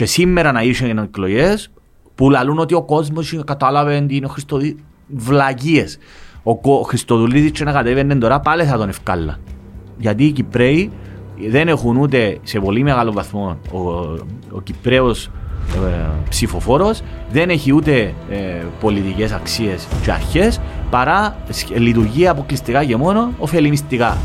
Και σήμερα να είσαι εκλογές που λαλούν ότι ο κόσμος κατάλαβε τι είναι ο Χριστοδί... Βλαγίες. Ο, ο Χριστοδουλίδης και να κατέβαινε τώρα πάλι θα τον ευκάλα. Γιατί οι Κυπρέοι δεν έχουν ούτε σε πολύ μεγάλο βαθμό ο, ο Κυπρέος ε, ψηφοφόρος δεν έχει ούτε ε, πολιτικές αξίες και αρχές παρά λειτουργεί αποκλειστικά και μόνο ωφελημιστικά.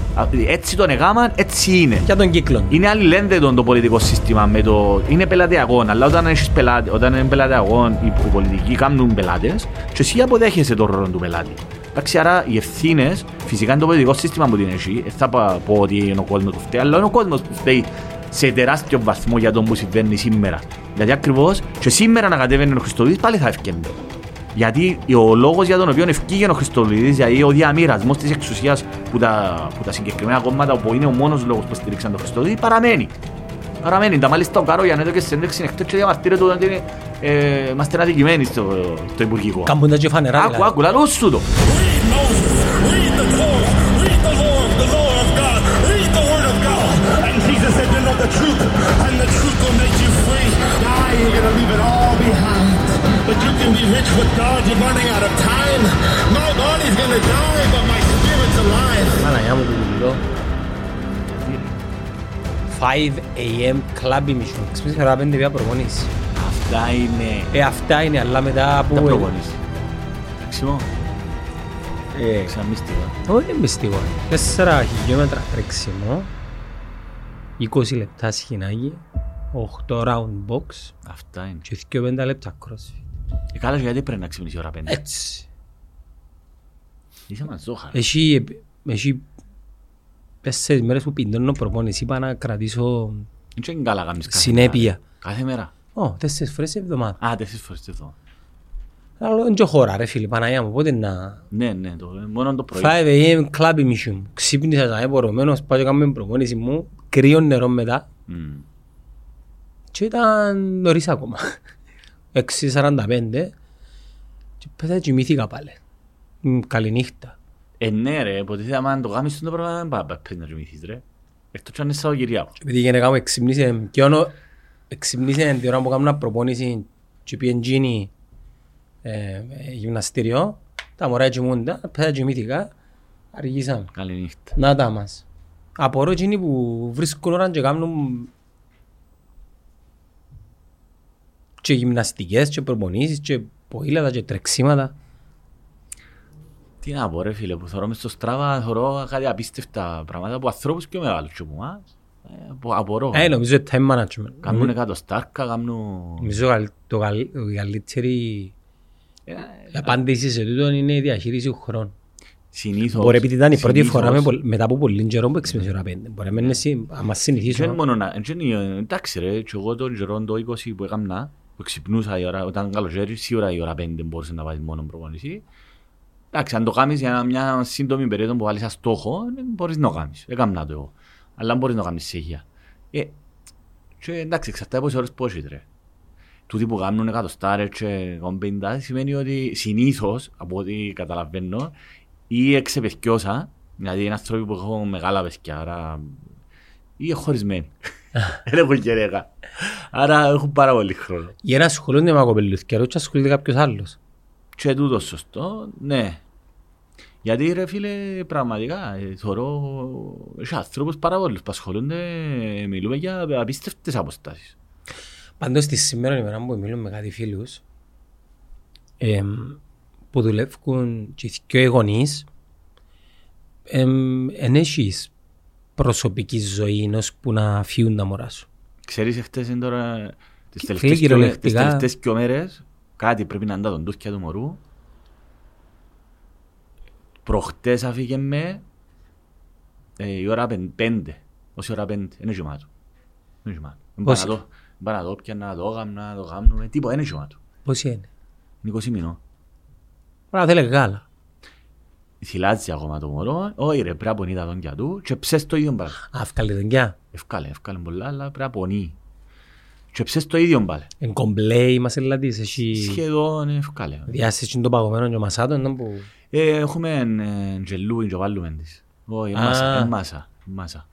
Έτσι τον εγάμαν, έτσι είναι. Για τον κύκλο. Είναι αλληλένδετο το πολιτικό σύστημα με το... Είναι πελατειακό, αλλά όταν, έχεις πελάτε, όταν είναι πελατειακό οι πολιτικοί κάνουν πελάτες και εσύ αποδέχεσαι τον ρόλο του πελάτη. Εντάξει, άρα οι ευθύνες, φυσικά είναι το πολιτικό σύστημα που την έχει. Δεν θα πω ότι είναι ο κόσμος που φταίει, αλλά είναι ο κόσμος που φταίει σε τεράστιο βαθμό για το που συμβαίνει σήμερα. Γιατί ακριβώς και σήμερα να κατέβαινε ο Χριστοδίδης πάλι θα ευκαιρνεί. Γιατί ο λόγος για τον οποίο ευκήγε ο Χριστοδίδης, δηλαδή ο διαμοιρασμός της εξουσίας που τα, που τα συγκεκριμένα κόμματα, που είναι ο μόνος λόγος που στηρίξαν τον Χριστοδίδη, παραμένει. Παραμένει. Τα μάλιστα ο Κάρος Γιαννέτο και συνέντευξη εκτός και διαμαρτύρεται ότι είναι, ε, είμαστε αδικημένοι στο, στο Υπουργικό. Κάμπουν τα και φανερά. Άκου, άκου, λαλό σου το. But you can be rich with God, you're running out of time. My body's gonna die, but my spirit's alive. Παναγιά μου που μιλώ. 5 a.m. club mission. Ξυπνήσει ώρα 5 πια προπονείς. Αυτά είναι... Ε, αυτά είναι, αλλά μετά από... Τα προπονείς. Τρεξιμό. Ε, Ξαμίστικο. Όχι μυστικό. 4 χιλιόμετρα τρεξιμό. 20 λεπτά σχοινάκι, 8 round box Αυτά είναι. και 2 5 λεπτά crossfit. Ε, καλά, γιατί πρέπει να ξυπνήσει ώρα 5. Έτσι. Είσαι μαζόχα. Έχει, έχει τέσσερις μέρες που πιντώνω προπόνηση, είπα να κρατήσω είναι καλά κάνεις κάθε συνέπεια. μέρα. Κάθε μέρα. Ω, τέσσερις φορές την εβδομάδα. Α, τέσσερις φορές την εβδομάδα. Αλλά δεν και χώρα ρε φίλε, Παναγιά μου, πότε να... Ναι, ναι, το, μόνο το πρωί. 5 a.m. club mission. Ξύπνησα σαν εμπορωμένος, πάω και κάνω προπόνηση μου, κρύο νερό μετά. Mm. Και ήταν νωρίς ακόμα. 6.45 και πέτα κοιμήθηκα πάλι. Καληνύχτα. Ε, ναι ρε, ποτέ αν το κάνεις το πράγμα δεν πάει πες να κοιμηθείς ρε. Εκτός και αν είναι Σαββατοκυριακό. Επειδή η γενικά μου εξυμνήσε και όνο εξυμνήσε την ώρα που κάνω προπόνηση και πήγαινε γίνει ε, γυμναστήριο, τα μωρά κοιμούντα, πέτα κοιμήθηκα, αργήσαμε. Καληνύχτα. Να τα μας. Απορώ εκείνοι που βρίσκουν ώρα και κάνουν και γυμναστικές και προπονήσεις και ποήλατα και τρεξίματα. Τι να πω ρε φίλε, που θωρώ μες στο στράβα, θωρώ κάτι απίστευτα πράγματα από ανθρώπους πιο μεγάλους και από εμάς. Ε, απορώ. Ε, νομίζω time management. Κάνουν εκατοστάρκα, κάνουν... Νομίζω το καλύτερη η απάντηση σε τούτο είναι η διαχείριση του χρόνου. Συνήθως. Μπορεί επειδή ήταν η πρώτη φορά με, μετά από πολύ καιρό που έξυπνες ώρα πέντε. Μπορεί να μας συνηθίσω. μόνο να... Εντάξει ρε, και εγώ τον καιρό το 20 που έκανα, που ξυπνούσα η ώρα, όταν καλοκαίρι, σίγουρα η ώρα πέντε μπορούσε να πάει μόνο προπονησή. Εντάξει, αν το κάνεις για μια σύντομη περίοδο που βάλεις ένα στόχο, μπορείς να το κάνεις. Έκανα το εγώ. Αλλά μπορείς να το κάνεις συνέχεια. Ε, και εντάξει, εξαρτάται πόσες ώρες πώς ρε τούτοι που κάνουν εκατοστάρες και 50 σημαίνει ότι συνήθως, από ό,τι καταλαβαίνω, ή εξεπαισκιώσα, δηλαδή είναι άνθρωποι που έχουν μεγάλα παιδιά, άρα ή χωρισμένοι. Δεν έχουν κερέγα. Άρα έχουν πάρα πολύ χρόνο. Για να ασχολούνται με κοπελούθηκια, και ασχολείται κάποιος άλλος. Και τούτος σωστό, ναι. Γιατί ρε φίλε, πραγματικά, ε, θεωρώ, έχει άνθρωπους πάρα πολλούς που ασχολούνται, μιλούμε για απίστευτες αποστάσεις. Πάντως στη σήμερα ημέρα που μιλούμε με κάτι φίλους ε, που δουλεύουν και οι γονείς εν έχεις προσωπική ζωή ενός που να φύγουν τα μωρά σου. Ξέρεις εχθές είναι τώρα τις τελευταίες, τις τελευταίες και μέρες κάτι πρέπει να αντά τον τούθκια του μωρού προχτές αφήγε με ε, η ώρα πέντε, όση ώρα πέντε, είναι γεμάτο. Είναι γεμάτο. Πάμε να δω πια να το κάνουμε, να το κάνουμε. Τίποτα, είναι σώμα του. Πώς είναι; Είναι 20 μηνών. Άρα θέλει γάλα. Θυλάζει ακόμα το μωρό. Όχι ρε, πρέπει να πονεί τα δόντια του και ψες το ίδιο πράγμα. Α, ευκάλε δόντια. Ευκάλε, ευκάλε πολλά, αλλά πρέπει να πονεί. Και ψες το ίδιο πάλι. Εν κομπλέ είμαστε δηλαδή, εσύ... Σχεδόν ευκάλε. Διάστηση το παγωμένο και ο μασάτο, είναι που... Ε, έχουμε γελούιν και βάλουμε της. Όχι, μάσα, μάσα.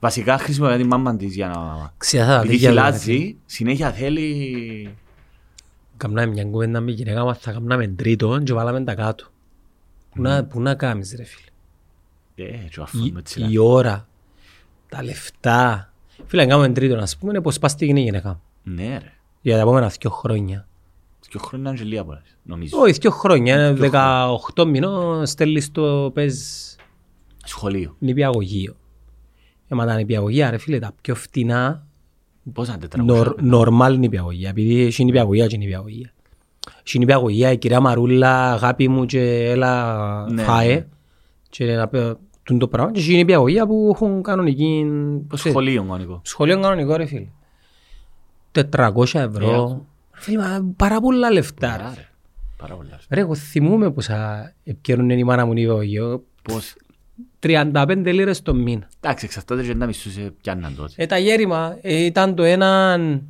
Βασικά χρησιμοποιεί την μάμα της για να... Ξέρετε τα Επειδή τέτοια λόγια, χυλάζει, συνέχεια θέλει... Καμνάμε μια κουβέντα με γυναίκα μας, θα καμνάμε τρίτο και βάλαμε τα κάτω. Πού να, πού να κάνεις ρε φίλε. Ε, και ο Η, αφού έτσι. η ώρα, τα λεφτά. Φίλε, να κάνουμε τρίτο, να σου πούμε πώς πας στη γυναίκα. Ναι ρε. Για τα επόμενα δύο χρόνια. Και χρόνια είναι και λίγα πολλές, νομίζω. Όχι, δύο χρόνια, 18 μηνών στέλνεις το πες Σχολείο. νηπιαγωγείο. Έμα τα νηπιαγωγεία ρε φίλε, τα πιο φτηνά, Πώς να νορ, τετραγωγία. νορμάλ νηπιαγωγεία, επειδή έχει νηπιαγωγεία και νηπιαγωγεία στην υπηαγωγία, η κυρία Μαρούλα, αγάπη μου και έλα ναι. φάε. Ναι. Και να πω τον το πράγμα. Και στην υπηαγωγία που έχουν κανονική... Σχολείο κανονικό. Σχολείο κανονικό ρε φίλε. 400 ευρώ. Ρε φίλε, πάρα πολλά λεφτά. Ρε. Πάρα πολλά. Ρε, εγώ θυμούμαι πόσα επικαιρούν η μάνα μου η υπηαγωγία. Πώς; 35 λίρες το μήνα. Εντάξει, εξαρτάται και να πιάνναν τότε. Ε, τα γέρημα ε, ήταν το έναν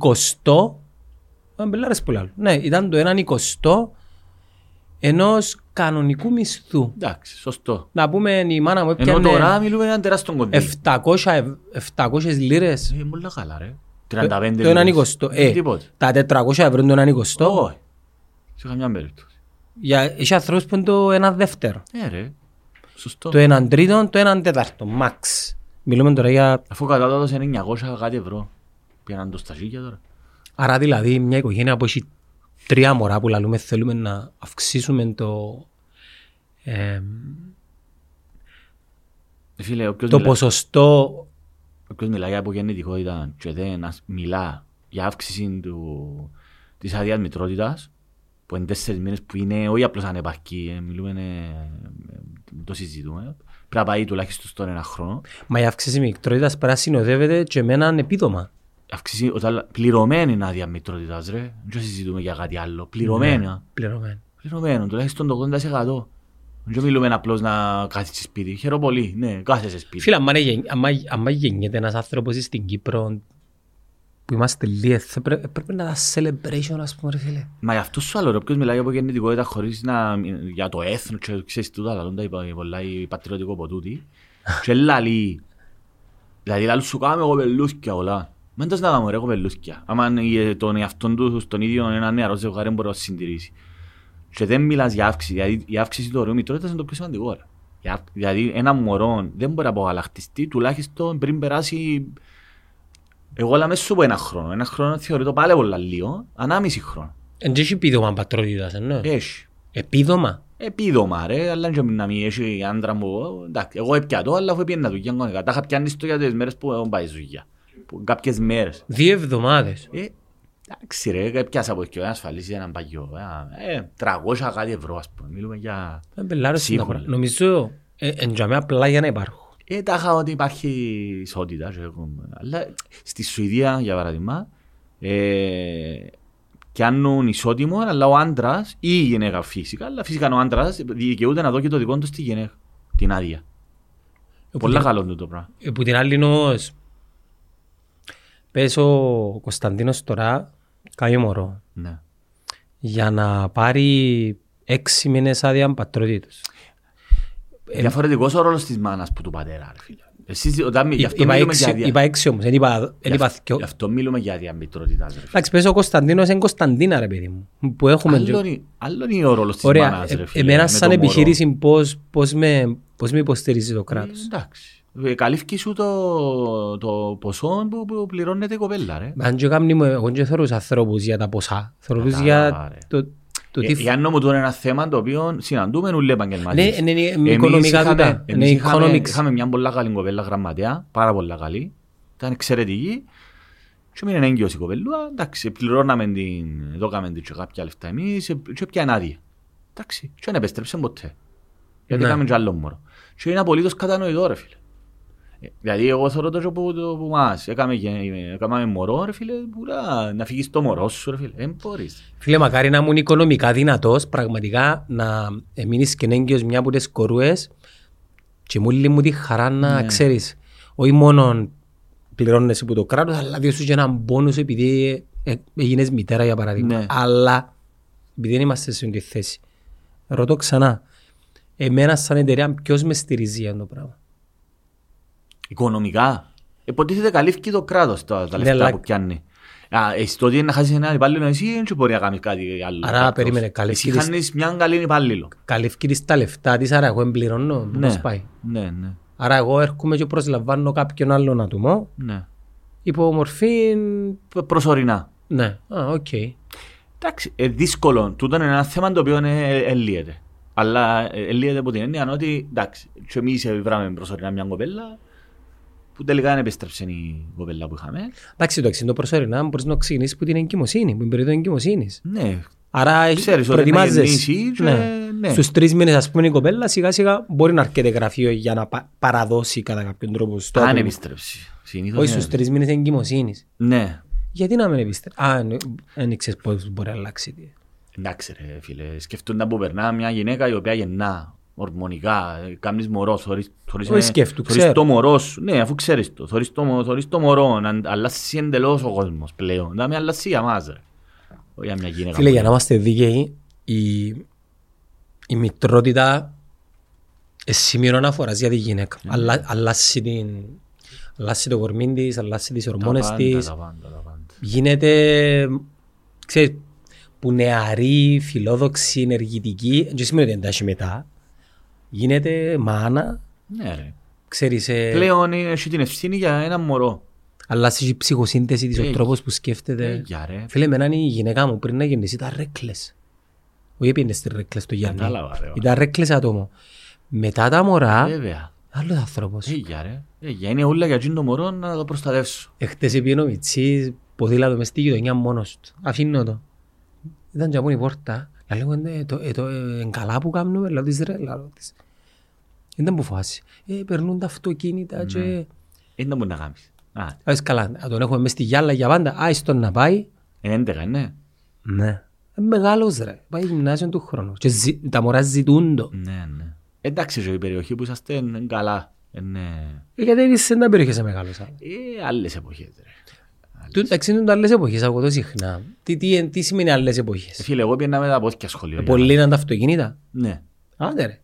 20 ε, μπελάρες που λάλλουν. Ναι, ήταν το έναν εικοστό ενός κανονικού μισθού. Εντάξει, σωστό. Να πούμε η μάνα μου έπιανε... Ενώ τώρα μιλούμε έναν τεράστιο κοντή. 700, 700 λίρες. Ε, πολύ καλά ρε. Ε, 35 το έναν εικοστό. Ε, ε τα 400 ευρώ είναι το έναν εικοστό. Όχι. Σε καμιά περίπτωση. Για, έχει ανθρώπους που είναι το ένα δεύτερο. Ε, ρε. Σωστό. Το έναν τρίτο, το έναν τέταρτο. Μαξ. Μιλούμε τώρα για... Αφού 900 κάτι ευρώ. Το τώρα. Άρα δηλαδή μια οικογένεια που έχει τρία μωρά που λαλούμε θέλουμε να αυξήσουμε το, ε, Ε, Φίλε, όποιος το μιλά- ποσοστό όποιος μιλάει για απογεννητικότητα και δεν ας- μιλά για αύξηση του, της άδειας μητρότητας που είναι τέσσερις μήνες που είναι όχι απλώς ανεπαρκή, ε, μιλούμε, ε, ε, το συζητούμε. Πρέπει να πάει τουλάχιστον στον ένα χρόνο. Μα η αύξηση μικτρότητας πρέπει να συνοδεύεται και με έναν επίδομα. Αυξήσει, όταν, πληρωμένη είναι άδεια μητρότητας ρε. Δεν συζητούμε για κάτι άλλο. Πληρωμένα. Πληρωμένο. Πληρωμένο, τουλάχιστον το 80%. Δεν μιλούμε απλώς να κάθεσαι σπίτι. Χαίρομαι πολύ, ναι, κάθεσαι σπίτι. Φίλε, άμα, είναι γεν- άμα, άμα γεννιέται ένας άνθρωπος στην Κύπρο που είμαστε λίγοι, θα πρέ- πρέπει να τα celebration, ας πούμε, ρε φίλε. Μα γι' αυτό σου άλλο, ρε, όποιος μιλάει από γεννητικότητα χωρίς να... για το έθνος και ξέρεις τούτα, αλλά τα είπα πολλά η πατριωτικό ποτούτη. και λαλεί. Δηλαδή λαλού σου κάμε κοπελούσκια όλα. Μεν τας να κάνουμε ρε κοπελούσκια. Άμα ε, τον εαυτόν του στον ίδιο ένα νεαρό ζευγάρι μπορεί να το συντηρήσει. Και δεν μιλάς για αύξηση, δηλαδή η αύξηση του ωραίου μητρότητας είναι το πιο σημαντικό. ρε. Η αυ- Δηλαδή ένα μωρό δεν μπορεί να απογαλακτιστεί τουλάχιστον πριν περάσει εγώ λέμε σου πω ένα χρόνο. Ένα χρόνο θεωρεί το πάλι πολλά λίγο, ανάμιση χρόνο. Εν και έχει επίδομα πατρότητας, εννοώ. Έχει. Επίδομα; Επίδομα ρε, αλλά και να μην έχει άντρα μου. Εντάξει, εγώ έπια το, αλλά αφού έπιανα δουλειά κανονικά. Τα είχα πιάνει στο για τις μέρες που έχουν πάει δουλειά. Που Κάποιες μέρες. Δύο εβδομάδες. Ε, εντάξει ρε, έπιασα από εκεί ασφαλίσει έναν παγιό. Ε, 300 κάτι ευρώ ας πούμε. Μιλούμε για... Ε, πελάρες είναι τα Σίγουρα. πράγματα. Νομίζω ε, εν τζαμί απλά για να υπάρχουν. Ε, τα είχα ότι υπάρχει ισότητα. και έχουμε- Αλλά στη Σουηδία, για παράδειγμα, ε, πιάνουν ισότιμο, αλλά ο άντρας ή η γυναίκα φυσικά, αλλά φυσικά ο άντρας δικαιούται να δώσει το δικό του στη γυναίκα. Την άδεια. Πολλά καλό είναι το πράγμα. Ε, Που την άλλη όμως, πες ο Κωνσταντίνος τώρα κάνει μωρό Ναι. για να πάρει έξι μήνες άδεια πατρότητος. Ε, Διαφορετικός ο ρόλος της μάνας που του πατέρα, ρε φίλε. Εσείς, όταν, γι' αυτό Είπα μιλούμε έξι, για άδεια. είπα έξι όμως, δεν είπα, δεν Γι' είπα αυτό- δυο. Γι' αυτό μιλούμε για άδεια μητρότητας, ρε φίλε. Εντάξει, πες ο Κωνσταντίνος είναι Κωνσταντίνα ρε παιδί μου, που έχουμε... Άλλον είναι- Άλλον είναι ο ρόλος της Ωραία, μάνας, ε, ρε φίλε. εμένα με σαν το μωρό. επιχείρηση πώς, πώς, με, πώς με υποστηρίζει το κράτος. Ε, Εντάξει. Ε, Καλύφκει σου το, το ποσό που, που πληρώνεται η κοπέλα, ρε. Αν και κάμνη μου, εγώ δεν θεωρούσα ανθρώπους για τα ποσά, θεωρούς Κατάλαβα, για ρε. το, το Ε, τι... Για να μου τώρα ένα θέμα το οποίο συναντούμε όλοι οι επαγγελματίες. Ναι, ναι, ναι, Εμείς οικονομικά είχαμε- τούτα. εμείς Ναι, είχαμε- economics. Είχαμε μια πολλά καλή κοπέλα γραμματέα, πάρα πολλά καλή. Ήταν εξαιρετική. Και μείνει έγκυος η κοπέλα, εντάξει, πληρώναμε την, δώκαμε την και κάποια λεφτά εμείς ε, και πια άδεια. Εντάξει, και δεν επέστρεψε ποτέ. Γιατί Ναι. είχαμε και άλλο μωρό. Και είναι απολύτως κατανοητό ρε φίλε. Ε, Δηλαδή εγώ θεωρώ το και που, το, που μας έκαμε, γε- έκαμε μωρό ρε φίλε, πουρά, να φύγεις το μωρό σου ρε φίλε, δεν μπορείς. Φίλε, μακάρι να ήμουν οικονομικά δυνατός, πραγματικά να μείνεις και έγκυος μια από τις κορούες και μου λέει μου τη χαρά να Ναι. ξέρεις, όχι μόνο πληρώνεσαι από το κράτος, αλλά διώσου και έναν πόνους επειδή ε, έγινες μητέρα για παράδειγμα. Ναι. Αλλά, επειδή δεν είμαστε σε αυτή τη θέση, ρωτώ ξανά, εμένα σαν εταιρεία ποιος με στηρίζει για αυτό το πράγμα; Οικονομικά. Υποτίθεται καλύφθηκε το κράτος τα, τα Ναι, λεφτά αλλά- που πιάνει. Α, εσύ το ότι είναι να χάσεις έναν υπάλληλο εσύ δεν μπορεί να κάνεις κάτι άλλο. Άρα, Εκτός. περίμενε, Εσύ καλύφθηκε χάνεις μιαν καλή υπάλληλο. Καλύφκει της τα λεφτά της, άρα εγώ εμπληρώνω. Πώς Ναι, πάει. ναι, ναι, Άρα εγώ έρχομαι και προσλαμβάνω κάποιον άλλον άτομο ναι. υπό μορφή... Π- Προσωρινά. Ναι, α, οκ. Εντάξει, ε, δύσκολο. Τούτο είναι ένα θέμα το οποίο ε, ε, λύεται. Αλλά ε, λύεται από την έννοια ότι εντάξει, και εμείς ε, ήβραμε προσωρινά μια κοπέλα που τελικά δεν επέστρεψε η κοπέλα που είχαμε. Εντάξει, το εξής το προσωρινά μπορείς να ξεκινήσεις από την εγκυμοσύνη, που είναι περίοδο εγκυμοσύνης. Ναι, Άρα Ξέρεις ότι να προετοιμάζεσαι. γεννήσει και- ναι. Στους τρεις μήνες ας πούμε η κοπέλα σιγά σιγά μπορεί να έρκεται γραφείο για να πα- παραδώσει κατά κάποιον τρόπο στο αν άτομο. επιστρέψει. Συνήθως Όχι είναι. στους τρεις μήνες εγκυμοσύνης. Ναι. Γιατί να μην επιστρέψει. Α, ναι, δεν ήξερες πώς μπορεί να αλλάξει. τι. Εντάξει ρε φίλε, σκεφτούνται που περνά μια γυναίκα η οποία γεννά ορμονικά, ε, κάνεις μωρός, θωρείς, θωρείς, Όχι ε, σκέφτου, θωρείς ξέρω. το μωρός σου, ναι αφού ξέρεις το, θωρείς το, μω- θωρείς το μωρό, να αλλάσεις εντελώς ο κόσμος πλέον, να με αλλάσει για μας ρε. Όχι για μια γυναίκα. Φίλε, που- για να είμαστε δίκαιοι, η, η μητρότητα ε, σημείο αναφοράς για τη γυναίκα. Ναι. Αλλά, αλλάσει, την, αλλάσει το κορμί της, αλλάσει τις Τα ορμόνες πάντα, της. τα πάντα, τα πάντα. γίνεται, ξέρεις, που νεαρή, φιλόδοξη, ενεργητική, δεν σημαίνει ότι εντάξει μετά, γίνεται μάνα, Ναι ρε. ξέρεις, ε, Πλέον είναι- έχει την ευθύνη για ένα μωρό. αλλάζει η ψυχοσύνθεση της, ο Ε, τρόπος που Ε, σκέφτεται. για ρε. Φίλε, εμένα η γυναίκα μου πριν να γεννήσει ήταν ρέκλες. Όχι έπαιρνε στη ρέκλες το Γιάννη. Κατάλαβα, ρε. Ήταν ρέκλες άτομο. Μετά τα μωρά, Βέβαια. άλλος άνθρωπος. Ε, για ρε. Ε, για είναι όλα για εκείνο το μωρό να το προστατεύσω. Εχθές είπε ο Μιτσής, ποδήλατο μες στη γειτονιά μόνος του. Αφήνω το. Ήταν και από η πόρτα. Να λέω, «Ε, το, ε, το, ε, εν καλά που κάνουμε, λέω της ρε, λέω της. Ήταν που φάση. Ε, περνούν τα αυτοκίνητα και... Δεν θα μπορεί να κάνεις. Α, Ας καλά, να τον έχουμε μες στη γυάλα για πάντα. Άιστον να πάει. είναι 11, ναι. Ναι. Ε, μεγάλος ρε. Πάει γυμνάσιο του χρόνου. Και ζη, τα μωρά ζητούν το. Ναι, ναι. Εντάξει, και η περιοχή που είσαστε είναι καλά. Είναι Ε, γιατί εμείς δεν τα περιοχές μεγάλωσα. ε, άλλες εποχές. Ρε. Του εντάξει είναι άλλες εποχές, ακούω το συχνά. Τι, τι, τι σημαίνει άλλες Ε, εποχές; Φίλε, εγώ πήγαινα με τα πόθηκια σχολείο. για Πολλοί είναι τα αυτοκίνητα. να- Ναι. Άντε ρε.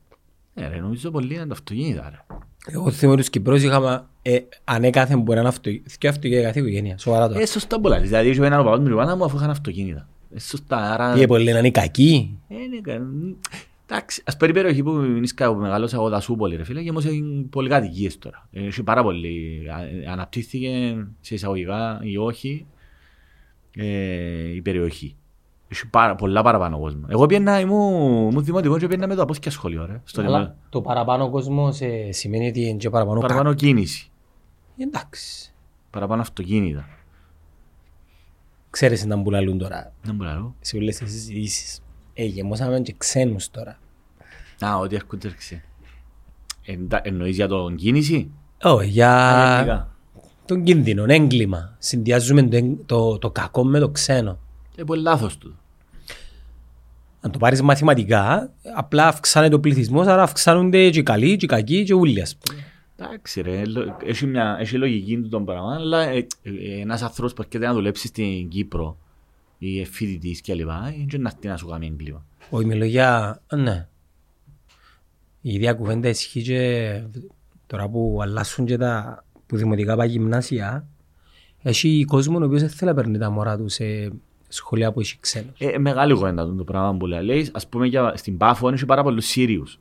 Ε, ρε, νομίζω πολλοί είναι τα αυτοκίνητα. Ρε. Εγώ θυμώ τους Κυπρός είχαμε ε, ανέκαθεν μπορεί να είναι αυτο, και αυτοκίνητα κάθε οικογένεια. Σοβαρά τώρα. Ε, σωστά πολλά. Δηλαδή, είχε έναν παπά μου την Ιωάννα μου αφού είχαν αυτοκίνητα. Ε, σωστά, άρα... Πήγε πολλοί να είναι κακοί. Ε, ναι, κα- Εντάξει, ας περί περιοχή που νίσκα που μεγάλωσα εγώ Δασούπολη ρε φίλε και όμως είναι πολύ κατοικίες τώρα. Ε, Έχει πάρα πολύ, α- αναπτύχθηκε σε εισαγωγικά ή όχι ε, η περιοχή. Έχει πάρα, πολλά παραπάνω κόσμο. Εγώ πήγαινα, ήμουν, ήμουν δημοτικός και πήγαινα με το απόθηκια σχολείο ρε. Στο δημο- Αλλά το παραπάνω κόσμος ε, σημαίνει ότι είναι και παραπάνω κακοί. Παραπάνω κίνηση, Εντάξει. παραπάνω αυτοκίνητα. Ξέρεις να που λαλούν τώρα. Δεν μπορώ να λέω. Σε όλες τις συζητήσεις. Ε, γεμώσαμε και ξένους τώρα. Α, ότι έρχονται έρχεσαι. Εντα- Εννοείς για τον κίνηση; Όχι, για Αρνητικά. τον κίνδυνο, έγκλημα. Συνδυάζουμε το, εγ- το, το κακό με το ξένο. Ε, πολύ λάθος του. Αν το πάρεις μαθηματικά, απλά αυξάνεται ο πληθυσμός, άρα αυξάνονται και οι καλοί, και οι κακοί, και όλοι, ας πούμε. Εντάξει ρε, λο- έχει, μια, έχει λογική του τον πράγμα, αλλά ε, ε, ένας άνθρωπος που έρχεται να δουλέψει στην Κύπρο ή φοιτητής και λοιπά, είναι και να έρθει να σου κάνει έγκλημα. Όχι, μιλώ για... Ναι. Η ίδια κουβέντα ισχύει και τώρα που αλλάσουν και τα που δημοτικά πάει γυμνάσια, έχει κόσμο ο οποίος δεν θέλει να παίρνει τα μωρά του σε σχολεία που έχει ξένους. Ε, ε, μεγάλη κουβέντα του το πράγμα που λέει. Λέει, ας πούμε για, στην Πάφο έχει πάρα πολλούς Σύριους.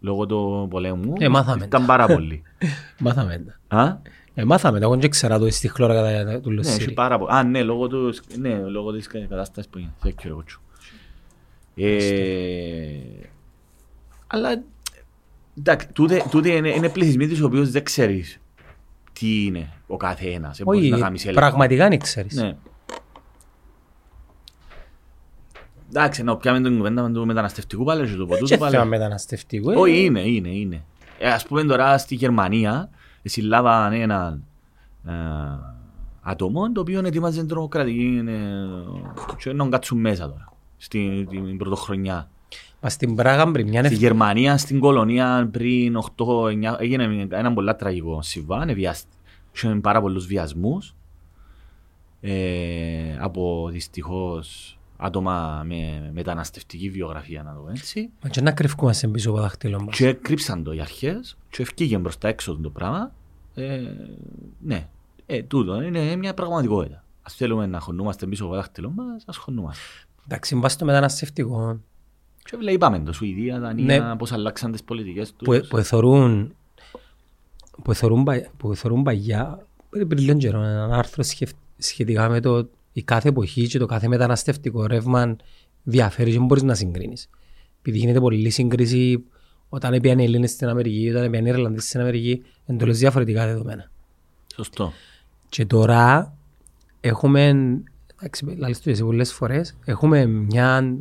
Λόγω του πολέμου. Ε, μάθαμε. Ήταν πάρα πολλοί. Μάθαμε τα. Α; Ε, μάθαμε τα, εγώ δεν ξέρα το στη χλώρα κατά του Ναι, έχει Λοσσίρι. πάρα πολλοί. Α, ναι, λόγω, του, ναι, λόγω της κατάστασης που είναι. Δεν ξέρω εγώ. Ε, αλλά εντάξει, τούτε, τούτε είναι, είναι πληθυσμοί τους οποίους δεν ξέρεις τι είναι ο κάθε ένας. Ε, μπορείς να Όχι, κάνεις έλεγχο. πραγματικά δεν ξέρεις. Ναι. Εντάξει, να πιάμε την κουβέντα με το μεταναστευτικό πάλι και το ποτού Και του θέμα πάλι. μεταναστευτικού. ε. Όχι, είναι, είναι, είναι. Ε, ας πούμε τώρα στη Γερμανία συλλάβαν έναν ε, άτομο το οποίο ετοιμάζει τρομοκρατική ε, και να κάτσουν μέσα τώρα στην την πρωτοχρονιά. Μα στην Πράγα πριν μια Στη νευ... Γερμανία, στην κολονία πριν 8-9 έγινε ένα πολύ τραγικό συμβάν. Είχαν πάρα πολλούς βιασμούς ε, από δυστυχώς άτομα με μεταναστευτική βιογραφία, να το πω έτσι. Μα και να κρυφκούμαστε πίσω από δάχτυλο μας. Και κρύψαν το οι αρχές και ευκήγε μπροστά έξω το πράγμα Ε, ναι, ε, τούτο είναι μια πραγματικότητα. Ας θέλουμε να χωνούμαστε πίσω από το δάχτυλο μας, ας χωνούμαστε. Εντάξει, μπας στο μεταναστευτικό Και λέει, είπαμε το Σουηδία, Δανία, πώς αλλάξαν τις πολιτικές που, τους. που εθωρούν που εθωρούν, πα- που εθωρούν παγιά πριν πριν λίγο καιρό ένα άρθρο σχευ- σχετικά με το η κάθε εποχή και το κάθε μεταναστευτικό ρεύμα διαφέρει και δεν μπορείς να συγκρίνεις. Επειδή γίνεται πολλή σύγκριση όταν έπιαν οι Έλληνες στην Αμερική, όταν έπιαν οι Ιρλανδοί στην Αμερική, εντελώς διαφορετικά δεδομένα. Σωστό. Και τώρα έχουμε, εντάξει, λαλείς το εσύ πολλές φορές, έχουμε μια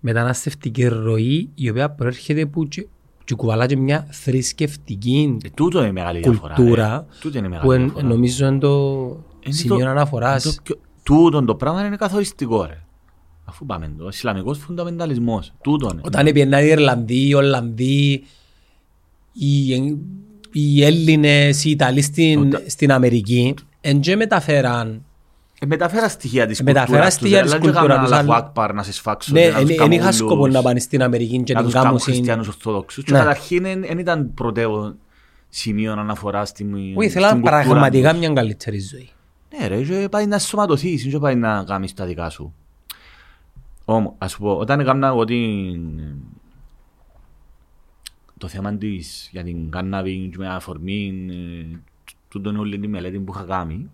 μεταναστευτική ροή η οποία προέρχεται που και, και κουβαλά και μια θρησκευτική Ε, τούτο είναι η μεγάλη διαφορά. κουλτούρα ρε. Τούτο είναι η που μεγάλη εν, διαφορά. νομίζω είναι το Είναι σημείο το- αναφοράς. το πιο- Τούτον το πράγμα είναι καθοριστικό ρε. Αφού πάμε το, ο Ισλαμικός φουνταμενταλισμός. Τούτον είναι. Όταν έπαιρναν οι Ιρλανδοί, οι Ολλανδοί, οι, οι Έλληνες, οι Ιταλοί στην, Όταν- στην Αμερική, εν και μεταφέραν Ε, μεταφέρα στοιχεία της Μεταφέρα κουλτούρας στοιχεία τους, της αλλά δεν κουλτούρας έκαναν τους, Αλλάχου αλλά- Ακμπαρ να σε σφάξουν Ναι, και να τους δεν κάνουν είχα σκοπό ούλους, να πάνε στην Αμερική και να την τους κάνουν κάμουν χριστιανούς ορθόδοξους. Και Ναι. καταρχήν δεν ήταν πρωτεύον σημείο αναφοράς στην Όχι, στην ήθελα κουλτούρα πραγματικά τους. μια καλύτερη ζωή. Ναι ρε, και πάει να σωματωθείς, δεν πάει να κάνεις τα δικά σου. Όμως, ας σου πω, όταν έκανα εγώ την... το θέμα της για την κάναβη και με αφορμή ε, τούτον όλη τη μελέτη που είχα κάνει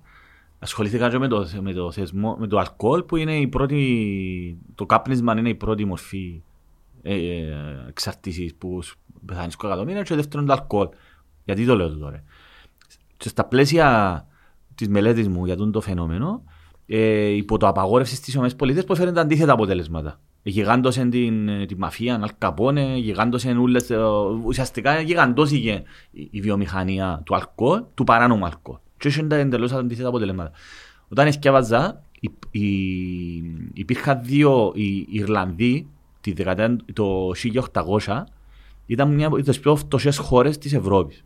ασχολήθηκα και με το, με το, θεσμό, με το αλκοόλ που είναι η πρώτη, το κάπνισμα είναι η πρώτη μορφή ε, ε, εξαρτήσης που σου πεθάνεις εκατομμύρια και δεύτερον το αλκοόλ. Γιατί το λέω το τώρα. Και στα πλαίσια της μελέτης μου για τούτο το φαινόμενο, ε, υπό το απαγόρευση στις ΗΠΑ που έφερε τα αντίθετα αποτελέσματα. Γιγάντωσε την, ε, τη μαφία, Αλ Καπόνε, γιγάντωσε ούλες, ε, ουσιαστικά γιγαντώθηκε η, η βιομηχανία του αλκοόλ, του παράνομου αλκοόλ. Και είχε τα εντελώς αντίθετα αποτελέσματα. Όταν εσκεύαζα, υ- υ- υπήρχαν δύο οι Ιρλανδοί τη δεκαετία το 1800 ήταν μια από τις πιο φτωχές χώρες της Ευρώπης.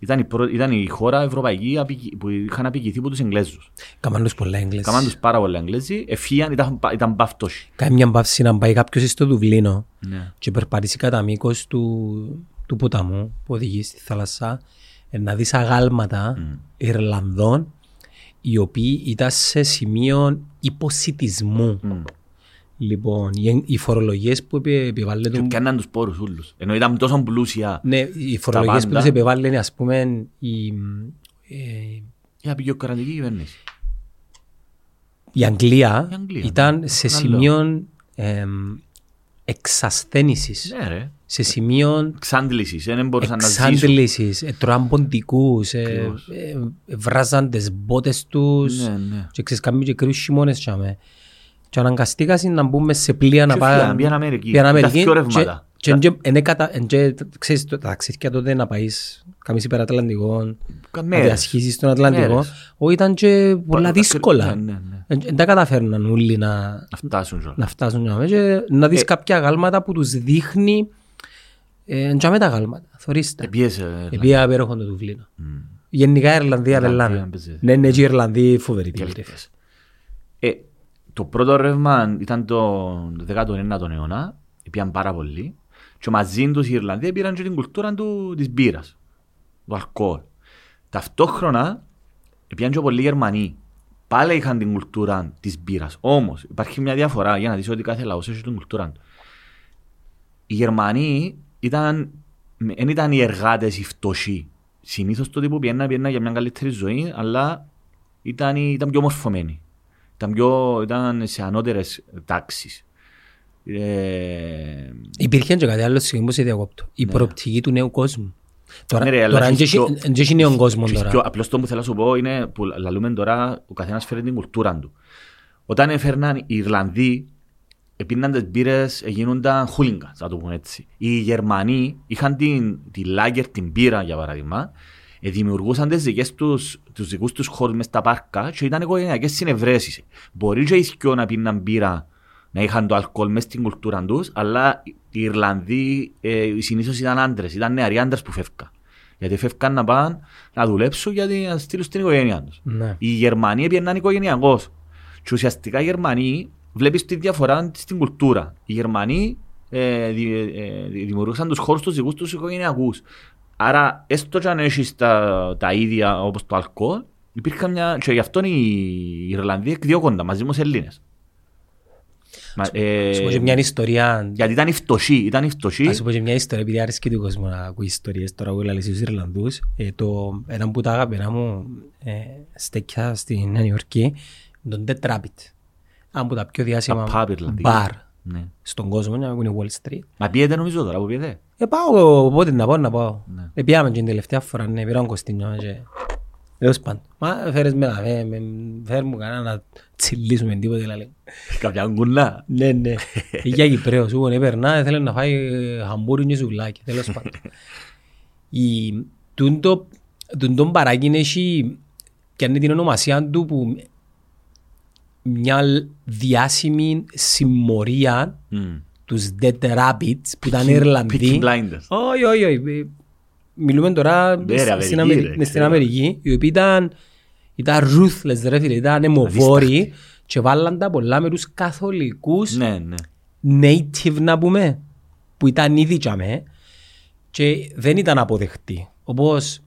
Ήταν η, πρω... ήταν η χώρα ευρωπαϊκή απεικι- που είχαν απεικηθεί από τους Εγγλέζους. Κάμαν τους πολλά Έγγλες. Κάμαν τους πάρα πολλά Εγγλέζοι, εφύγαν, ήταν, πα- ήταν παυτόσοι. Κάνει μια παύση να πάει κάποιος στο Δουβλίνο Ναι. και περπατήσει κατά μήκος του, του ποταμού που οδηγεί στη θάλασσα ε, να δεις αγάλματα Μμ. Ιρλανδών οι οποίοι ήταν σε σημείο υποσυτισμού. Μμ. Λοιπόν, οι, οι φορολογίες που επι- Και επιβάλλεται πιάνναν τους πόρους όλους. Ενώ ήταν τόσο πλούσια Ναι, οι φορολογίες που πάντα. τους επιβάλλουν, ας πούμε, η, ε, η απεικιοκρατική κυβέρνηση. η Αγγλία, Η Αγγλία, ήταν ναι. σε Άλλο. σημείο εμ, εξασθένησης, Ναι ρε. Σε σημείο Εξάντλησης, δεν μπορούσαν να ζήσουν. εξάντλησης, ε, τρώαν ποντικούς, ε, Ακριβώς. ε, ε, βράζαν τις μπότες τους Ναι, ναι. και ξέρεις κάνουν και κρύους χειμώνες τσάμε. Και αναγκαστήκασαν να μπούμε σε πλοία να Και πάμε. φύγαν, πήγαν Αμερική. Πήγαν Ήταν Αμερική πιο και- ρεύματα. και εν- εν έκατα- εν και, ξέρεις, το- τα ταξίδια τότε να πάεις καμίς υπερατλαντικό, να Μέρες. διασχίσεις τον Ατλαντικό, Μέρες. όχι ήταν και πολλά Πα- δύσκολα. Ναι, ναι, ναι. Εν- εν τα καταφέρναν όλοι να, Να φτάσουν κιόλας. να φτάσουν για μέσα και να δεις Ε. κάποια γάλματα που τους δείχνει ε, εν τζάμε τα γάλματα, θωρείς τα. Επίεσε, ε, Επειδή απέροχον το Δουβλίνο. Μμ. Γενικά η Ιρλανδία Ιρλανδία, πελάνε. παίζει. Ναι, ναι, και οι Ιρλανδοί φοβεροί τύποι, ρε. Κέλτες. Ε, το πρώτο ρεύμα ήταν το 19ο αιώνα, πήγαν πάρα πολύ και μαζί τους οι Ιρλανδοί πήραν και την κουλτούρα του, της μπύρας, του αλκοόλ. Ταυτόχρονα πήγαν και πολλοί Γερμανοί. Πάλι είχαν την κουλτούρα της μπύρας. Όμως υπάρχει μια διαφορά για να δεις ότι κάθε λαός έχει την κουλτούρα του. Οι Γερμανοί ήταν, δεν ήταν οι εργάτες οι φτωχοί. Συνήθως τότε που πήγαιναν, πήγαιναν για μια καλύτερη ζωή, αλλά ήταν, ήταν πιο μορφωμένοι. Ήταν, πιο, ήταν σε ανώτερες τάξεις. Ε, Υπήρχε και κάτι άλλο στιγμή που σε διακόπτω. Η προοπτική του νέου κόσμου. Τώρα, Ναι, ρε, αλλά τώρα έχεις δεν πιο- έχει- δεν έχει νέο κόσμο έχεις τώρα. πιο- απλώς το που θέλω να σου πω είναι που λαλούμε τώρα ο καθένας φέρει την κουλτούρα του. Όταν έφερναν οι Ιρλανδοί επίναν τις μπύρες, γίνονταν χούλιγκα, θα το πούμε έτσι. Οι Γερμανοί είχαν την, τη λάγκερ, την μπύρα για παράδειγμα, ε, δημιουργούσαν τις δικές τους, τους δικούς τους χώρους μες στα πάρκα και ήταν οικογενειακές συνευρέσεις. Μπορεί και οι σκιό να πίναν μπύρα, να είχαν το αλκοόλ μες στην κουλτούρα τους, αλλά οι Ιρλανδοί ε, συνήθως ήταν άντρες, ήταν νεαροί άντρες που φεύγαν. Γιατί φεύγαν να πάνε να δουλέψουν γιατί να στείλουν στην οικογένειά τους. Ναι. Οι Γερμανοί πήγαιναν οικογενειακώς. Και ουσιαστικά οι Γερμανοί βλέπεις τη διαφορά στην κουλτούρα. Οι Γερμανοί ε, δη- ε, δημιουργούσαν τους χώρους τους δικούς τους οικογενειακούς. Άρα, έστω και αν έχεις τα, τα ίδια όπως το αλκοόλ, υπήρχε μια... και γι' αυτό οι Ιρλανδοί εκδιώκονταν μαζί με τους Ελλήνες. Μα, ε, Σου πω και μια ιστορία γιατί ήταν οι φτωχοί, ήταν οι φτωχοί. Ας σου πω και μια ιστορία, επειδή άρεσε και του κόσμου να ακούει ιστορίες τώρα που λαλείς στους Ιρλανδούς. Ε, το, ένα που τα αγαπημένα μου ε, στέκια στη Νέα Υόρκη, τον The Rabbit. Ένα από τα πιο διάσημα Τα pub Ιρλανδικά. μπαρ Ναι. στον κόσμο, να είναι Wall Street. Μα πιέτε νομίζω τώρα που πιέτε. Ε, πάω πότε να πάω, να πάω. Ναι. Ε, πήγαμε και την τελευταία φορά, ναι, πήρα τον Κωστίνιο και... Έως πάντων. Μα φέρες με να με, με, φέρ μου κανένα να τσιλίσουμε τίποτε, λέει. Κάποια γκουνά. Ναι, ναι. Για Κυπρέος, σου ναι, περνά, θέλει να φάει ε, χαμπούρι και σουβλάκι, τέλος πάντων. Η, τούν το, τούν τον παράκι έχει, και είναι την ονομασία του που μια διάσημη συμμορία Μμ. τους Dead Rabbits που ήταν Peaky Ιρλανδοί. Blinders. Όχι, όχι, όχι. Μιλούμε τώρα Ναι, ρε, στην, Αμερική, Αμερική, ρε, ναι, στην ξέρω. Αμερική, οι οποίοι ήταν, ήταν ruthless, ρε φίλε, ήταν αιμοβόροι και βάλαν τα πολλά με τους καθολικούς Ναι, ναι. native να πούμε, που ήταν ήδη τζαμέ και δεν ήταν αποδεκτοί. Όπως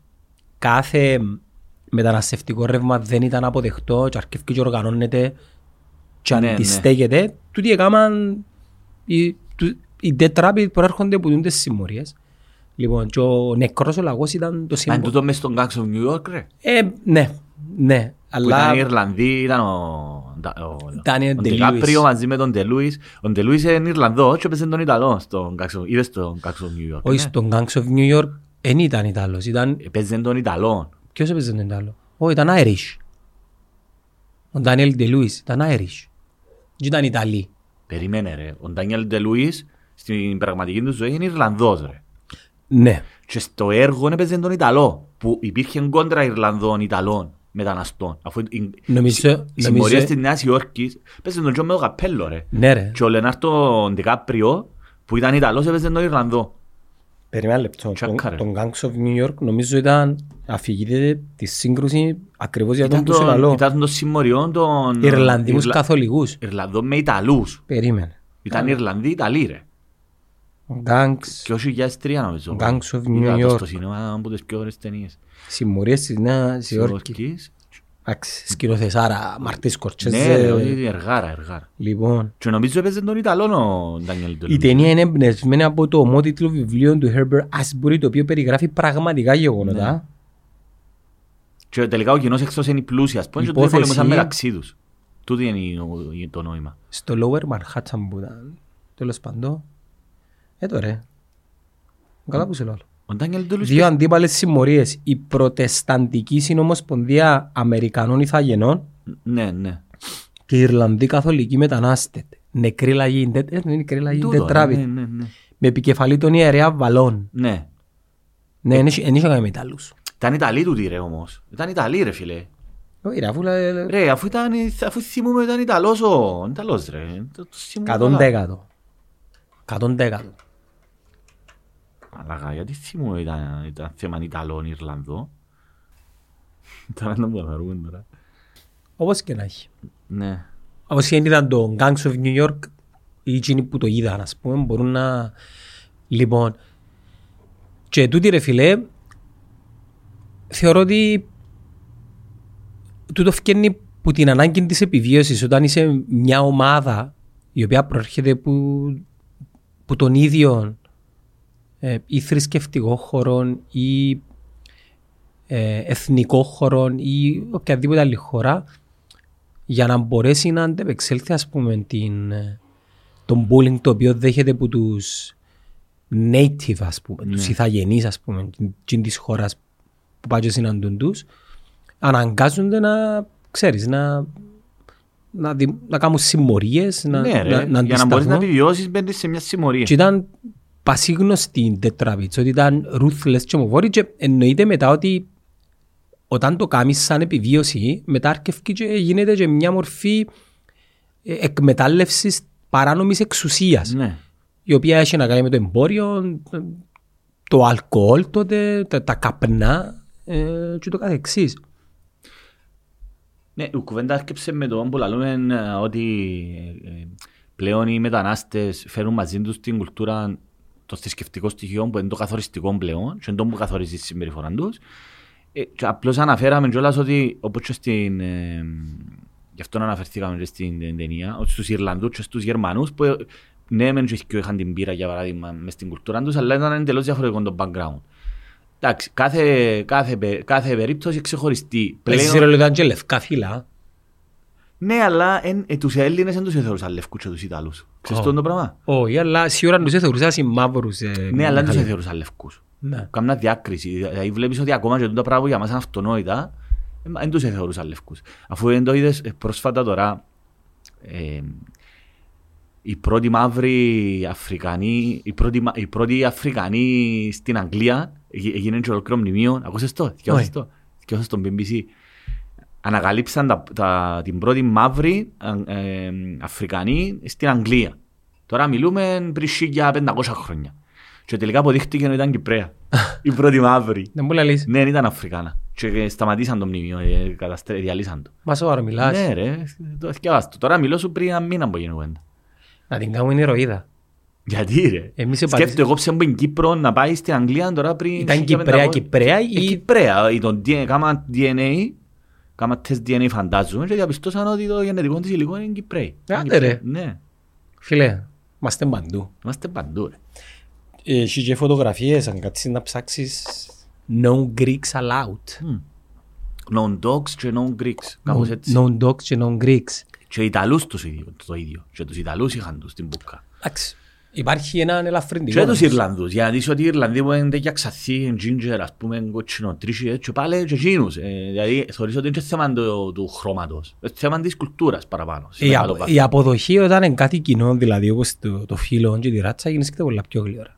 κάθε μεταναστευτικό ρεύμα δεν ήταν αποδεκτό και αρκεύει και οργανώνεται και Ναι, ναι. αντιστέκεται, τούτοι έκαναν οι, του- οι dead rabbit προέρχονται από τις συμμορίες. Λοιπόν, και ο νεκρός ο λαγός ήταν το Αν σύμβολο. τούτο μες στον Gangs of New York, ρε. Ε, ναι, ναι. Που ήταν Αλλά οι Ιρλανδοί, ήταν ο... ο- Daniel ο De-Lewis. Ντικάπριο μαζί με τον Τελούις. Ο Τελούις είναι Ιρλανδός και έπαιζε τον Ιταλό στον Gangs of... Είδες τον Gangs of New York. όχι ναι. στον Gangs of New York δεν ήταν Ιταλός, ήταν Έπαιζε τον Ιταλό. Ποιος έπαιζε τον Ιταλό. Όχι, ήταν Irish. Ο Ντάνιελ Ντελούις ήταν Irish. Και ήταν Ιταλοί. Περίμενε ρε. Ο Ντάνιελ Ντελούις στην πραγματική του ζωή είναι Ιρλανδός ρε. Ναι. Και στο έργο έπαιζε τον Ιταλό. Που υπήρχε κόντρα Ιρλανδών, Ιταλών, μεταναστών. Αφού οι- Νομίζω- οι συμμορίες νομίζω- της Νέας Υόρκης παίζε τον Τζον με το καπέλο ρε. Ναι ρε. Και ο Λεονάρντο Ντικάπριο που ήταν Ιταλός έπαιζε τον Ιρλανδό. Περίμενε ένα λεπτό. Τον, Τσακάρε. τον Gangs of New York νομίζω ήταν αφηγείται τη σύγκρουση ακριβώς για τον Ήταν που σου το, λαλώ. ήταν το συμμοριό των Ιρλανδικούς Ιρλα- καθολικούς. Ιρλανδών με Ιταλούς. Περίμενε. Ήταν Ιρλανδοί Ιταλοί ρε. Ο Gangs, Και όχι για τρία νομίζω. Gangs of New Είδα το York. στο σινεμά από τις πιο ωραίες ταινίες. συμμορίες της Νέας Υόρκης. Υόρκης. Εντάξει, σκηνοθεσάρα, Μαρτίς Ναι, Σκορτσέζε. ρε, όχι, εργάρα, εργάρα. Λοιπόν, Και νομίζω έπαιζε τον Ιταλόν ο Ντάνιελ Η Ντελούις. ταινία είναι εμπνευσμένη από το ομότιτλο βιβλίο του Herbert Asbury το οποίο περιγράφει πραγματικά Ναι. γεγονότα. Και τελικά ο κοινός εχθρός είναι η πλούσια, ας πούμε, και Υπόθεση- τους πολεμούσαν μεταξύ τους. Τούτο είναι ο- το νόημα. Στο Lower Manhattan που ήταν τέλος πάντων. Ε τώρα, καλά που σε λέω. Ο Ντάνιελ Ντελούις Δύο αντίπαλες συμμορίες. Η Προτεσταντική Συνομοσπονδία Αμερικανών Ιθαγενών Ναι, ναι. και η Ιρλανδή Καθολική Μετανάστες. Νεκρή λαγή, τε- ε, είναι νεκρή λαγή, Τούτο, τετράβη. ναι, ναι, ναι. Με επικεφαλή τον ιερέα Βαλών. Ναι. Ναι, δεν είχε δεν είχε κάνει με Ιταλούς. Ήταν Ιταλοί τούτοι ρε όμως. Ήταν Ιταλοί ρε φίλε. Όχι ρε, αφού λέ- Ρε, αφού, ήταν, αφού θυμούμε ήταν Ιταλός ο... Ιταλός ρε. Το- το θυμούμαι Εκατόν καλά. δέκατο. Εκατόν δέκατο. Μαλάκα, γιατί θυμούμαι ήταν, ήταν θέμα Ιταλών Ιρλανδό; Τώρα να μου το χαρούμε τώρα. Όπως και να έχει. Ναι. Όσοι δεν είδαν το Gangs of New York ή εκείνοι που το είδαν ας πούμε μπορούν να... Λοιπόν, και τούτη ρε φιλέ θεωρώ ότι τούτο φκένει που την ανάγκη της επιβίωσης όταν είσαι μια ομάδα η οποία προέρχεται που, που τον ίδιο ε, ή θρησκευτικό χώρο ή ε, εθνικό χώρο ή οποιαδήποτε άλλη χώρα για να μπορέσει να αντεπεξέλθει ας πούμε την, ε, τον bullying το οποίο δέχεται από τους native ας πούμε, τους ηθαγενείς ας πούμε την της χώρας που πάει και συναντούν τους αναγκάζονται να ξέρεις να, να, δι- να κάνουν συμμορίες να, Ναι ρε, να, να για να μπορείς να αντισταθούν. επιβιώσεις μπαίνεις σε μια συμμορία. Και ήταν πασίγνωστη η τετραβίτς, ότι ήταν ruthless και ομοβόρη και εννοείται μετά ότι όταν το κάνεις σαν επιβίωση, μετά αρκευκεί και γίνεται και μια μορφή ε, εκμετάλλευσης παράνομης εξουσίας, Ναι. η οποία έχει να κάνει με το εμπόριο, το αλκοόλ τότε, τα, τα καπνά ε, και το καθεξής. Ναι, η κουβέντας έρκεψε με το που λαλούμε ε, ότι ε, ε, πλέον οι μετανάστες φέρουν μαζί τους την κουλτούρα το θρησκευτικό στοιχείο που είναι το καθοριστικό πλέον και είναι το που καθορίζει τη συμπεριφορά τους. Ε, και απλώς αναφέραμε κιόλας ότι όπως και στην... Ε, γι' αυτό αναφερθήκαμε και στην ε, ταινία, ότι στους Ιρλανδούς και στους Γερμανούς που ε, ναι μεν και είχαν την πείρα για παράδειγμα μες στην κουλτούρα τους αλλά ήταν εντελώς διαφορετικό το background. Εντάξει, κάθε, κάθε, πε- κάθε περίπτωση ξεχωριστή. Εσύ Πλέον, ρε ήταν και λευκά φύλλα. ναι, αλλά εν, ε, τους Έλληνες δεν τους θεωρούσαν λευκούς και τους Ιταλούς. Ξέρεις Ω. αυτό το πράγμα; Όχι, αλλά σίγουρα τους θεωρούσα συμμαύρους. ε, Ναι, αλλά δεν τους Μιχάλη. θεωρούσαν λευκούς. Ναι. Κάμνα διάκριση. Δηλαδή βλέπεις ότι ακόμα και τα πράγματα που για μας είναι αυτονόητα, ε, μα δεν τους θεωρούσαν λευκούς. Αφού δεν το είδες ε, πρόσφατα τώρα, ε, οι πρώτοι μαύροι Αφρικανοί, οι πρώτοι, μα- οι πρώτοι Αφρικανοί στην Αγγλία, εγι- έγινε και ολόκληρο μνημείο, ακούσες το, θυκιώσες Όχι. το, θυκιώσες στον BBC. Ανακαλύψαν τα, τα, την πρώτη μαύρη ε, ε, Αφρικανή στην Αγγλία. Τώρα μιλούμε πριν 1500 χρόνια. Και τελικά αποδείχτηκε ότι ήταν Κυπρέα. η πρώτη μαύρη. Δεν μου λαλείς. Ναι, δεν ήταν Αφρικάνα. Και σταματήσαν το μνημείο, ε, καταστρέ- διαλύσαν το. Μα σοβαρό μιλάς. Ναι ρε, το θυκιάβας το. Τώρα μιλώ σου πριν ένα μήνα που γίνει κουβέντα. Να την κάνουμε ηρωίδα. Γιατί ρε; Εμείς Σκέφτομαι επαντήσαμε. εγώ ψέμπω στην Κύπρο να πάει στην Αγγλία τώρα πριν... Ήταν 1500. Κυπρέα, Κυπρέα Ε, ή... Κυπρέα. Ή το DNA, κάμα DNA, κάμα τεστ DNA φαντάζομαι και διαπιστώσαν ότι το γενετικό της υλικό είναι Κυπρέοι. Άντε, ρε. Ναι, Φίλε, είμαστε παντού. είμαστε παντού ρε. Έχει και φωτογραφίες, αν κάτσεις να ψάξεις No Greeks allowed. No dogs και no Greeks. Κάπως έτσι. No dogs και no Greeks. Και οι Ιταλούς τους ίδιο, το ίδιο. Και τους Ιταλούς είχαν τους στην Μπούκα. Εντάξει, υπάρχει ένα ελαφρυντικό. Και τους Ιρλανδούς. Για να δεις ότι οι Ιρλανδοί που είναι τέτοια ξαθή, ginger, ας πούμε, κοτσινοτρίσι, έτσι, πάλι και εκείνους. Ε, Δηλαδή, θεωρείς ότι είναι και θέμα του, του χρώματος. Είναι θέμα της κουλτούρας παραπάνω. σε Η, μεγάλο απο- βαθμό. η αποδοχή όταν είναι κάτι κοινό, δηλαδή όπως το, το φύλλο και τη ράτσα, γίνεται πολλά πιο γλυόρα.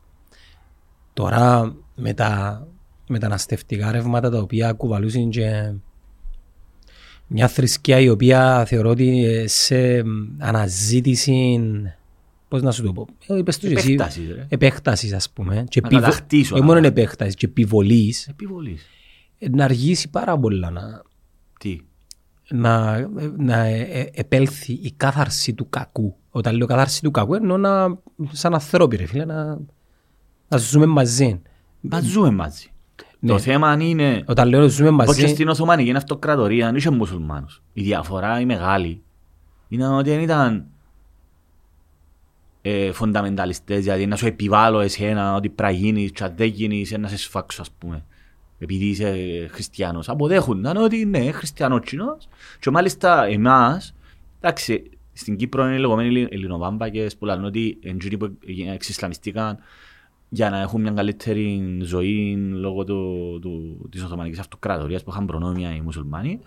Τώρα με τα μεταναστευτικά ρεύματα τα οποία κουβαλούσαν και μια θρησκεία η οποία θεωρώ ότι ε, σε αναζήτηση, πώς να σου το πω, ε, είπες το και εσύ, Επέκτασης, ρε. επέκτασης ας πούμε, και Να επιβο- κατακτήσω, όχι να μόνο πω. επέκτασης και επιβολής, Επιβολής. ε, να αργήσει πάρα πολλά να, Τι; να, να ε- ε- επέλθει η κάθαρση του κακού. Όταν λέω κάθαρση του κακού εννοώ να, σαν ανθρώποι ρε φίλε, να, να ζούμε μαζί. Μα ζούμε μαζί. Ναι. Το θέμα είναι... Όταν λέω να ζούμε Όπως και μαζί, στην Οθωμανική Αυτοκρατορία δεν είχε μουσουλμάνους. Η διαφορά η μεγάλη είναι ότι δεν ήταν ε, φονταμενταλιστές, δηλαδή να σου επιβάλλω εσένα ότι πρέπει να γίνεις και αν δεν γίνεις να σε σφάξω ας πούμε επειδή είσαι χριστιανός. Αποδέχονταν ότι ναι, χριστιανότσινος και μάλιστα εμάς, εντάξει, στην Κύπρο είναι λεγόμενοι Ελληνοβάμπακες που λένε ότι εντζήνοι που εξισλαμιστήκαν για να έχουν μια καλύτερη ζωή λόγω του, του, της Οθωμανικής Αυτοκρατορίας που είχαν προνόμια οι μουσουλμάνοι.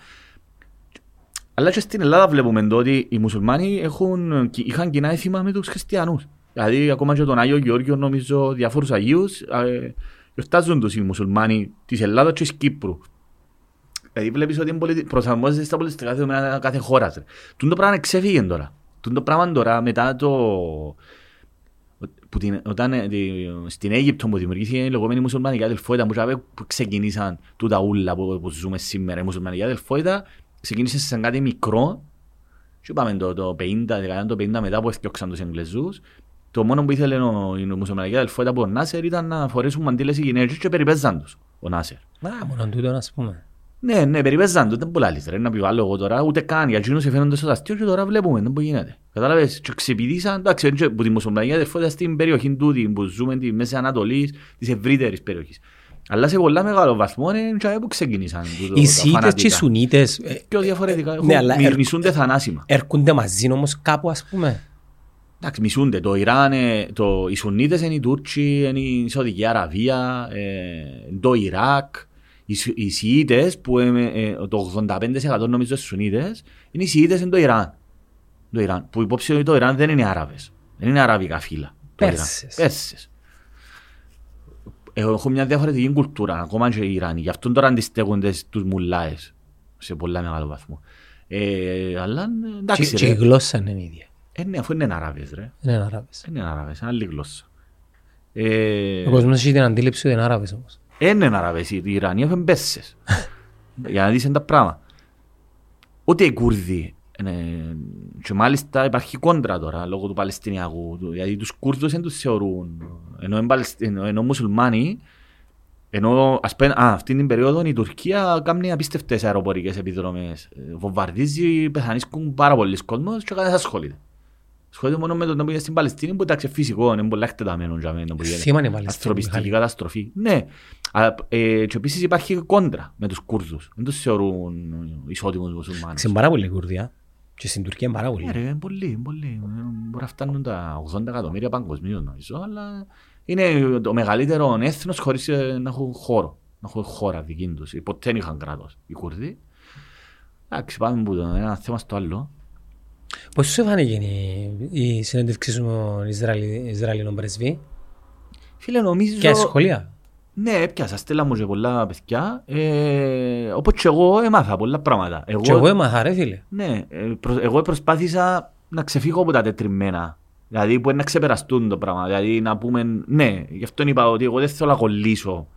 Αλλά και στην Ελλάδα βλέπουμε το ότι οι μουσουλμάνοι έχουν, είχαν κοινά έθιμα με τους χριστιανούς. Δηλαδή ακόμα και τον Άγιο Γεώργιο νομίζω διάφορους Αγίους ε, γιορτάζουν τους οι μουσουλμάνοι της Ελλάδας και της Κύπρου. Δηλαδή βλέπεις ότι είναι πολιτι- προσαρμόζεται στα πολιτιστικά δεδομένα κάθε χώρας. ρε. Τούν το πράγμα ξέφυγε τώρα. Τούν το πράγμα τώρα μετά το... Που την, όταν ε, τη- στην Αίγυπτο που δημιουργήθηκε η λεγόμενη μουσουλμανική αδελφότητα που, τσάβε που ξεκινήσαν τούτα ούλα που, που ζούμε σήμερα η μουσουλμανική αδελφότητα ξεκίνησε σε κάτι μικρό και είπαμε το, το 50, δεκαετία το 50 μετά που έφτιαξαν τους Εγγλεζούς το μόνο που ήθελε ο, η μουσουλμανική αδελφότητα από ο Νάσερ ήταν να φορέσουν μαντήλες οι γυναίκες και περιπέζαν τους ο Νάσερ. Α, μόνο τούτο να πούμε. Ναι, ναι, περιπέζαν το, δεν πολλά λες, ρε, να επιβάλλω εγώ τώρα, ούτε καν, για εκείνους φαίνονται στο αστείο και τώρα βλέπουμε, δεν μπορεί γίνεται. Κατάλαβες, και ξεπηδήσαν, εντάξει, έτσι, που τη μουσουλμανική αδερφότητα στην περιοχή τούτη που ζούμε, τη Μέση Ανατολής, της ευρύτερης περιοχής. Αλλά σε πολλά μεγάλο βαθμό είναι και που ξεκίνησαν. τούτο, Οι τα Σίτες και οι φανατικά. Σουνίτες ε, Πιο διαφορετικά, Ναι, αλλά έχουν- ερ- μισούνται θανάσιμα. έρχονται μαζί όμως κάπου ας πούμε. Εντάξει, μισούνται. Το Ιράν, ε, το, οι Σουνίτες είναι οι Τούρκοι, είναι η Σαουδική Αραβία, ε, το Ιράκ. Οι, Σου- οι Σιήτες, που ε, ε, το 85% νομίζω είναι Σουνίτες, είναι οι Σιήτες είναι το Ιράν. Το Ιράν. Που υπόψη ότι το Ιράν δεν είναι Άραβες. Δεν είναι αραβικά φύλλα. το Ιράν. Πέρσες. Πέρσες. Ε, Έχουν μια διαφορετική κουλτούρα, ακόμα και οι Ιράνοι. Γι' αυτό τώρα αντιστέκονται στους μουλάες σε πολλά μεγάλο βαθμό. Ε, αλλά ε, Και, εντάξει και η ρε. γλώσσα είναι η ίδια. Ε, ναι, αφού είναι Αράβες ρε. Δεν είναι Άραβες. Δεν είναι Αράβες, είναι άλλη γλώσσα. Ε, Ο κόσμος έχει την αντίληψη ότι είναι Άραβες όμως. δεν είναι Αράβες, οι Ιρανοί έχουν Πέρσες. Για να δεις είναι τα πράγματα. Ούτε οι Κούρδοι είναι και μάλιστα υπάρχει κόντρα τώρα λόγω του Παλαιστινιακού. του- Γιατί τους Κούρδους δεν τους θεωρούν. Ενώ, εν Παλαιστι- ενώ, ενώ μουσουλμάνοι, ενώ ας πούμε, α, αυτή την περίοδο η Τουρκία κάνει απίστευτες αεροπορικές επιδρομές. Ε, Βομβαρδίζει, πεθανίσκουν πάρα πολλοί κόσμος και κανένας ασχολείται. Ασχολείται μόνο με το να πήγε στην Παλαιστίνη που εντάξει φυσικό, είναι πολλά εκτεταμένο για μένα που γίνεται. Θύμα είναι η Παλαιστίνη, Ανθρωπιστική Μιχάλη. καταστροφή. Ναι. Α, ε, και επίσης υπάρχει κόντρα με τους Κούρδους. Δεν τους θεωρούν ισότιμους μουσουλμάνους. Είναι πάρα πολύ Κουρδιά. Και στην Τουρκία είναι πάρα πολύ. Ναι, ρε, είναι πολύ, είναι πολύ. Ε, Μπορεί να φτάνουν τα 80 εκατομμύρια παγκοσμίως νομίζω, αλλά είναι το μεγαλύτερο έθνος χωρίς ε, να έχουν χώρο. Να έχουν χώρα δική τους. Ποτέ δεν είχαν κράτος οι Κούρδοι. Εντάξει, πάμε από το ένα θέμα στο άλλο. Πώς σου φάνηκε η- η συνέντευξη σου με τον Ισραηλι- Ισραηλινό πρεσβή; Φίλε, νομίζω... και σχολεία. Ναι, έπιασα, στέλνα μου και πολλά παιδιά. Ε, όπως και εγώ έμαθα πολλά πράγματα. Εγώ, Και εγώ έμαθα ρε φίλε. Ναι, ε, προ- εγώ προσπάθησα να ξεφύγω από τα τετριμμένα. Δηλαδή που είναι να ξεπεραστούν το πράγμα. Δηλαδή να πούμε, ναι, γι' αυτό είπα ότι εγώ δεν θέλω να κολλήσω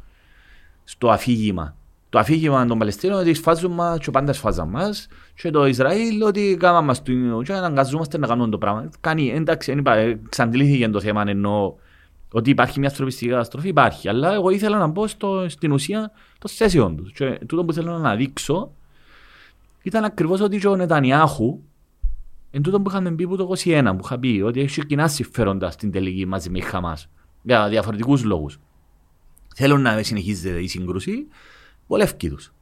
στο αφήγημα. Το αφήγημα των Παλαιστίνων ότι σφάζουν μας και πάντας σφάζαν μας και το Ισραήλ ότι κάμα μας το και αναγκαζόμαστε να κάνουμε το πράγμα. Κάνει, εντάξει, δεν είπα, ε, εξαντλήθηκε το θέμα ενώ ότι υπάρχει μια ανθρωπιστική καταστροφή, υπάρχει. Αλλά εγώ ήθελα να μπω στο, στην ουσία των θέσεων τους. Και τούτο που θέλω να αναδείξω ήταν ακριβώς ότι και ο Νετανιάχου εν τούτο που είχαμε πει που το 21 που είχα πει ότι έχει κοινά συμφέροντα στην τελική μαζί με η Χαμάς για διαφορετικούς λόγους. Θέλουν να συνεχίζεται η σύγκρουση, βολεύει τους.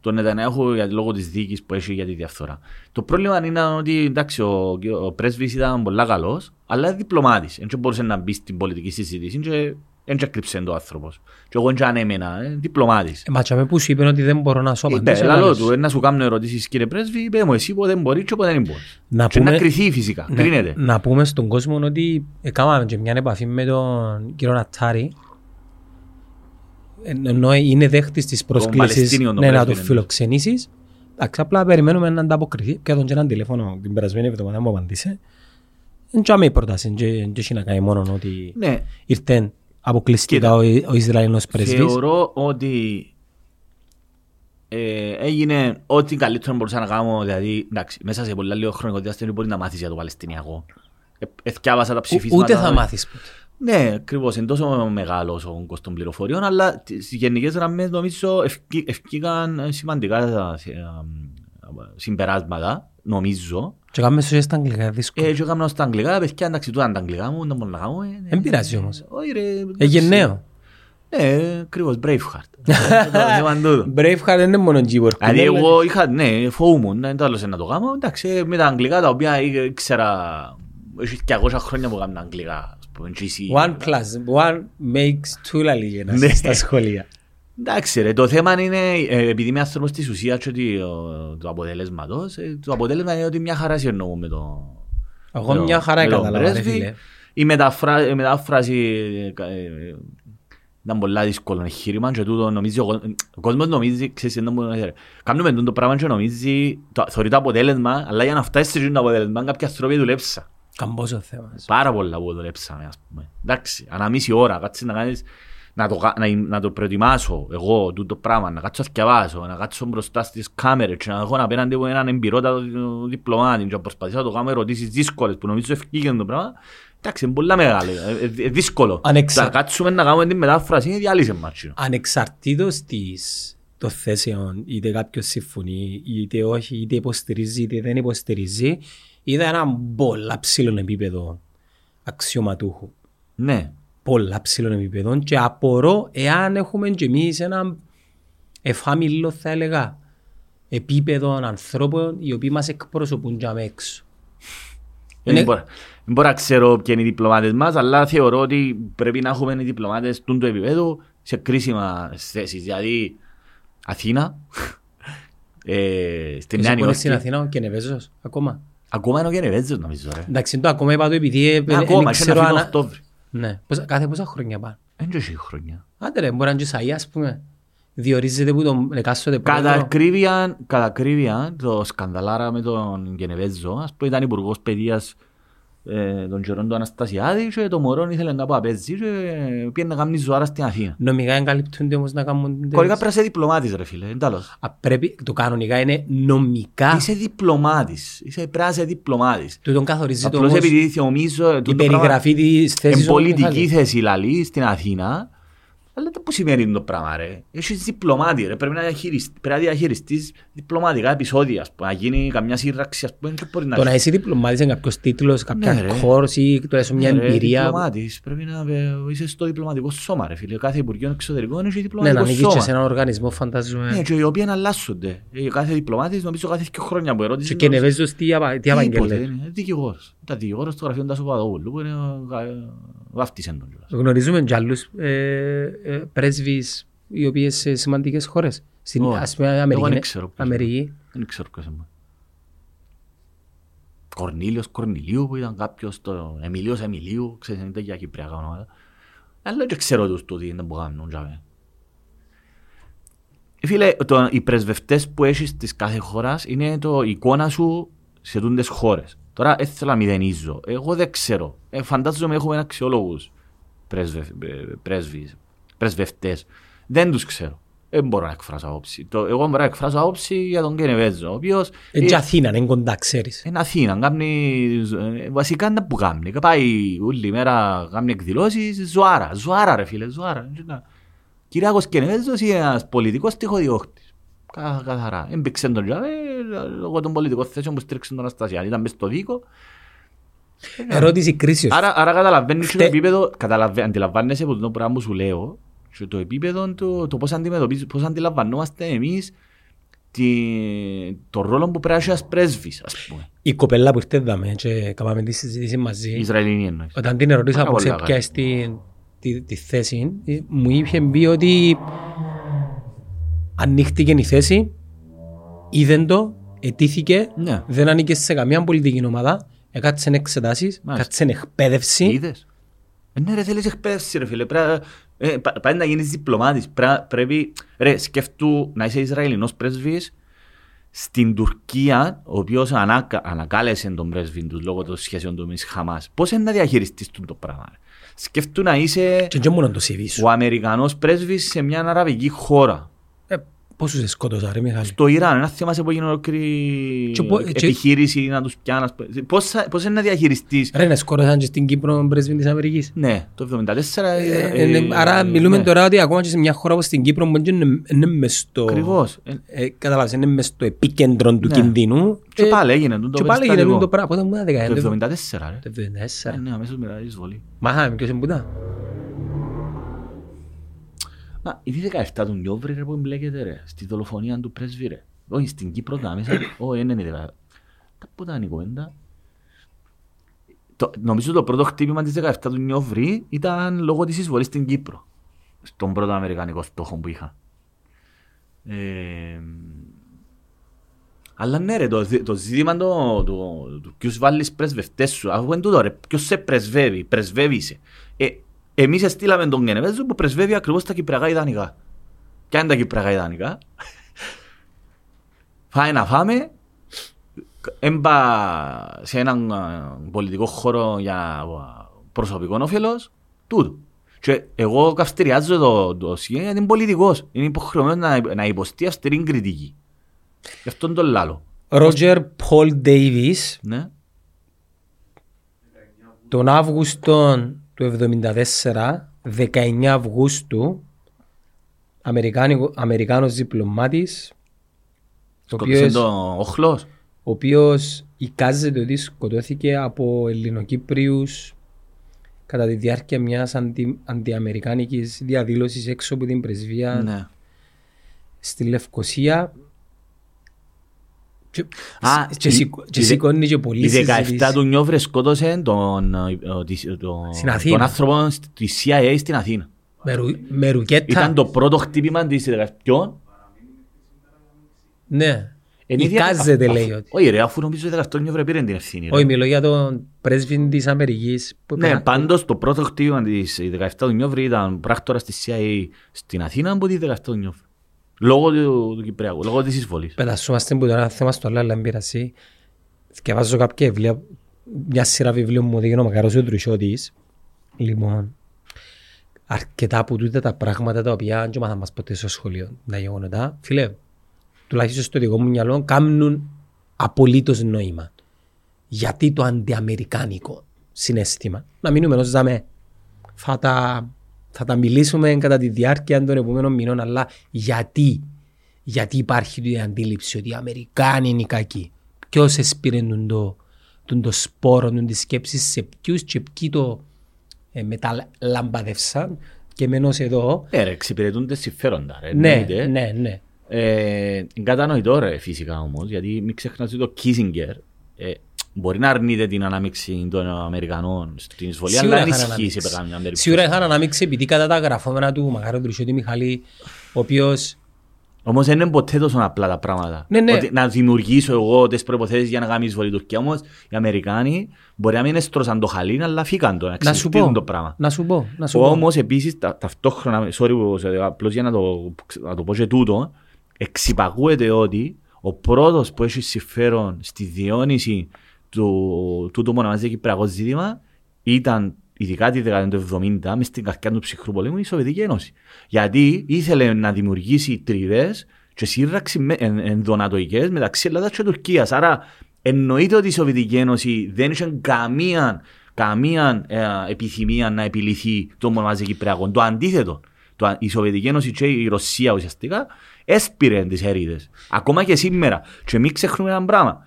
Τον Νετανιάχου για λόγω της δίκης που έχει για τη διαφθορά. Το πρόβλημα είναι ότι εντάξει, ο, ο πρέσβης ήταν πολύ καλός, αλλά διπλωμάτης. Δεν μπορούσε να μπει στην πολιτική συζήτηση και δεν κρύψε το άνθρωπος. Και εγώ δεν ανέμενα, ε, διπλωμάτης. Ε, Μα τσάμε που σου είπε ότι δεν μπορώ να σου Είπε, απαντήσω. λαλό λαλός. του, ε, να σου κάνω ερωτήσεις κύριε πρέσβη, είπε μου εσύ πότε μπορείς και πότε δεν μπορείς. Να Και να πούμε- κρυθεί φυσικά, Ναι, κρίνεται. Να πούμε στον κόσμο ότι έκαναμε και μια επαφή με τον κύριο Νατάρη Εν- ενώ είναι δέχτης της πρόσκλησης Παλαιστίνιον, τον ναι, να πρέσβη, το εννοείς. φιλοξενήσεις εντάξει, απλά περιμένουμε να ανταποκριθεί και τον και έναν τηλέφωνο την περασμένη εβδομάδα μου απαντήσε δεν τσάμε η πρόταση δεν έχει να κάνει μόνο ότι Ναι, ήρθε αποκλειστικά Κοίτα. ο, ο Ισραηλινός πρεσβής θεωρώ ότι ε, έγινε ό,τι καλύτερο μπορούσα να κάνω, δηλαδή, εντάξει, μέσα σε πολλά λίγο χρονικό διάστημα μπορεί να μάθεις για το Παλαιστινιακό. Ε, εθιάβασα τα Ο- ψηφίσματα. ούτε θα μάθεις ποτέ. Ναι, ακριβώς. Είναι τόσο μεγάλο ο όγκο των πληροφοριών, αλλά στις γενικές γραμμές νομίζω ευκεί- ευκήκαν σημαντικά ε, ε, συμπεράσματα, νομίζω. και κάνουμε στο στα αγγλικά δύσκολο Ε, και έκανα στα αγγλικά, παιδιά, εντάξει, τούτα είναι τα αγγλικά μου, δεν μπορώ να κάνω. ε, Δεν πειράζει όμως. Όχι ρε. εντάξει. Έγινε νέο Ναι, ακριβώς, Braveheart. Το θέμα είναι τούτο. Braveheart δεν είναι μόνο G-Work Δηλαδή εγώ είχα, ναι, φοβούμουν, δεν το άλλος να το κάνω. Εντάξει, ε, με τα αγγλικά τα οποία ήξερα, έχει 200 χρόνια που έκανα αγγλικά. Ας πούμε, GC. One plus one makes two λαλίγες Ναι. στα σχολεία. Εντάξει ρε, το θέμα είναι, ε, επειδή είμαι άνθρωπος της ουσίας και ότι, ο- του αποτελέσματος, ε, το αποτέλεσμα είναι ότι μια χαρά συνεννοώ με το... Εγώ με το- μια χαρά με τον κατάλαβα, ρε πρέσβη. φίλε. Η μεταφρά- η μετάφραση ε, ε, ήταν πολλά δύσκολο εγχείρημα και τούτο νομίζει, ο κο- ο κόσμος νομίζει, ξέρεις, δεν μπορεί να ξέρει. Κάνουμε τούτο πράγμα και νομίζει, το- θεωρεί το αποτέλεσμα, αλλά για να φτάσει σε εκείνο το αποτέλεσμα κάποιοι άνθρωποι δουλέψαν. Καμπόσο θέμα. Πάρα πολλά που δουλέψαμε, ας πούμε. Εντάξει, ανά μισή ώρα, κάτσε να κάνεις, να το, κα- να, να το προετοιμάσω εγώ τούτο πράγμα, να κάτσω να διαβάσω, να κάτσω μπροστά στις κάμερες και να έχω απέναντι από έναν εμπειρότατο διπλωμάτη και να προσπαθήσω να το κάνω ερωτήσεις δύσκολες που νομίζω ευκήγαν το πράγμα. Εντάξει, είναι πολλά μεγάλο, ε, ε, ε, δύσκολο. Ανεξα- Να κάτσουμε να κάνουμε την μετάφραση είναι διάλυση μάτσιο. Ανεξαρτήτως της των θέσεων, είτε κάποιος συμφωνεί, είτε όχι, είτε υποστηρίζει, είτε δεν υποστηρίζει, είδα ένα πολλά ψηλό επίπεδο αξιωματούχου. Ναι, Πολλά ψηλό επίπεδο και απορώ εάν έχουμε και εμείς ένα εφάμιλο θα έλεγα επίπεδο ανθρώπων οι οποίοι μας εκπροσωπούν για με έξω. δεν Είναι- μπορώ, δεν μπορώ να ξέρω ποιοι είναι οι διπλωμάτες μας, αλλά θεωρώ ότι πρέπει να έχουμε οι διπλωμάτες του επίπεδου σε κρίσιμα θέσεις. Δηλαδή, Αθήνα, ε, στην Εσύ Νέα που είναι στην Νιόρκη. Αθήνα και Νεβέζος ακόμα. Ακόμα είναι ο Γενεβέζος νομίζω ρε. Εντάξει, το ακόμα είπα το επειδή ε, Ναι, ε, Ακόμα, δεν έχει ξέρω ένα φύγει αν... Οκτώβρη. Ναι, πόσα- κάθε πόσα χρόνια πάνε. Δεν έχει χρόνια. Άντε ρε, μπορεί να είναι και σαΐ, ας πούμε. Διορίζεται που τον εκάστοτε Κατά πρόεδρο. ακρίβεια, κατά ακρίβεια, το σκανδαλάρα με τον Γενεβέζο, ας πούμε ήταν υπουργός παιδείας ε, τον καιρό του Αναστασιάδη και το μωρό ήθελε κάπου να παίζει και πήγαινε να κάνει ζωάρα στην Αθήνα. Νομικά εγκαλυπτούνται όμως να κάνουν... Κολλικά πρέπει να είσαι διπλωμάτης ρε φίλε, είναι τέλος. Α, πρέπει, το κανονικά είναι νομικά. Είσαι διπλωμάτης, είσαι, πρέπει να είσαι διπλωμάτης. Του τον καθορίζει το Απλώς όμως επειδή νομίζω η περιγραφή της θέσης Εν του πολιτική Μιχάλη. θέση λαλή στην Αθήνα, αλλά δεν που σημαίνει το πράγμα ρε. Έχεις διπλωμάτη ρε, πρέπει να διαχειριστείς, πρέπει να διαχειριστείς διπλωματικά επεισόδια, ας πούμε, να γίνει καμιά σύραξη, ας πούμε, και μπορεί να Το να είσαι διπλωμάτης είναι κάποιος τίτλος, κάποια Ναι, ρε. course ή τουλάχιστον μια Ναι, ρε, εμπειρία. Διπλωμάτης, πρέπει να ε, είσαι στο διπλωματικό σώμα ρε φίλε. Κάθε Υπουργείο Εξωτερικών έχει Ναι, διπλωματικό να ανήκεις και σε σώμα. έναν οργανισμό φαντάζομαι. Ναι, και οι οποίοι αλλάσσονται. Ε, Κάθε διπλωμάτης νομίζω κάθε δύο χρόνια που ερώτηση. Και κενεβέζος τι απα- τι Τίποτε, απαγγέλλεται. είναι δικηγόρος. Ήταν δικηγόρος στο γραφείο του Τάσου Παπαδόπουλου που είναι ο κα- βάφτισεν τον κιόλας. Γνωρίζουμε και άλλους ε, ε, πρέσβεις οι οποίες σε σημαντικές χώρες. Στην Όχι. ας πούμε Εγώ Αμερική. δεν ξέρω ποιος Αμερική. Δεν ξέρω ποιος είναι. Κορνίλιος Κορνιλίου που ήταν κάποιος, το Εμιλίος Εμιλίου, ξέρεις, είναι τέτοια κυπριακά ονόματα. Αλλά δεν ξέρω τους το τι είναι που κάνουν. τζάμε. Ε, Φίλε, το, οι πρεσβευτές που έχεις της κάθε χώρας είναι το η εικόνα σου σε τούντες χώρες. Τώρα δεν θέλω να μηδενίζω. Εγώ δεν ξέρω. Ε, φαντάζομαι έχουμε αξιόλογους πρέσβε, ε, πρέσβεις, πρεσβευτές. Δεν τους ξέρω. Δεν μπορώ να εκφράσω άποψη. Το, εγώ μπορώ να εκφράσω άποψη για τον Κενεβέζο, ο οποίος Είναι και Αθήνα, είναι κοντά, ξέρεις. είναι Αθήνα, κάνει, ε, βασικά είναι που κάνει. Πάει όλη μέρα, κάνει εκδηλώσεις, ζωάρα, ζωάρα ρε φίλε, ζωάρα. Κυριάκος Κενεβέζος είναι ένας πολιτικός τυχοδιώκτης. Κα- Καθαρά. Έμπηξε τον Τζαβέ λόγω των πολιτικών θέσεων που στήριξε τον Αναστασιάδη. Ήταν μες στο δίκο. Ερώτηση κρίσεως. Άρα, άρα καταλαβαίνεις και το Χτε- επίπεδο, καταλαβα- αντιλαμβάνεσαι από το πράγμα που σου λέω και το επίπεδο του, το πώς, αντιμετωπίζ- πώς αντιλαμβανόμαστε εμείς τη, το ρόλο που πρέπει να έχει ένας πρέσβης, ας πούμε. Η κοπέλα που ήρθε δάμε και κάναμε τη συζήτηση μαζί. Η Ισραηλινή εννοείς. Όταν την ερωτήσα Πάρα πώς πολύ έπιασε τη, τη, τη θέση, ε, μου είχε πει ότι ανοίχτηκε η θέση, είδε το, ετήθηκε, Ναι. δεν ανήκε σε καμία πολιτική ομάδα, έκατσε εξετάσεις, Μάλιστα. κάτσε εκπαίδευση. Είδες. Ε, ναι ρε θέλεις εκπαίδευση ρε φίλε. Πρέπει, ε, πα- πάει να γίνεις διπλωμάτης. Πρέ- πρέπει, ρε σκέφτου να είσαι Ισραηλινός πρέσβης στην Τουρκία, ο οποίος ανάκα, ανακάλεσε τον πρέσβη του λόγω των σχέσεων του με τις Χαμάς. Πώς είναι να διαχειριστείς τον το πράγμα. Ρε; Σκέφτου να είσαι Και δεν μόνο το CV σου. ο Αμερικανός πρέσβης σε μια αραβική χώρα. Ε, πόσους σκότωσα ρε Μιχάλη; Το Ιράν, ένα θέμα σε που έγινε ολόκληρη Και πο- και- επιχείρηση να τους πιάνει. Πώς, θα- πώς είναι να διαχειριστείς; Ρε, να σκότωσαν και στην Κύπρο πρέσβη της Αμερικής. Ναι, το 74... Ε, ε, ε, Άρα ε, μιλούμε ναι. τώρα ότι ακόμα και σε μια χώρα όπως στην Κύπρο μπορεί να είναι- είναι μες στο... Ακριβώς. Ε, Ε, Καταλάβεις, είναι μες στο επίκεντρο του Ναι. κινδύνου. Και Ε, πάλι έγινε το Και πάλι γίνεται το πράγμα. Πότε μου Το δεκαετία. 74, ρε. Το 74. Ε, Ναι, αμέσως μετά η εισβολή. Μάχαμε ποιος εμπούτα. Μα, η 17 του Νιόβρη ρε που εμπλέκεται ρε, στη δολοφονία του πρέσβη ρε. Όχι, στην Κύπρο τα μέσα, όχι, δεν είναι η 17. Τα πού ήταν η κουβέντα; Το, νομίζω το πρώτο χτύπημα της 17 του Νιόβρη ήταν λόγω της εισβολής στην Κύπρο. Στον πρώτο αμερικανικό στόχο που είχα. Ε, αλλά ναι ρε, το, ζη- το ζήτημα το, το, το ποιους βάλεις πρεσβευτές σου, αφού είναι τούτο ρε, ποιος σε πρεσβεύει, πρεσβεύει Ε, εμείς στείλαμε τον Κενεβέζο που πρεσβεύει ακριβώς τα κυπριακά ιδανικά. Ποια είναι τα κυπριακά ιδανικά; Φάει να φάμε, έμπα σε έναν α, πολιτικό χώρο για α, προσωπικό όφελος, τούτο. Και εγώ καυστηριάζω το δοσιέ γιατί είναι πολιτικός. Είναι υποχρεωμένος να, να υποστεί αυστηρή κριτική. Γι' αυτόν τον λάλο. Ρότζερ Πολ Ντέιβις Ναι. τον Αύγουστο του 1974, 19 Αυγούστου, Αμερικάνικο- Αμερικάνος διπλωμάτης, ο Σκοτώσε οποίος, το όχλος. ο οποίος εικάζεται ότι σκοτώθηκε από Ελληνοκύπριους κατά τη διάρκεια μιας αντι, αντιαμερικάνικης διαδήλωσης έξω από την πρεσβεία Ναι. στη Λευκοσία και, Α, και, η- σηκώ- και η δε- σηκώνει και πολύ Η 17 συζήτηση. του Νιόβρε σκότωσε τον, ε, ε, της- τον, Στην Αθήνα. τον άνθρωπο τη CIA στην Αθήνα. με, ρου, με ρουκέτα. Ήταν το πρώτο χτύπημα της 17. Ναι. Εν ίδια- Εικάζεται αφ- λέει αφ- ότι. Όχι ρε, αφού νομίζω η 17 Νιόβρε πήρε την ευθύνη. ρε. Όχι, μιλώ για τον πρέσβη της Αμερικής. που Ναι, πέρα- πάντως το πρώτο χτύπημα της η 17 του Νιόβρη ήταν πράκτορας της CIA στην Αθήνα από τη 17 του Νιόβρη. Λόγω του, του Κυπριακού, λόγω της εισβολής. Πετασσόμαστε που τώρα ένα θέμα στο άλλο, αλλά μην πειρασεί. Σκευάζω κάποια βιβλία μια σειρά βιβλίων μου οδηγεί ο Μακαρός ο Τρουσιώτης. Λοιπόν, αρκετά από τούτα τα πράγματα τα οποία δεν μάθαμε μας ποτέ στο σχολείο, τα γεγονότα, φίλε, τουλάχιστον στο δικό μου μυαλό, κάνουν απολύτως νόημα. Γιατί το αντιαμερικάνικο συνέστημα, να μείνουμε ενός ζαμε, θα τα, θα τα μιλήσουμε κατά τη διάρκεια των επόμενων μηνών, αλλά γιατί, γιατί υπάρχει η αντίληψη ότι οι Αμερικάνοι είναι οι κακοί; Ποιος εσπήρε το, τον το σπόρο, τον τη σκέψη σε ποιους και ποιοι το ε, μεταλαμπαδεύσαν; Και μένω εδώ. Ε, ρε, εξυπηρετούνται συμφέροντα. Ρε, Ναι, εννοείται. ναι, ναι. Ε, είναι κατανοητό ρε φυσικά όμως, γιατί μην ξεχνάς ότι το Kissinger ε, μπορεί να αρνείται την ανάμειξη των Αμερικανών στην εισβολή, αλλά δεν είχαν ισχύει αναμίξει. σε καμιά περίπτωση. Σίγουρα είχαν αναμίξει επειδή κατά τα γραφόμενα του Μακάρο Τρουσιώτη Μιχαλή, ο οποίος Όμως δεν είναι ποτέ τόσο απλά τα πράγματα. Ναι, ναι. Ότι να δημιουργήσω εγώ τις προϋποθέσεις για να κάνω εισβολή η Τουρκία. Όμως οι Αμερικάνοι μπορεί να μην έστρωσαν το χαλί, αλλά φύγαν το, να να σου εξελιχθούν πω, το πράγμα. να σου πω, να σου πω. Όμως επίσης τα, ταυτόχρονα, sorry, που σε- απλώς για να το, να το πω και τούτο, εξυπακούεται ότι ο πρώτος που έχει συμφέρον στη διόνυση του τούτου μονομαζί κυπριακό ζήτημα ήταν ειδικά τη δεκαετία του 70 μες στην καρκιά του ψυχρού πολέμου η Σοβιετική Ένωση. Γιατί ήθελε να δημιουργήσει τριβές και σύραξη με- εν- ενδονατοικές μεταξύ Ελλάδας και Τουρκίας. Άρα εννοείται ότι η Σοβιετική Ένωση δεν είχε καμία, καμία ε, επιθυμία να επιληθεί το μονομαζί κυπριακό. Το αντίθετο. Το, α- η Σοβιετική Ένωση και η Ρωσία ουσιαστικά έσπηρε τις ερίδες. Ακόμα και σήμερα. Και μην ξεχνούμε ένα πράγμα.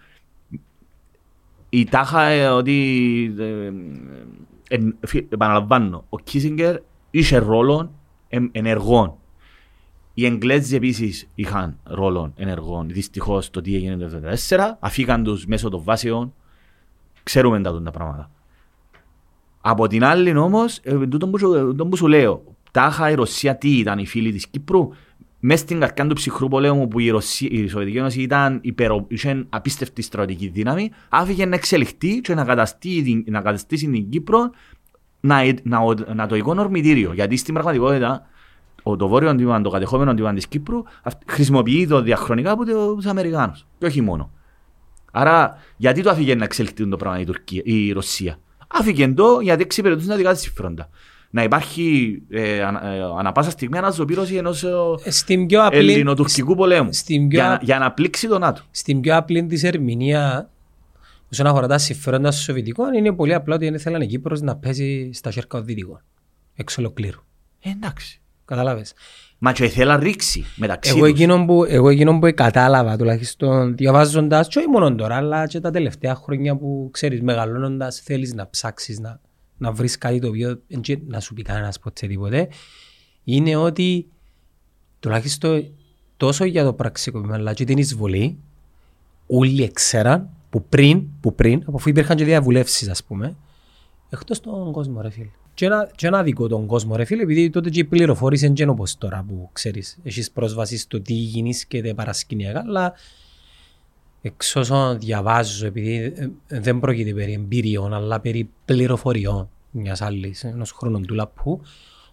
Η τάχα ε, ότι ε, ε, ε, φι- επαναλαμβάνω, ο Κίσιγκερ είχε ρόλο εμ- ενεργών. Οι Εγγλέζοι επίσης είχαν ρόλο ενεργών. Δυστυχώς το τι έγινε το 1974, αφήκαν τους μέσω των βάσεων. Ξέρουμε τα, τα πράγματα. Από την άλλη όμως, τούτο που, σου- τούτο που σου λέω, τάχα η Ρωσία τι ήταν οι φίλοι της Κύπρου, μέσα στην καρκιά του ψυχρού πολέμου που η, Ρωσία, η Σοβιετική Ένωση ήταν υπερο, είχε απίστευτη στρατηγική δύναμη, άφηγε να εξελιχθεί και να, καταστεί, να καταστήσει την Κύπρο να, να, να το εικονορμητήριο. Γιατί στην πραγματικότητα ο, το βόρειο τμήμα, το κατεχόμενο τμήμα της Κύπρου αυ- χρησιμοποιεί το διαχρονικά από τους Αμερικάνους. Και όχι μόνο. Άρα, γιατί το άφηγε να εξελιχθεί το πράγμα η, Τουρκία, η Ρωσία; Άφηγε το γιατί εξυπηρετούν τα δικά της συμφέροντα. Να υπάρχει ε, ανα, ε, ανα πάσα στιγμή αναζωπήρωση ενός Ε, Στην πιο απλή, ελληνοτουρκικού πολέμου. στην πιο- Για, να- για να πλήξει τον ΝΑΤΟ. στην πιο απλή της ερμηνεία όσον αφορά τα συμφέροντα των Σοβιετικών είναι πολύ απλά ότι δεν ήθελαν η Κύπρος να παίζει στα χέρια των Δυτικών. Εξ ολοκλήρου. Ε, εντάξει. Καταλάβες. Μα και θέλα ρίξει μεταξύ Εγώ τους. εκείνο, που, εγώ εκείνο που κατάλαβα τουλάχιστον διαβάζοντας και όχι μόνο τώρα αλλά και τα τελευταία χρόνια που ξέρεις μεγαλώνοντας θέλεις να ψάξεις να, να βρεις κάτι το οποίο δεν και να σου πει κανένας ποτέ τίποτε είναι ότι τουλάχιστον τόσο για το πραξικόπημα αλλά και την εισβολή όλοι ξέραν που πριν, που πριν αφού υπήρχαν και διαβουλεύσεις ας πούμε εκτός τον κόσμο ρε φίλε. Και ένα, και ένα δικό τον κόσμο ρε φίλε, επειδή τότε και η πληροφόρηση είναι και όπως τώρα που ξέρεις, έχεις πρόσβαση στο τι γίνησκεται παρασκηνιακά, αλλά εξ όσων διαβάζω, επειδή ε, ε, δεν πρόκειται περί εμπειριών, αλλά περί πληροφοριών μιας άλλης, ενός χρόνου του λαππού,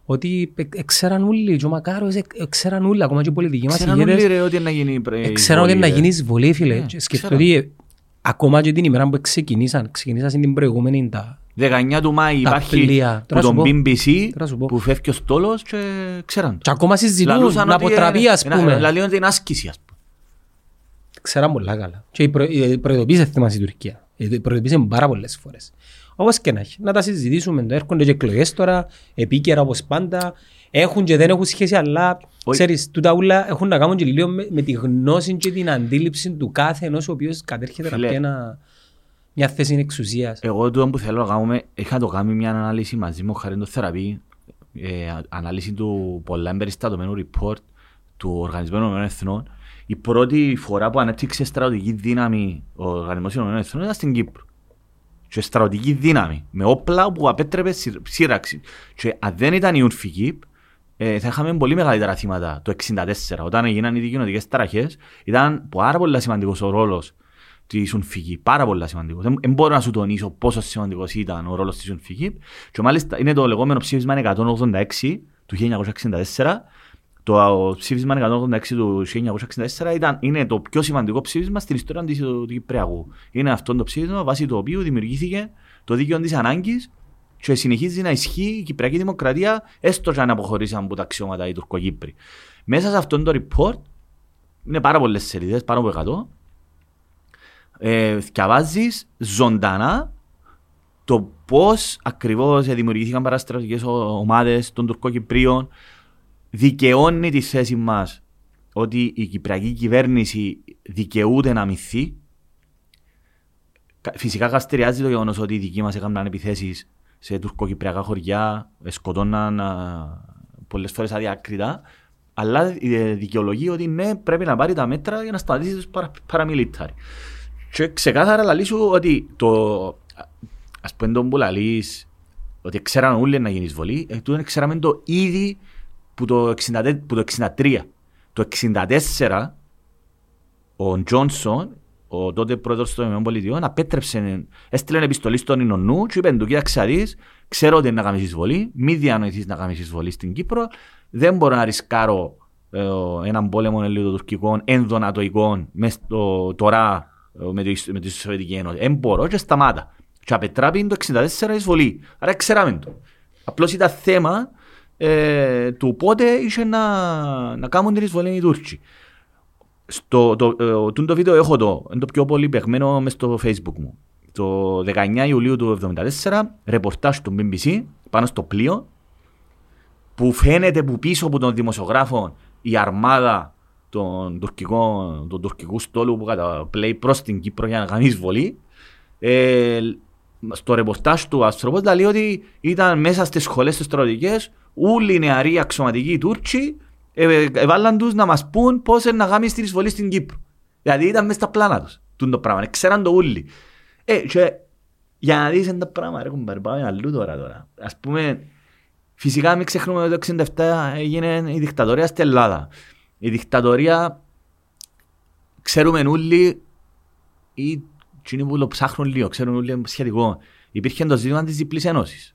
ότι ε, ε, ξέραν όλοι, και ο Μακάρος ε, ε, ξέραν όλοι, ακόμα και οι πολιτικοί μας Ξέραν ηγέτες, όλοι ρε ότι να γίνει πρε- ε, ξέραν ότι εισβολή, να ρε. γίνεις εισβολή, φίλε. Ναι, Και σκεφτώ ξέραν. ότι ε, ακόμα και την ημέρα που ξεκινήσαν, ξεκινήσαν την προηγούμενη τα 19 του Μάη Τα υπάρχει πλοία. που Τώρα τον σου πω. BBC Τώρα σου πω. που φεύγει ο στόλος και ξέραν. Και ακόμα συζητούν Λαλούσαν να ότι, αποτραπεί, ε, ας ένα- πούμε. Λαλούν ότι είναι άσκηση, ας πούμε. Ξέραν πολλά καλά. Και η προ- η προειδοποίησε θυμάσαι η Τουρκία. Η Προειδοποίησε πάρα πολλές φορές. Όπως και να έχει. Να τα συζητήσουμε. Το έρχονται και εκλογές τώρα, επίκαιρα όπως πάντα. Έχουν και δεν έχουν σχέση, αλλά Όχι. ξέρεις, τούτα ούλα έχουν να κάνουν και λίγο με, με τη γνώση και την αντίληψη του κάθε ενός ο οποίος κατέρχεται να Φίλε. πει ένα, μια θέση εξουσίας. Εγώ το που θέλω να κάνουμε, είχα το κάνει μια ανάλυση μαζί μου, χάρη το θεραπεία, ε, ανάλυση του πολλά εμπεριστατωμένου report του Οργανισμού Ηνωμένων Εθνών. Η πρώτη φορά που ανέπτυξε στρατηγική δύναμη ο Οργανισμός Ηνωμένων Εθνών ήταν στην Κύπρο. Και στρατηγική δύναμη, με όπλα που απέτρεπε σύρ- σύραξη. Και αν δεν ήταν η UNFIGIP, ε, θα είχαμε πολύ μεγαλύτερα θύματα το 1964. Όταν έγιναν οι δικοινωτικές ταραχές, ήταν πάρα πολύ σημαντικός ο ρόλος της UNFIGIP. Πάρα πολύ σημαντικός. Δεν, δεν μπορώ να σου τονίσω πόσο σημαντικός ήταν ο ρόλος της UNFIGIP. Και μάλιστα είναι το λεγόμενο ψήφισμα 186 του 1964, το Το ψήφισμα 186 του 1964 ήταν, είναι το πιο σημαντικό ψήφισμα στην ιστορία της- του Κυπριακού. Είναι αυτό το ψήφισμα βάσει το οποίο δημιουργήθηκε το δίκαιο της ανάγκης και συνεχίζει να ισχύει η Κυπριακή Δημοκρατία έστω και αν αποχωρήσαν από τα αξιώματα οι Τουρκοκύπροι. Μέσα σε αυτό το report είναι πάρα πολλές σελίδες, πάνω από 100 ε, διαβάζεις ζωντανά το πώς ακριβώς δημιουργήθηκαν παραστρατικές ομάδες των Τουρκοκυπρίων δικαιώνει τη θέση μας ότι η Κυπριακή κυβέρνηση δικαιούται να μυθεί. Κα- Φυσικά καστηριάζει το γεγονός ότι οι δικοί μας έκαναν επιθέσεις σε τουρκοκυπριακά χωριά, σκοτώναν α, πολλές φορές αδιάκριτα, αλλά ε, δικαιολογεί ότι ναι, πρέπει να πάρει τα μέτρα για να σταματήσει τους παρα, παραμιλιτάρι. Και ξεκάθαρα λαλείς σου ότι το, ας πούμε τον που λαλείς, ότι ξέραν όλοι να γίνει εισβολή, ε, τούτον ξέραμε το ήδη που το, 60, που το 63. Το 64 ο Τζόνσον, ο τότε πρόεδρος των ΗΠΑ, απέτρεψε, έστειλε επιστολή στον Ινωνού και είπε του κοίταξε να δεις, ξέρω ότι είναι να κάνεις εισβολή, μη διανοηθείς να κάνεις εισβολή στην Κύπρο, δεν μπορώ να ρισκάρω ε, έναν πόλεμο ελληνοτουρκικών ενδονατοικών μες στο, τώρα ε, με, τη, με τη Σοβιετική Ένωση. Δεν μπορώ και σταμάτα. Και απετράπει το 64 εισβολή. Άρα ξέραμε το. Απλώς ήταν θέμα ε, του πότε είχε να, να κάνουν την εισβολή οι Τούρκοι. Στο, το, ε, τούτο βίντεο έχω το, είναι το πιο πολύ παιγμένο μες στο facebook μου. Το 19 Ιουλίου του 1974, ρεπορτάζ του BBC πάνω στο πλοίο που φαίνεται που πίσω από τον δημοσιογράφο η αρμάδα των τουρκικών, των τουρκικού στόλου που καταπλέει προς την Κύπρο για να κάνει εισβολή. Ε, στο ρεπορτάζ του Αστροπός λέει ότι ήταν μέσα στις σχολές τις στρατιωτικές όλοι οι νεαροί αξιωματικοί Τούρκοι ε, έβαλαν τους να μας πούν πώς είναι να κάνει την εισβολή στην Κύπρο. Δηλαδή ήταν μέσα στα πλάνα τους. Τούν το πράγμα. Ξέραν το όλοι. Ε, και για να δεις ένα πράγμα, ρε κουμπάρ, πάμε αλλού τώρα τώρα. Ας πούμε, φυσικά μην ξεχνούμε ότι το 1967 έγινε η δικτατορία στην Ελλάδα. Η δικτατορία, ξέρουμε όλοι, ή εκείνοι που το ψάχνουν λίγο, ξέρουν όλοι σχετικό. Υπήρχε το ζήτημα της διπλής ένωσης.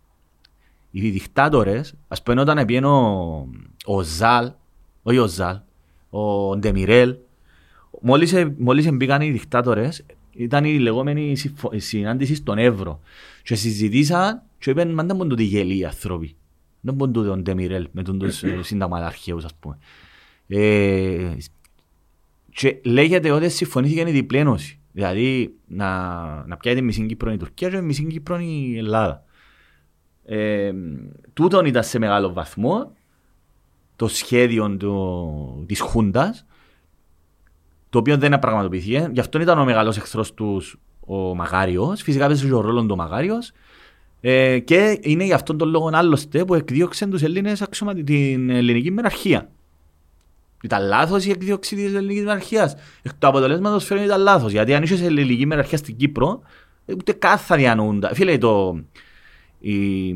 Οι δικτάτορες, ας πούμε όταν πήγαινε ο, ο Ζαλ, όχι ο Ζαλ, ο Ντεμιρέλ, μόλις, ε- μόλις μπήκαν οι δικτάτορες, ήταν η λεγόμενη συμφω- η συνάντηση στον Εύρο. Και συζητήσαν και είπαν, μα δεν μπορούν τούτοι γελοί οι άνθρωποι. Δεν μπορούν τούτοι ο Ντεμιρέλ με τον τους ε, συνταγματαρχαίους, ας πούμε. Ε, και λέγεται ότι συμφωνήθηκε η διπλή ένωση. Δηλαδή να, να πιάει τη μισή Κύπρο η Τουρκία και τη μισή Κύπρο η Ελλάδα. Ε, τούτον ήταν σε μεγάλο βαθμό το σχέδιο του, της Χούντας το οποίο δεν πραγματοποιήθηκε. Γι' αυτό ήταν ο μεγάλος εχθρός τους ο Μαγάριος. Φυσικά παίζει ο ρόλος του Μαγάριος. Ε, και είναι γι' αυτόν τον λόγο άλλωστε που εκδίωξαν τους Έλληνες αξιωματι... την ελληνική μεραρχία. Ήταν λάθος η εκδίωξη της ελληνικής μεραρχίας. Εκ του αποτελέσματος φαίνεται ήταν λάθος. Γιατί αν είσαι ελληνική μεραρχία στην Κύπρο, ε, ούτε καν θα διανοούνται. Φίλε, το, η,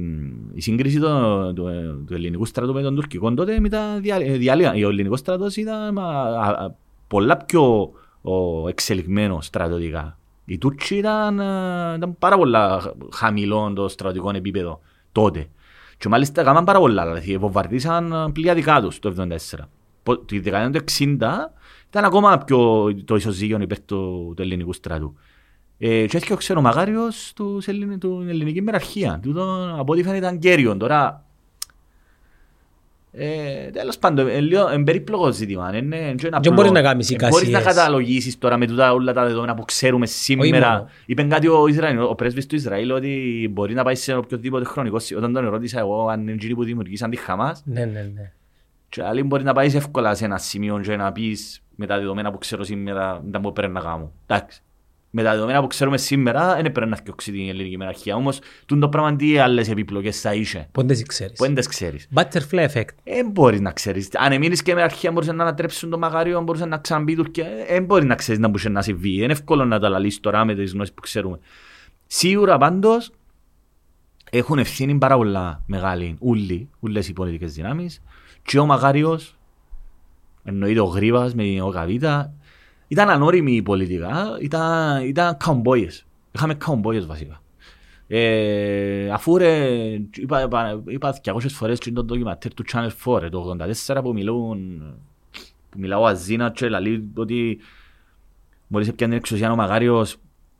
η σύγκριση του, του, του ελληνικού στρατού με τον τουρκικό τότε ήταν δια, διαλύα. Ο ελληνικός στρατός ήταν μα, α, α, πολλά πιο ο, εξελιγμένο στρατιωτικά. Οι Τούρκοι ήταν, α, ήταν πάρα πολλά χαμηλό το στρατιωτικό επίπεδο τότε. Και μάλιστα έκαναν πάρα πολλά, δηλαδή βομβαρδίσαν πλοία δικά τους το 1974. Πο- Τη δεκαετία του 60 ήταν ακόμα πιο το ισοζύγιο υπέρ του, του ελληνικού στρατού. Ε, και έτσι ξέρω ο Μαγάριος του Ελλην, του ελληνική μεραρχία. Τούτο από ό,τι φαίνεται ήταν κέριον. Τώρα, ε, τέλος πάντων, είναι λίγο είναι περίπλοκο ζήτημα. Είναι, είναι απλό. Δεν μπορείς να κάνεις Ε, Μπορείς να εικασίες. καταλογίσεις τώρα με τούτα όλα τα δεδομένα που ξέρουμε σήμερα. μόνο. Είπε κάτι ο, Ισραήλ, ο πρέσβης του Ισραήλ ότι μπορεί να πάει σε οποιοδήποτε χρονικό. σημείο. Όταν τον ρώτησα εγώ αν είναι εκείνοι που δημιουργήσαν τη Χαμάς, Ναι, ναι, ναι. Και άλλοι μπορεί να πάεις εύκολα σε ένα σημείο και να πεις με τα δεδομένα που ξέρω σήμερα δεν μπορεί πρέπει να κάνω. Εντάξει. Με τα δεδομένα που ξέρουμε σήμερα δεν πρέπει να φτιάξει την ελληνική μεραρχία. Όμως τούτο το πράγμα τι άλλες επιπλοκές θα είχε. Πότε εσύ ξέρεις. Που δεν τις ξέρεις. Butterfly effect. Δεν μπορείς να ξέρεις. Αν εμείνεις και με αρχαία μπορούσαν να ανατρέψουν το μαγάριο, μπορούσαν να ξαναμπεί η Τουρκία. Δεν μπορεί να ξέρεις να μπορούσε να συμβεί. Είναι εύκολο να τα λαλείς τώρα με τις γνώσεις που ξέρουμε. Σίγουρα πάντως έχουν ευθύνη πάρα πολλά μεγάλη ούλοι, ούλες οι πολιτικές δυνάμεις και ο Μαγάριος, εννοείται ο Γρήβας με ο Καβίτα, ήταν ανώριμοι πολιτικά, ήταν, ήταν καουμπόιες. Είχαμε καουμπόιες βασικά. Ε, αφού ρε, είπα, είπα, είπα 200 φορές και το ντοκιματέρ του Channel 4, ρε, το 84 που μιλούν, που μιλάω αζίνα και λαλεί ότι μόλις έπιανε εξουσία ο Μαγάριος,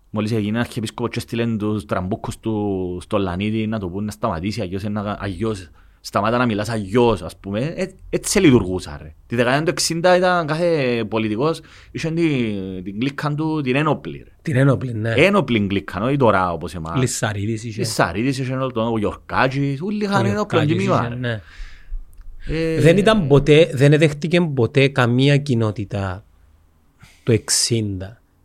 μόλις έγινε αρχιεπίσκοπος και στείλεν τους τραμπούκους του στο Λανίδι να το πούν να σταματήσει, αγιώς, ένα, αγιώς σταμάτα να μιλάς αγιώς, ας πούμε, ε, έτσι λειτουργούσα ρε. Τη δεκαετία του 60 ήταν κάθε πολιτικός, είχε την, την κλίκκα του την ένοπλη ρε. Την ένοπλη, ναι. Ένοπλη κλίκκα, όχι τώρα όπως εμάς. Λισσαρίδης είχε. Λισσαρίδης είχε όλο τον, ο Γιορκάτζης, όλοι είχαν Ο ένοπλο Γιορκάκης τιμήμα είχε, ρε. ναι. Ε, Δεν ήταν ποτέ, δεν εδέχτηκε ποτέ καμία κοινότητα το 60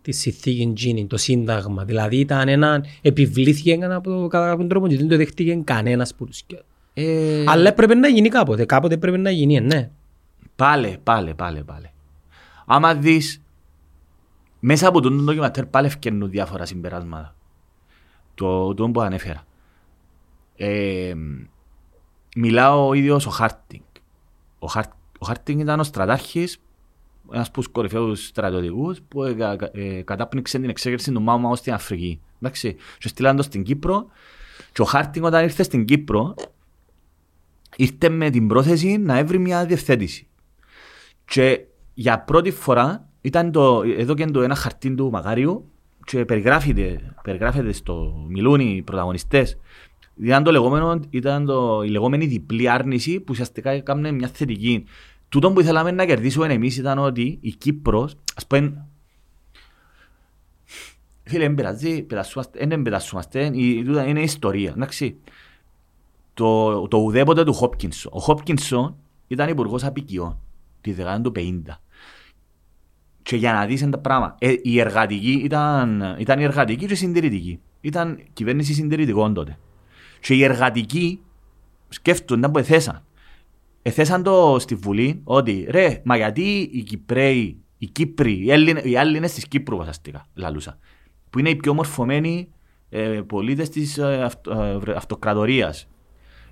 τη συνθήκη Τζίνι, το σύνταγμα. Δηλαδή ήταν ένα, επιβλήθηκε ένα από το κατά κάποιον τρόπο και δεν το δέχτηκε κανένας που τους και- ε, Αλλά έπρεπε να γίνει κάποτε, κάποτε πρέπει να γίνει, ε, ναι. Πάλε, πάλε, πάλε, πάλε. Άμα δεις, μέσα από τον ντοκιματέρ πάλι εφκαίνουν διάφορα συμπεράσματα. Το, το που ανέφερα. Ε, μιλά ο ίδιος ο Χάρτινγκ. Ο, Χάρ, ο Χάρτινγκ ήταν ο στρατάρχης, ένας από τους κορυφαίους στρατιωτικούς που ε, κα- ε, κατάπνιξε την εξέγερση του Μάου Μάου στην Αφρική. Εντάξει, και στείλαν τον στην Κύπρο και ο Χάρτινγκ όταν ήρθε στην Κύπρο ήρθε με την πρόθεση να έβρει μια διευθέτηση. Και για πρώτη φορά ήταν το, εδώ και το ένα χαρτί του Μαγάριου και περιγράφεται, περιγράφεται στο μιλούν οι πρωταγωνιστές. Ήταν, το λεγόμενο, ήταν το, η λεγόμενη διπλή άρνηση που ουσιαστικά έκανε μια θετική. Τούτο που ήθελαμε να κερδίσουμε εμείς ήταν ότι η Κύπρος, ας πούμε, φίλε, δεν πειράζει, πετασσούμαστε, δεν πετασσούμαστε, η- τούτα είναι ιστορία, εντάξει. Το, το ουδέποτε του Χόπκινσον. Ο Χόπκινσον ήταν υπουργός απικιών τη δεκαετία του 50. Και για να δεις τα πράγματα, ε, η εργατική ήταν, ήταν η εργατική και η συντηρητική. Ήταν κυβέρνηση συντηρητικών τότε. Και οι εργατικοί σκέφτονταν που εθέσαν. Εθέσαν το στη Βουλή ότι ρε, μα γιατί οι Κυπρέοι, οι Κύπροι, οι, Έλληνες, οι Έλληνες της Κύπρου βασαστικά, λαλούσα, που είναι οι πιο μορφωμένοι ε, πολίτες της ε, αυτο, ε, αυτοκρατορίας,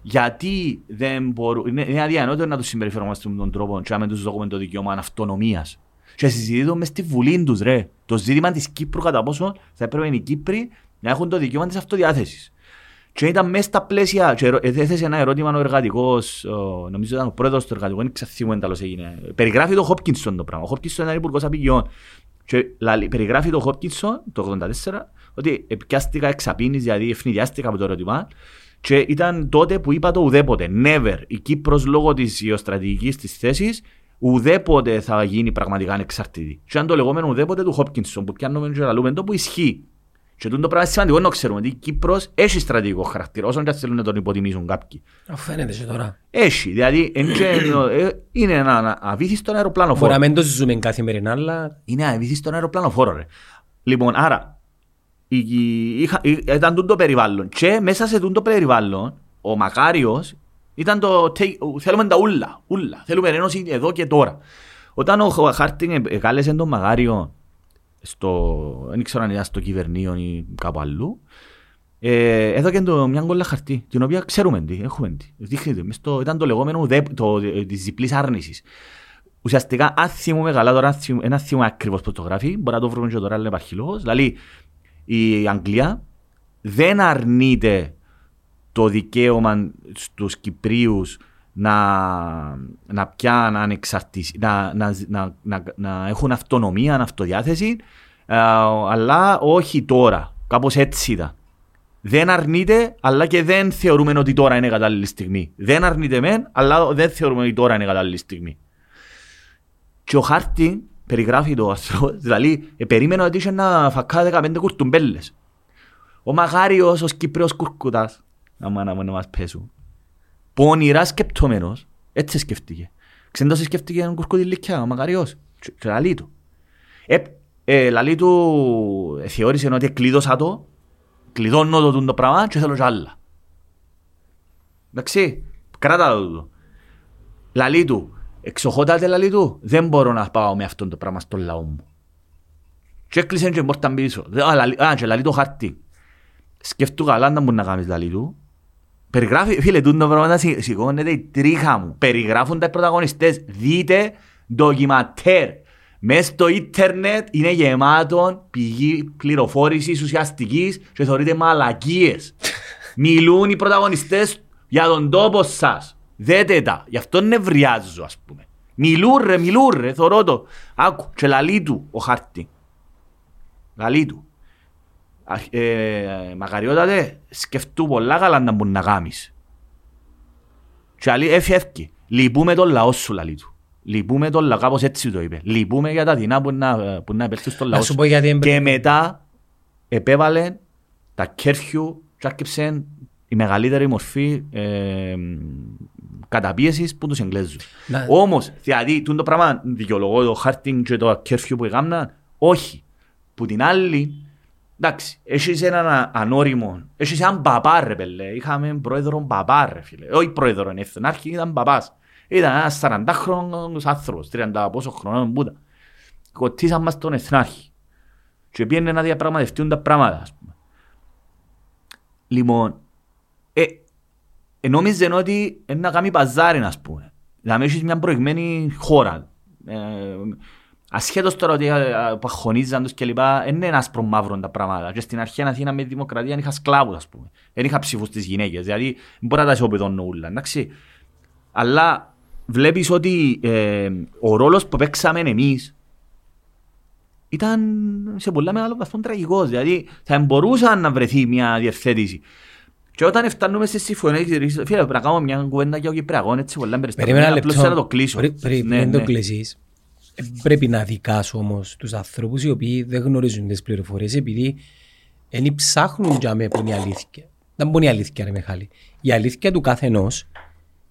γιατί δεν μπορούν, είναι, είναι αδιανότερο να τους συμπεριφερόμαστε με τον τρόπο και να μην τους δώσουμε το δικαίωμα αυτονομίας. Και συζητούν μες στη Βουλή τους ρε. Το ζήτημα της Κύπρου κατά πόσο θα έπρεπε οι Κύπροι να έχουν το δικαίωμα της αυτοδιάθεσης. Και ήταν μέσα στα πλαίσια, και ερω- έθεσε ένα ερώτημα ο εργατικός, ο- νομίζω ήταν ο πρόεδρος του εργατικού, δεν ξαθυμούν τέλος έγινε. Περιγράφει το Χόπκινσον το πράγμα. Ο Χόπκινσον ήταν υπουργός απικιών. Και λαλεί- περιγράφει το Χόπκινσον το 84 ότι επιάστηκα εξαπίνης, δηλαδή ευνηδιάστηκα από το ερώτημα και ήταν τότε που είπα το ουδέποτε. Never. Η Κύπρος λόγω της γεωστρατηγικής της θέσης ουδέποτε θα γίνει πραγματικά ανεξαρτητή. Και ήταν το λεγόμενο ουδέποτε του Χόπκινσον που πιάνουμε και λαλούμε το που ισχύει. Και τούτο το πράγμα είναι σημαντικό να ξέρουμε ότι η Κύπρος έχει στρατηγικό χαρακτήρα όσον και αν θέλουν να τον υποτιμήσουν κάποιοι. Αφού φαίνεται και τώρα. Έχει, δηλαδή εν και- ε, είναι ένα αβήθιστο αεροπλάνο Μπορεί να μην το ζούμε καθημερινά, αλλά είναι αβήθιστο αεροπλάνοφόρο ρε. Λοιπόν, άρα, η, η- είχα, η- ήταν τούτο περιβάλλον και μέσα σε τούτο περιβάλλον ο Μακάριος ήταν το take- θέλουμε τα ούλα, ούλα. Θέλουμε ένωση εδώ και τώρα. Όταν ο Χάρτινγκ κάλεσε τον Μακάριο στο, δεν ξέρω αν ήταν στο κυβερνείο ή κάπου αλλού, ε, έδωκε το μια κόλλα χαρτί, την οποία ξέρουμε τι, έχουμε τι. Δείχνεται, μες στο, ήταν το λεγόμενο ουδέ, το, της διπλής άρνησης. Ουσιαστικά, αν θυμούμε καλά τώρα, αν θυμ- ένα θυμούμε ακριβώς πώς το γράφει, μπορεί να το βρούμε και τώρα, αλλά υπάρχει λόγος. Δηλαδή, η Αγγλία δεν αρνείται το δικαίωμα στους Κυπρίους να, να πιάνουν ανεξαρτησία, να, να, να, να, να έχουν αυτονομία, αυτοδιάθεση, ε, αλλά όχι τώρα. Κάπως έτσι ήταν. Δεν αρνείται, αλλά και δεν θεωρούμε ότι τώρα είναι κατάλληλη στιγμή. Δεν αρνείται μεν, αλλά δεν θεωρούμε ότι τώρα είναι κατάλληλη στιγμή. Και ο Χάρτη περιγράφει το αυτό, δηλαδή ε, περίμενα ότι είχε να φακά 15 κουρτουμπέλες. Ο Μαγάριος, ο Κύπριος κουρκουτάς, άμα να να μας πέσουν, πονηρά σκεπτόμενος, έτσι σκεφτήκε. Ξέρετε πώς σκεφτήκε έναν κουρκούτη λυκιά, ο Μαγάριος, και και λαλεί του. Ε, ε, λαλεί του, ε, θεώρησε ότι κλείδωσα το, κλειδώνω το τούτο πράγμα και θέλω κι άλλα. Εντάξει, κράτα το τούτο. Λαλεί του, εξοχότατε λαλεί του, δεν μπορώ να πάω με αυτό το πράγμα στο λαό μου. Και έκλεισε και πόρταν πίσω. Δε- Α, λαλεί- α, και λαλεί το χαρτί. Σκεφτού καλά να μπορεί να κάνεις λαλεί του. Περιγράφει, φίλε, τούτο πράγματα σι- σηκώνεται η τρίχα μου. Περιγράφουν τα πρωταγωνιστές. Δείτε ντοκιματέρ. Μες στο ίντερνετ είναι γεμάτο πηγή πληροφόρησης ουσιαστικής και θεωρείται μαλακίες. Μιλούν οι πρωταγωνιστές για τον τόπο σας. Δέτε τα. Γι' αυτό νευριάζω ας πούμε. Μιλούν ρε, μιλούν ρε, θωρώ το. Άκου, και λαλεί του ο χάρτη. Λαλεί του. Αχ, ε, μακαριότατε, σκεφτού πολλά καλά να μπορεί να κάνεις. Και άλλη έφυγε. Λυπούμε τον λαό σου, λαλεί του. Λυπούμε τον λαό, κάπως έτσι το είπε. Λυπούμε για τα δεινά που να, που να επέλθουν στον Να λαό σου σου. πω γιατί Και εμπρε- μετά επέβαλε τα κέρφιου και άρχισε η μεγαλύτερη μορφή ε, καταπίεσης που τους Εγγλέζους. Να- Όμως, δηλαδή, τούτο το πράγμα δικαιολογώ το χάρτινγκ και το κέρφιου που έκαναν, όχι. Που την άλλη, εντάξει, έχεις έναν α- ανώριμο, έχεις έναν παπά ρε πέλε, είχαμε πρόεδρο παπά ρε φίλε, όχι πρόεδρο είναι εθνάρχη, ήταν παπάς. Ήταν ένας 40χρονος άνθρωπος, 30 πόσο χρονών που ήταν. Κοτίσαν μας τον εθνάρχη και πήγαινε να διαπραγματευτούν τα πράγματα, ας πούμε. Λοιπόν, ε, ε, νόμιζε ότι είναι να κάνει παζάρι, ας πούμε. Δηλαδή έχεις μια προηγμένη χώρα. Ε, ασχέτως τώρα ότι ε, ε, παχωνίζαν τους και λοιπά, δεν είναι άσπρο μαύρο τα πράγματα. Και στην αρχή εν Αθήνα με τη δημοκρατία είχα σκλάβους, ας πούμε. Δεν είχα ψήφους στις γυναίκες, δηλαδή δεν μπορεί να τα ισοπεδώνω όλα, εντάξει. Αλλά βλέπεις ότι ε, ο ρόλος που παίξαμε εμείς ήταν σε πολλά μεγάλο βαθμό τραγικός. Δηλαδή θα μπορούσαν να βρεθεί μια διευθέτηση. Και όταν φτάνουμε στη συμφωνία, φίλε, πρέπει να κάνουμε μια κουβέντα για ο Κυπριακός, έτσι πολλά Περίμενα ένα Απλώς λεπτό. να το κλείσω. Πριν- Πριν Ναι, πριν το ναι. κλείσεις, ε, πρέπει να δικάσω όμως τους ανθρώπους οι οποίοι δεν γνωρίζουν τις πληροφορίες επειδή δεν ψάχνουν για μέ που είναι η αλήθεια. Δεν μπορεί η αλήθεια ρε Μιχάλη. Η αλήθεια του καθενός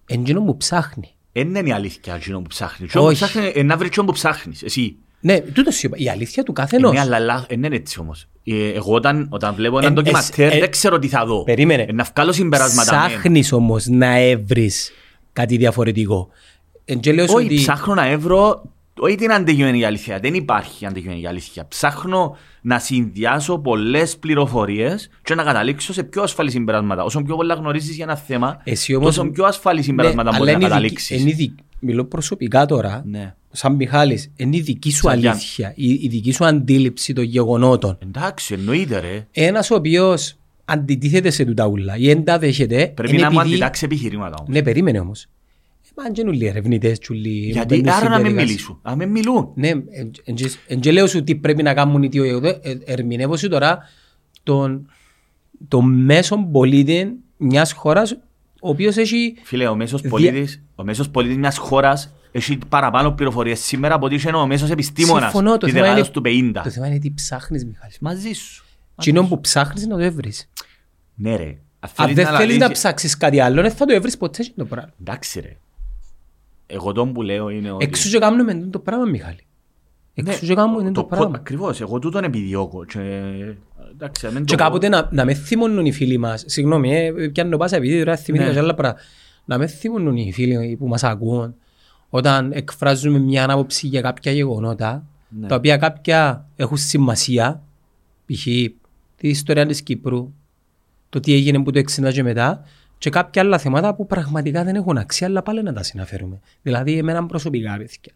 είναι εκείνο που ψάχνει. Δεν είναι η αλήθεια εκείνο που ψάχνεις. Εκείνο που Όχι. ψάχνεις είναι να βρεις εκείνο που ψάχνεις. Εσύ. Ναι, τούτος σου είπα. Η αλήθεια του Ε, καθενός. Ναι, αλλά λάθος. δεν είναι έτσι όμως. Ε, Εγώ όταν, όταν βλέπω Ε, έναν ε, ντοκιματέρ ε, δεν ξέρω τι θα δω. Περίμενε. Ε, Να βγάλω συμπεράσματα. ναι. Ψάχνεις όμως να έβρεις κάτι διαφορετικό. Εν και λέω σου Όχι, ότι ψάχνω να έβρω όχι την αντικειμενική αλήθεια. Δεν υπάρχει αντικειμενική αλήθεια. Ψάχνω να συνδυάσω πολλές πληροφορίες και να καταλήξω σε πιο ασφαλή συμπεράσματα. Όσο πιο πολλά γνωρίζεις για ένα θέμα, εσύ όμως... τόσο πιο ασφαλή συμπεράσματα Ναι, μπορείς αλλά να είναι δική- καταλήξεις. είναι δική- Μιλώ προσωπικά τώρα. Ναι. σαν Μιχάλης, είναι η δική σου Σαν Γιάννη. αλήθεια, η, η δική σου αντίληψη των γεγονότων. Εντάξει, εννοείται ρε. Ένας ο οποίος αντιτίθεται σε τούτα ούλα ή δεν τα δέχεται, Πρέπει είναι να μου επειδή... αντιτάξει επιχειρήματα όμως. Ναι, περίμενε όμως. Ε, μα αν και είναι όλοι ερευνητές, και όλοι Γιατί μπαίνουν άρα στην να μην διαδικασία. μιλήσουν. Να μην μιλούν. Ναι, εν- εν- εν- εν και λέω σου τι πρέπει να κάνουν οι δύο. Εγώ ε, ερμηνεύω σου τώρα τον, τον μέσον πολίτη μιας χώρας ο οποίος έχει Φίλε, ο μέσος Δια- πολίτης, ο μέσος πολίτης μιας χώρας έχει παραπάνω πληροφορίες σήμερα από ότι είχε ο μέσος επιστήμονας Συμφωνώ, το της θέμα, είναι, δεκάδας του 50. το θέμα είναι τι ψάχνεις Μιχάλη. Μαζί σου. Κοινό που ψάχνεις να το έβρεις. Ναι ρε. Αν δεν θέλεις να λαλείς- ψάξεις κάτι άλλο, δεν θα το έβρεις ποτέ το πράγμα. Εντάξει ρε. Εγώ τον που λέω είναι ότι... Εξού και κάνουμε το πράγμα, Μιχάλη. Ναι, Εξού και κάνουμε το το- πράγμα. Ακριβώς, εγώ τούτον επιδιώκω. Και, εντάξει, μην Και το- κάποτε να, να με θυμώνουν οι φίλοι μας, συγγνώμη, ε, πιάνω πάσα επειδή τώρα θυμήθηκα Ναι. και άλλα πράγματα, να με θυμώνουν οι φίλοι που μας ακούν όταν εκφράζουμε μια άποψη για κάποια γεγονότα, Ναι. τα οποία κάποια έχουν σημασία, π.χ. τη ιστορία της Κύπρου, το τι έγινε που το 60 και μετά, και κάποια άλλα θέματα που πραγματικά δεν έχουν αξία, αλλά πάλι να τα συναφέρουμε. Δηλαδή, εμένα προσωπικά, παιδιά.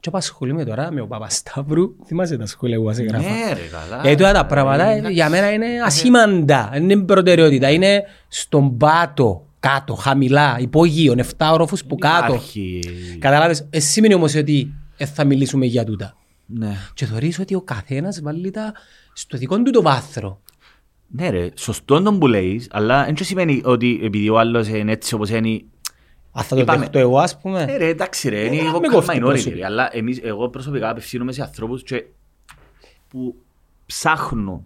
Και απασχολούμαι τώρα με ο Παπασταύρου, θυμάσαι τα σχόλια που μας έγραφα; Ναι ρε καλά. Γιατί τώρα τα πράγματα Εντάξει. για μένα είναι ασήμαντα. Δεν είναι προτεραιότητα. Είναι στον πάτο, κάτω, χαμηλά, υπόγειον, 7 όροφους που κάτω. Υπάρχει... Καταλάβες, εσύ σημαίνει όμως ότι ε, θα μιλήσουμε για τούτα. Ναι. Και θεωρείς ότι ο καθένας βάλει τα στο δικό του το βάθρο. Ναι ρε, σωστό τον που λέεις, αλλά δεν σημαίνει ότι επειδή ο άλλος είναι έτσι όπως είναι... Αν θα το Είπαμε. δεχτώ εγώ ας πούμε. Ναι ρε, εντάξει ρε, είναι Ε, λίγο με κόφτει minority προσωπικά. ρε, αλλά εμείς, εγώ προσωπικά απευθύνομαι σε ανθρώπους και που ψάχνουν,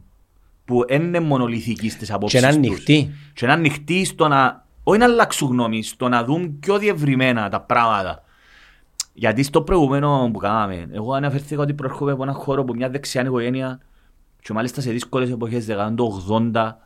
που δεν είναι μονολυθικοί στις Και απόψεις να τους. ανοιχτεί. Και να ανοιχτεί στο να, όχι να αλλάξουν γνώμη, στο να δουν πιο διευρυμένα τα πράγματα. Γιατί στο προηγούμενο που κάναμε, εγώ αναφέρθηκα ότι προέρχομαι από έναν χώρο που μια δεξιά οικογένεια και μάλιστα σε δύσκολες εποχές δεκαετία του 80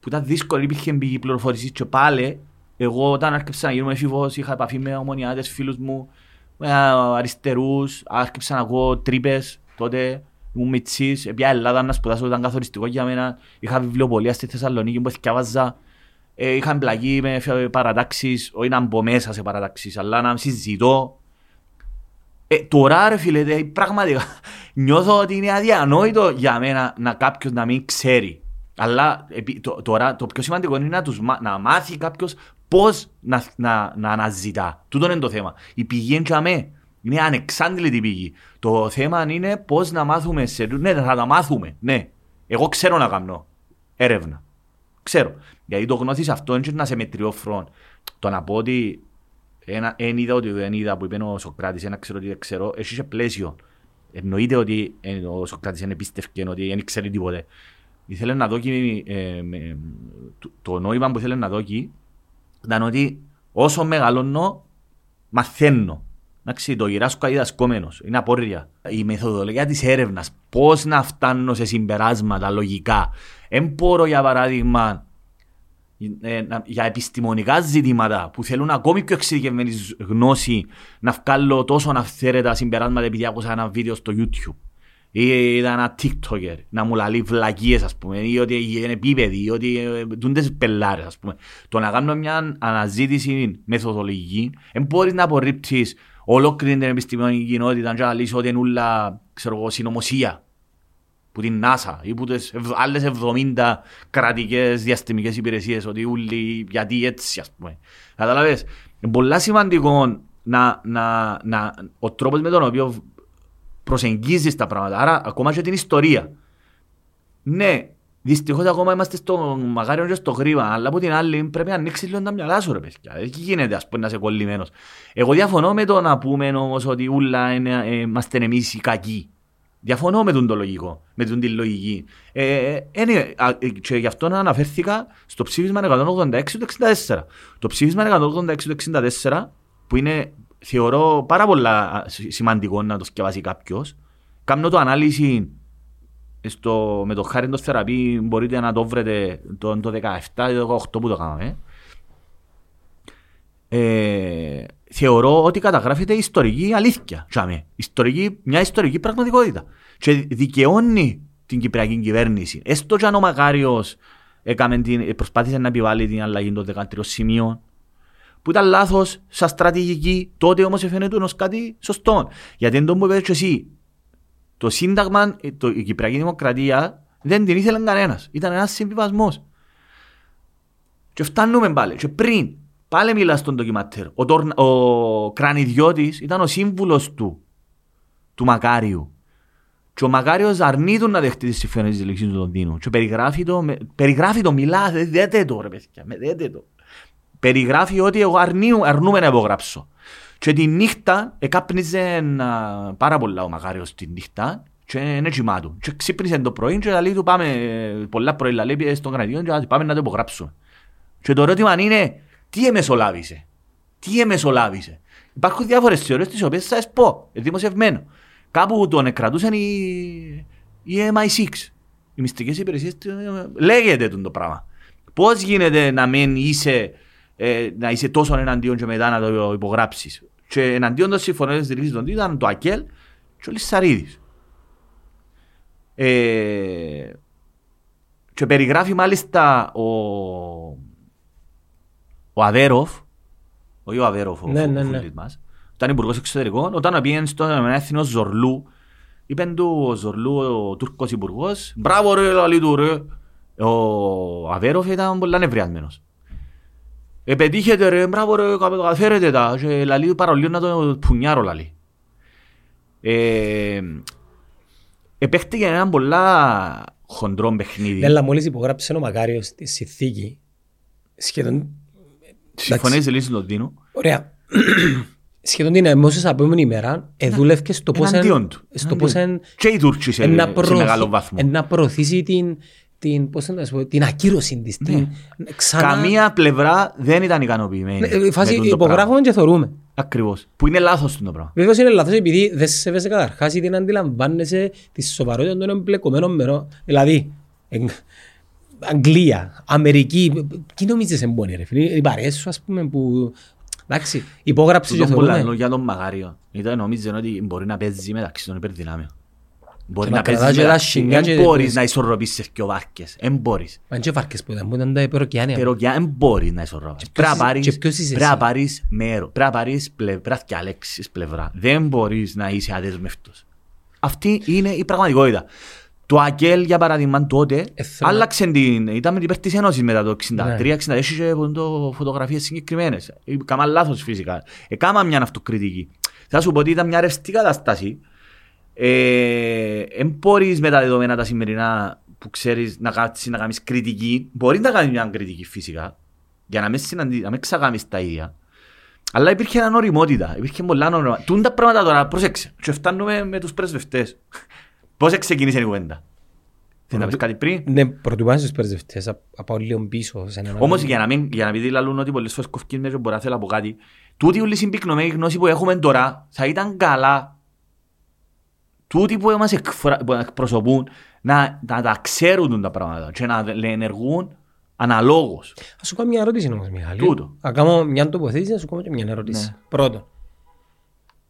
που ήταν δύσκολο, υπήρχε πηγή πληροφόρησης και πάλι εγώ όταν άρχισα να γίνομαι έφηβος είχα επαφή με ομονιάτες φίλους μου, με αριστερούς, άρχισα να ακούω τρύπες τότε, ήμουν μητσής, πια Ελλάδα να σπουδάσω ήταν καθοριστικό για μένα, είχα βιβλιοπολία στη Θεσσαλονίκη που θυκιάβαζα, ε, είχα εμπλακεί με φε- παρατάξεις, όχι να μπω μέσα σε παρατάξεις, αλλά να συζητώ. Ε, τώρα ρε φίλε, δε, πραγματικά νιώθω ότι είναι αδιανόητο για μένα να κάποιος να μην ξέρει. Αλλά επί- το, τώρα το πιο σημαντικό είναι να, τους, μα- να μάθει κάποιος πώς να, να, να αναζητά. Τούτο είναι το θέμα. Η πηγή είναι για μέ. Είναι ανεξάντλητη πηγή. Το θέμα είναι πώς να μάθουμε σε... Ναι, θα τα μάθουμε. Ναι. Εγώ ξέρω να κάνω έρευνα. Ξέρω. Γιατί το γνώθεις αυτό είναι και να σε μετριόφρον. Το να πω ότι ένα, εν είδα ότι δεν είδα που είπε ο Σοκράτης, ένα ξέρω ότι δεν ξέρω, έχει και πλαίσιο. Εννοείται ότι ε, ο Σοκράτης δεν πίστευκε ότι δεν ξέρει τίποτε. Ήθελε να δω και, ε, με, το, το νόημα που ήθελε να δω εκεί ήταν ότι όσο μεγαλώνω μαθαίνω. Εντάξει, το γυράσκω διδασκόμενος, είναι απόρρια. Η μεθοδολογία της έρευνας, πώς να φτάνω σε συμπεράσματα λογικά. Εν μπορώ για παράδειγμα ε, να- για επιστημονικά ζητήματα που θέλουν ακόμη πιο εξειδικευμένη γνώση να βγάλω τόσο αυθαίρετα συμπεράσματα επειδή άκουσα ένα βίντεο στο YouTube ή είδα ένα TikToker να μου λαλεί βλακίες ας πούμε ή ότι είναι επίπεδοι ή ότι ε, τούντες πελάρες ας πούμε. Το να κάνω μια αναζήτηση μεθοδολογική δεν μπορείς να απορρίψεις ολόκληρη την επιστημονική κοινότητα και να λύσεις ότι είναι όλα ξέρω εγώ, συνωμοσία που την NASA ή που τις ευ- άλλες 70 κρατικές διαστημικές υπηρεσίες ότι όλοι γιατί έτσι ας πούμε. Καταλαβες; Είναι πολλά σημαντικό να, να, να, ο τρόπος με τον οποίο προσεγγίζεις τα πράγματα. Άρα ακόμα και την ιστορία. Ναι, δυστυχώς ακόμα είμαστε στο μαγάριο και στο γρήμα, αλλά από την άλλη πρέπει να ανοίξεις λίγο τα μυαλά σου ρε παιδιά. Εκεί γίνεται ας πούμε να είσαι κολλημένος. Εγώ διαφωνώ με το να πούμε όμως ότι ούλα είναι, ε, είμαστε εμείς οι κακοί. Διαφωνώ με τον το λογικό, με τον τη λογική. Ε, ε, είναι, α, ε, και γι' αυτό να αναφέρθηκα στο ψήφισμα 186 του 64. Το ψήφισμα 186 του 64, που είναι, θεωρώ πάρα πολλά α, σι- σημαντικό να το σκεφάσει κάποιος, κάνω το ανάλυση στο, με το χάρη το θεραπεία, μπορείτε να το βρείτε το, το 17 ή το 18 που το κάναμε. Ε, θεωρώ ότι καταγράφεται ιστορική αλήθεια. Τσάμε. Ιστορική, μια ιστορική πραγματικότητα. Και δικαιώνει την Κυπριακή κυβέρνηση. Έστω και αν ο Μακάριος έκαμε την, προσπάθησε να επιβάλλει την αλλαγή των 13 σημείων, που ήταν λάθος σαν στρατηγική, τότε όμως φαίνεται ως κάτι σωστό. Γιατί δεν το μου είπες και εσύ. Το Σύνταγμα, ε, το, η Κυπριακή Δημοκρατία δεν την ήθελε κανένας. Ήταν ένας συμβιβασμός. Και φτάνουμε πάλι. Και πριν, πάλι μιλάς στον ντοκιματέρ. Ο, Τορ, ο Κρανιδιώτης ήταν ο σύμβουλος του, του Μακάριου. Και ο Μακάριος αρνείτουν να δεχτεί τις συμφωνίες της λήξης του Λονδίνου. Και περιγράφει το, με- περιγράφει το μιλάς, δε- δέτε το ρε παιδιά, με δέτε το. Περιγράφει ότι εγώ αρνείου, αρνούμε να υπογράψω. Και τη νύχτα εκάπνιζε α, πάρα πολλά ο Μακάριος τη νύχτα και είναι κοιμάτου. Και ξύπνησε το πρωί και λέει του πάμε, ε, πολλά πρωί λέει στον Καναδίο και λέει, πάμε να το υπογράψουμε. Και το ερώτημα είναι, τι εμεσολάβησε; Τι εμεσολάβησε; Υπάρχουν διάφορες θεωρίες τις οποίες θα σας πω, είναι δημοσιευμένο. Κάπου τον εκκρατούσαν οι, οι MI6, οι μυστικές υπηρεσίες, του- λέγεται τον το πράγμα. Πώς γίνεται να μην είσαι, ε, να είσαι τόσο εναντίον και μετά να το υπογράψεις. Και εναντίον των συμφωνίων της δικής των ήταν το ΑΚΕΛ και ο Λισσαρίδης. Ε, και περιγράφει μάλιστα ο, ο Αβέροφ, όχι ο Αβέροφ, ο, Ναι, ο ναι, ναι. φουλής μας, ήταν υπουργός εξωτερικών, όταν πήγαινε στον έθνο Ζορλού, είπεν του ο Ζορλού, ο Τούρκος υπουργός, μπράβο ρε λαλή του ρε. Ο Αβέροφ ήταν πολλά νευριασμένος. Επετύχετε ρε, μπράβο ρε, καταφέρετε τα. Και λαλή του παρολίγο να το πουνιάρω λαλή. Ε, επέχτηκε ένα πολλά χοντρό παιχνίδι. Ναι, αλλά μόλις υπογράψε ο Μακάριος τη συνθήκη, σχεδόν, Συμφωνίες λύσεις του Λονδίνου. ωραία, σχεδόν την αμέσως επόμενη ημέρα εδούλευκε στο πώς εν- Εναντίον του. στο πώς εν- Και οι Τούρκοι σε, εν να σε προωθεί- μεγάλο βαθμό. εν να προωθήσει την, την, πώς να σου πω, την ακύρωση της. Την, ξανά, Καμία πλευρά δεν ήταν ικανοποιημένη. Ναι, με η φάση τούτο το πράγμα. υπογράφουμε και θεωρούμε. Ακριβώς. Που είναι λάθος το πράγμα. Βέβαιως είναι λάθος επειδή δεν σε σέβεσαι καταρχάς ή δεν αντιλαμβάνεσαι τη σοβαρότητα των εμπλεκομένων μερών. Δηλαδή, εγ- Αγγλία, Αμερική, τι νομίζεις εμπόνοι ρε φίλε, οι παρέες σου ας πούμε που... Εντάξει, υπόγραψες και Τούτο πολλά θεωρούμε. λόγια για τον Μαγάριο. Ήταν νομίζουν ότι μπορεί να παίζει μεταξύ των υπερδυνάμεων. Μπορεί Και να να κρατά παίζεις και με τα τα σινιά και- Δεν μπορείς να ισορροπήσεις και ο βάρκες. Δεν μπορείς. Μα είναι και βάρκες που ήταν, που ήταν τα υπεροκειάνια. Περοκιά δεν μπορείς να ισορροπήσεις. Και ποιος Πρέπει να είσαι- πάρεις- και ποιος είσαι πρέπει να εσύ; πάρεις μέρο. Πρέπει να πάρεις πλε- πρέπει να διαλέξεις πλευρά. Δεν μπορείς να είσαι αδεσμεύτος. Αυτή είναι η πραγματικότητα. Το ΑΚΕΛ για παράδειγμα τότε Ε, θέλω να- άλλαξε την, ήταν υπέρ της Ένωσης μετά το 63-64 Ναι. και το φωτογραφίες συγκεκριμένες. Κάμα λάθος φυσικά. Έκανα μια αυτοκριτική. Θα σου πω ότι ήταν μια ρευστή κατάσταση. Δεν μπορείς με τα δεδομένα τα σημερινά που ξέρεις να κάτσεις να κάνεις κριτική. Μπορεί να κάνεις μια κριτική φυσικά για να μην, συναντή, να μην ξαγάμεις τα ίδια. Αλλά υπήρχε ένα οριμότητα, υπήρχε πολλά οριμότητα. Τούν τα πράγματα τώρα, πρόσεξε, και φτάνουμε με τους πρεσβευτές. Πώς ξεκίνησε η κουβέντα; Θέλεις να πεις κάτι πριν; Ναι, πρωτού πάνε στους πρεσβευτές, απ- να πάω λίγο πίσω. σε έναν Όμως άλλο. για να μην, για να μην λαλούν ότι πολλές φορές κοφκείς μέσα μπορεί να θέλω να πω κάτι, τούτη όλη η συμπυκνωμένη γνώση που έχουμε τώρα θα ήταν καλά τούτοι που μας εκφρα... που εκπροσωπούν να, να τα ξέρουν τα πράγματα και να ενεργούν αναλόγως. Ας σου κάνω μια ερώτηση όμως, Μιχάλη. Τούτο. Να κάνω μια τοποθέτηση, να σου κάνω και μια ερώτηση. Ναι. Πρώτον,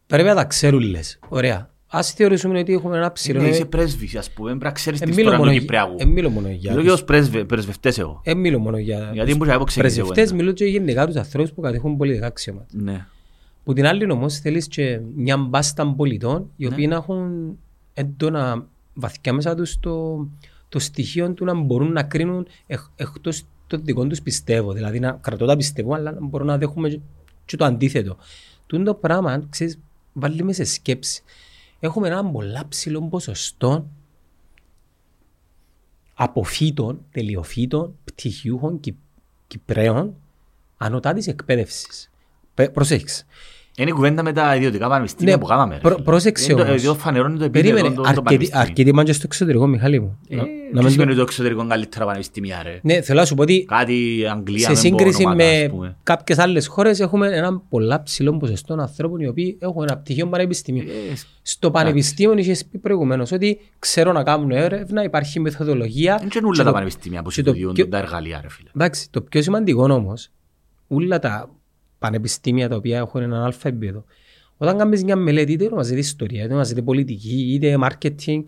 πρέπει να τα ξέρουν λες. Ωραία. Ας θεωρήσουμε ότι έχουμε ένα ψηλό... Είναι, είσαι πρέσβης, ας πούμε, πρέπει να ξέρεις Ε, την μιλώ ιστορία του μόνο- Κυπριακού. ε, μιλώ μόνο για Μιλώ τους- και ως πρέσβε- πρεσβευτές εγώ. Ε, μιλώ μόνο για Γιατί τους μπορείς να υποξενήσει πρεσβευτές, εγώ, μιλώ και γενικά τους ανθρώπους που κατέχουν πολιτικά αξιώματα. Ναι. Που την άλλη όμως θέλεις και μια μπάστα πολιτών οι οποίοι Ναι. να έχουν έντονα βαθιά μέσα τους το, το στοιχείο του να μπορούν να κρίνουν εκ, εκτός των δικών τους πιστεύω. Δηλαδή να κρατώ τα πιστεύω αλλά να μπορούν να δέχουμε και, και το αντίθετο. Τούν το πράγμα, ξέρεις, βάλει με σε σκέψη. Έχουμε ένα πολλά ψηλό ποσοστό αποφύτων, τελειοφύτων, πτυχιούχων Κυ- Κυπραίων ανωτά της εκπαίδευσης. Πε- Προσέξτε. Είναι η κουβέντα με τα ιδιωτικά πανεπιστήμια Ναι, που κάναμε. ρε προ- φίλε. πρόσεξε Είναι το- όμως. εδώ φανερώνει το επίπεδο Περίμενε, των- των αρκετοί, πανεπιστήμιων. αρκετοί πάνε και στο εξωτερικό, Μιχάλη μου. Ε, Να- τι να μην σημαίνει το- το εξωτερικό καλύτερα πανεπιστήμια ρε; Ναι, θέλω να σου πω ότι Κάτι Αγγλία σε με σύγκριση ονόματα, ας με πούμε. κάποιες άλλες χώρες έχουμε ένα πολλά ψηλό ποσοστό ανθρώπων οι οποίοι έχουν ένα πτυχίο πανεπιστήμιο. Ε, Στο πανεπιστήμιο είχες πει προηγουμένως ότι ξέρω να κάνουν έρευνα, υπάρχει μεθοδολογία. Δεν είναι και όλα τα το- πανεπιστήμια που και το συντηρούν πιο- τα εργαλεία ρε φίλε. Εντάξει, το πιο σημαντικό όμως, όλα τα πανεπιστήμια τα οποία έχουν έναν αλφα επίπεδο, όταν κάνεις μια μελέτη, είτε ονομάζεται ιστορία, είτε ονομάζεται πολιτική, είτε marketing,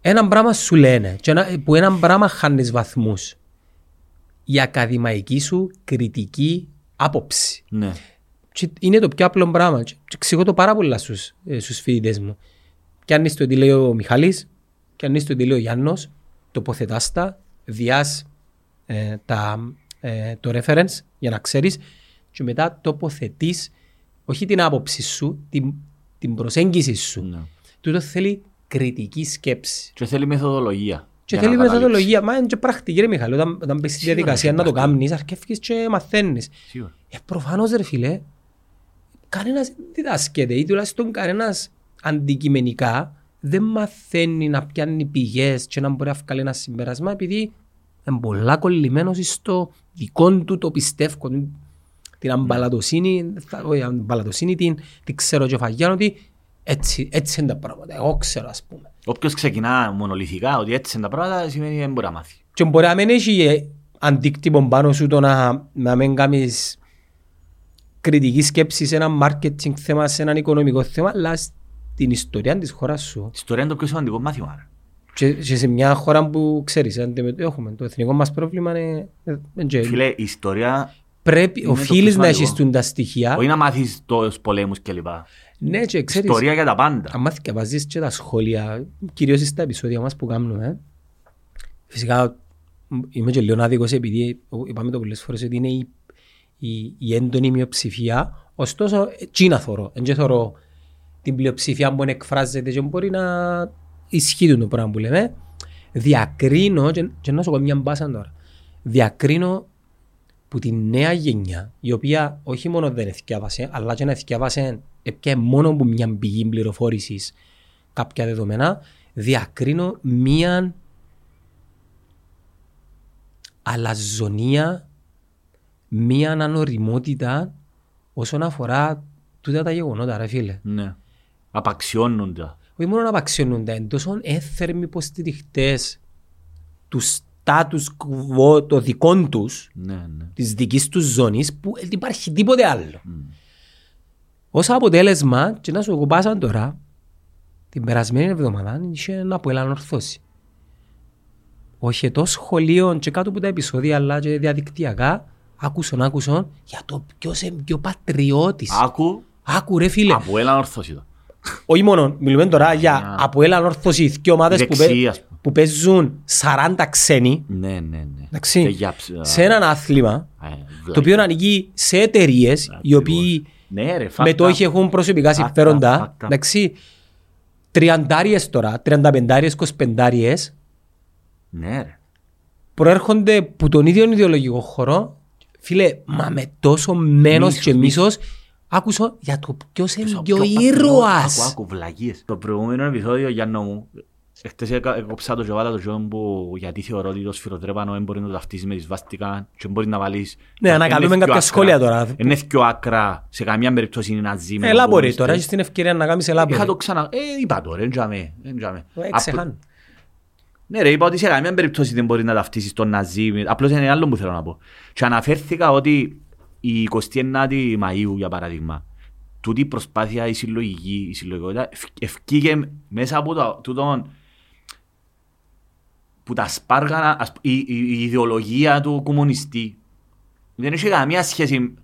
ένα πράγμα σου λένε και ένα, που ένα πράγμα χάνεις βαθμούς. Η ακαδημαϊκή σου κριτική άποψη. Ναι. Και είναι το πιο απλό πράγμα. Και και εξηγώ το πάρα πολλά στους, ε, στους φοιτητές μου. Και αν το τι λέει ο Μιχάλης, και αν το τι λέει ο Γιάννος, τοποθετάς τα, διάς ε, τα, ε, το reference για να ξέρεις και μετά τοποθετείς όχι την άποψη σου, την, την προσέγγιση σου. Ναι. Τούτο θέλει κριτική σκέψη. Και θέλει μεθοδολογία. Και για θέλει να καταλήξεις. μεθοδολογία. Μα είναι και πρακτική ρε Μιχάλη. Όταν, όταν πες στη Σίγουρα διαδικασία είναι να το πρακτική. κάνεις, αρκεύκεις και μαθαίνεις. Σίγουρα. Ε, προφανώς ρε φίλε, κανένας δεν διδάσκεται ή τουλάχιστον κανένας αντικειμενικά δεν μαθαίνει να πιάνει πηγές και να μπορεί να βγάλει ένα συμπέρασμα επειδή είναι πολλά κολλημένος στο δικό του το πιστεύω. Την- Την αμπαλατοσύνη, θα- όχι αμπαλατοσύνη, την, την ξέρω και φαγιάνω ότι έτσι, έτσι είναι τα πράγματα. Εγώ ξέρω ας πούμε. Όποιος ξεκινά μονολυθικά ότι έτσι είναι τα πράγματα σημαίνει δεν μπορεί να μάθει. Και μπορεί να μην έχει ε, αντίκτυπο πάνω σου το να, να μην κάνεις κριτική σκέψη σε ένα marketing θέμα, σε ένα οικονομικό θέμα, αλλά στην ιστορία της χώρας σου. Η ιστορία είναι το πιο σημαντικό μάθημα. ρε. Και, και σε μια χώρα που ξέρεις, αντιμετω- έχουμε το εθνικό μας πρόβλημα είναι... ε, ε, και Φίλε, η ιστορία πρέπει, είναι το οφείλεις πιο να σημαντικό. έχεις τούν τα στοιχεία. όχι να μάθεις τους πολέμους κλπ. Ναι, και ξέρεις, Ιστορία για τα πάντα. αν μάθεις και βάζεις και τα σχόλια, κυρίως στα επεισόδια μας που κάνουμε, φυσικά μ, είμαι και λίγο άδικος επειδή ο- είπαμε το πολλές φορές ότι είναι η, η, η έντονη μειοψηφία, ωστόσο τι να θωρώ, δεν και θωρώ την πλειοψηφία που εκφράζεται και μπορεί να ισχύει το πράγμα που λέμε. Διακρίνω, και, και να σου πω μια μπάσα τώρα, διακρίνω που τη νέα γενιά, η οποία όχι μόνο δεν εθιάβασε, αλλά και να εθιάβασε έπια μόνο από μια πηγή πληροφόρησης κάποια δεδομένα, διακρίνω μία αλαζονία, μία ανοριμότητα όσον αφορά τούτα τα γεγονότα, ρε φίλε. Ναι. Απαξιώνονται. Όχι μόνο να απαξιώνονται, είναι τόσο έθερμοι υποστηριχτές τους status quo των δικών τους, Ναι, ναι. της δικής τους ζώνης που δεν υπάρχει τίποτε άλλο. Ω αποτέλεσμα, και να σου κοπάσαν τώρα, την περασμένη εβδομάδα είχε ένα που ανορθώσει. Όχι το σχολείο και κάτω από τα επεισόδια αλλά και διαδικτυακά άκουσαν, άκουσαν για το ποιος είναι πιο πατριώτης. Άκου, Άκου ρε φίλε. ΑΠΟΕΛ Ανόρθωση το. Όχι μόνο, μιλούμε τώρα για ΑΠΟΕΛ Ανόρθωση και ομάδες που, Δεξί, παί- ας πούμε. που παίζουν 40 ξένοι Ναι, ναι, ναι. εντάξει, Και για ψ- σε έναν άθλημα Ε, το βλάκα. οποίο ανήκει σε εταιρείες οι οποίοι Ναι ρε, facts. μετόχοι έχουν προσωπικά Facts, συμφέροντα. facts. Εντάξει, τριαντάριες τώρα, τριανταπεντάριες, κοσπεντάριες Ναι ρε. προέρχονται που τον ίδιο ιδεολογικό χώρο. Φίλε, μα με τόσο μένος Μίσος, και μίσος άκουσα για το ποιος είναι Ποιος- και ο ποιο πατριώτη. ήρωας. Άκου, άκου, βλακίες. Το προηγούμενο επεισόδιο, Γιάννο μου, Εχθές έκα- έκοψα το και βάλα το τζον που γιατί θεωρώ ότι το σφυροτρέπανο δεν μπορεί να το ταυτίσεις με τη σβάστικα και μπορεί να βάλεις... Ναι, ανακαλούμε Είναι κάποια δυο σχόλια άκρα. τώρα. Είναι πιο άκρα, σε καμία περίπτωση είναι ναζί. με Ελά μπορεί κομμουνιστές. τώρα, έχεις την ευκαιρία να κάνεις ελά Είχα το μπορεί. ξανα... Ε, είπα τώρα, δεν τζάμε. δεν τζάμε. Ε, Απλ- ξεχάνω. Ναι ρε, είπα ότι σε καμία περίπτωση δεν μπορείς να ταυτίσεις τον Ναζί. με- Απλώς είναι άλλο που θέλω να πω. Και αναφέρθηκα ότι η 29η Μαΐου, για παράδειγμα, τούτη η προσπάθεια, η συλλογική, η συλλογικότητα, ευ- ευκήγε μέσα από το, τούτον, που τα σπάργανα, ας π- η, η, η ιδεολογία του κομμουνιστή δεν έχει καμία σχέση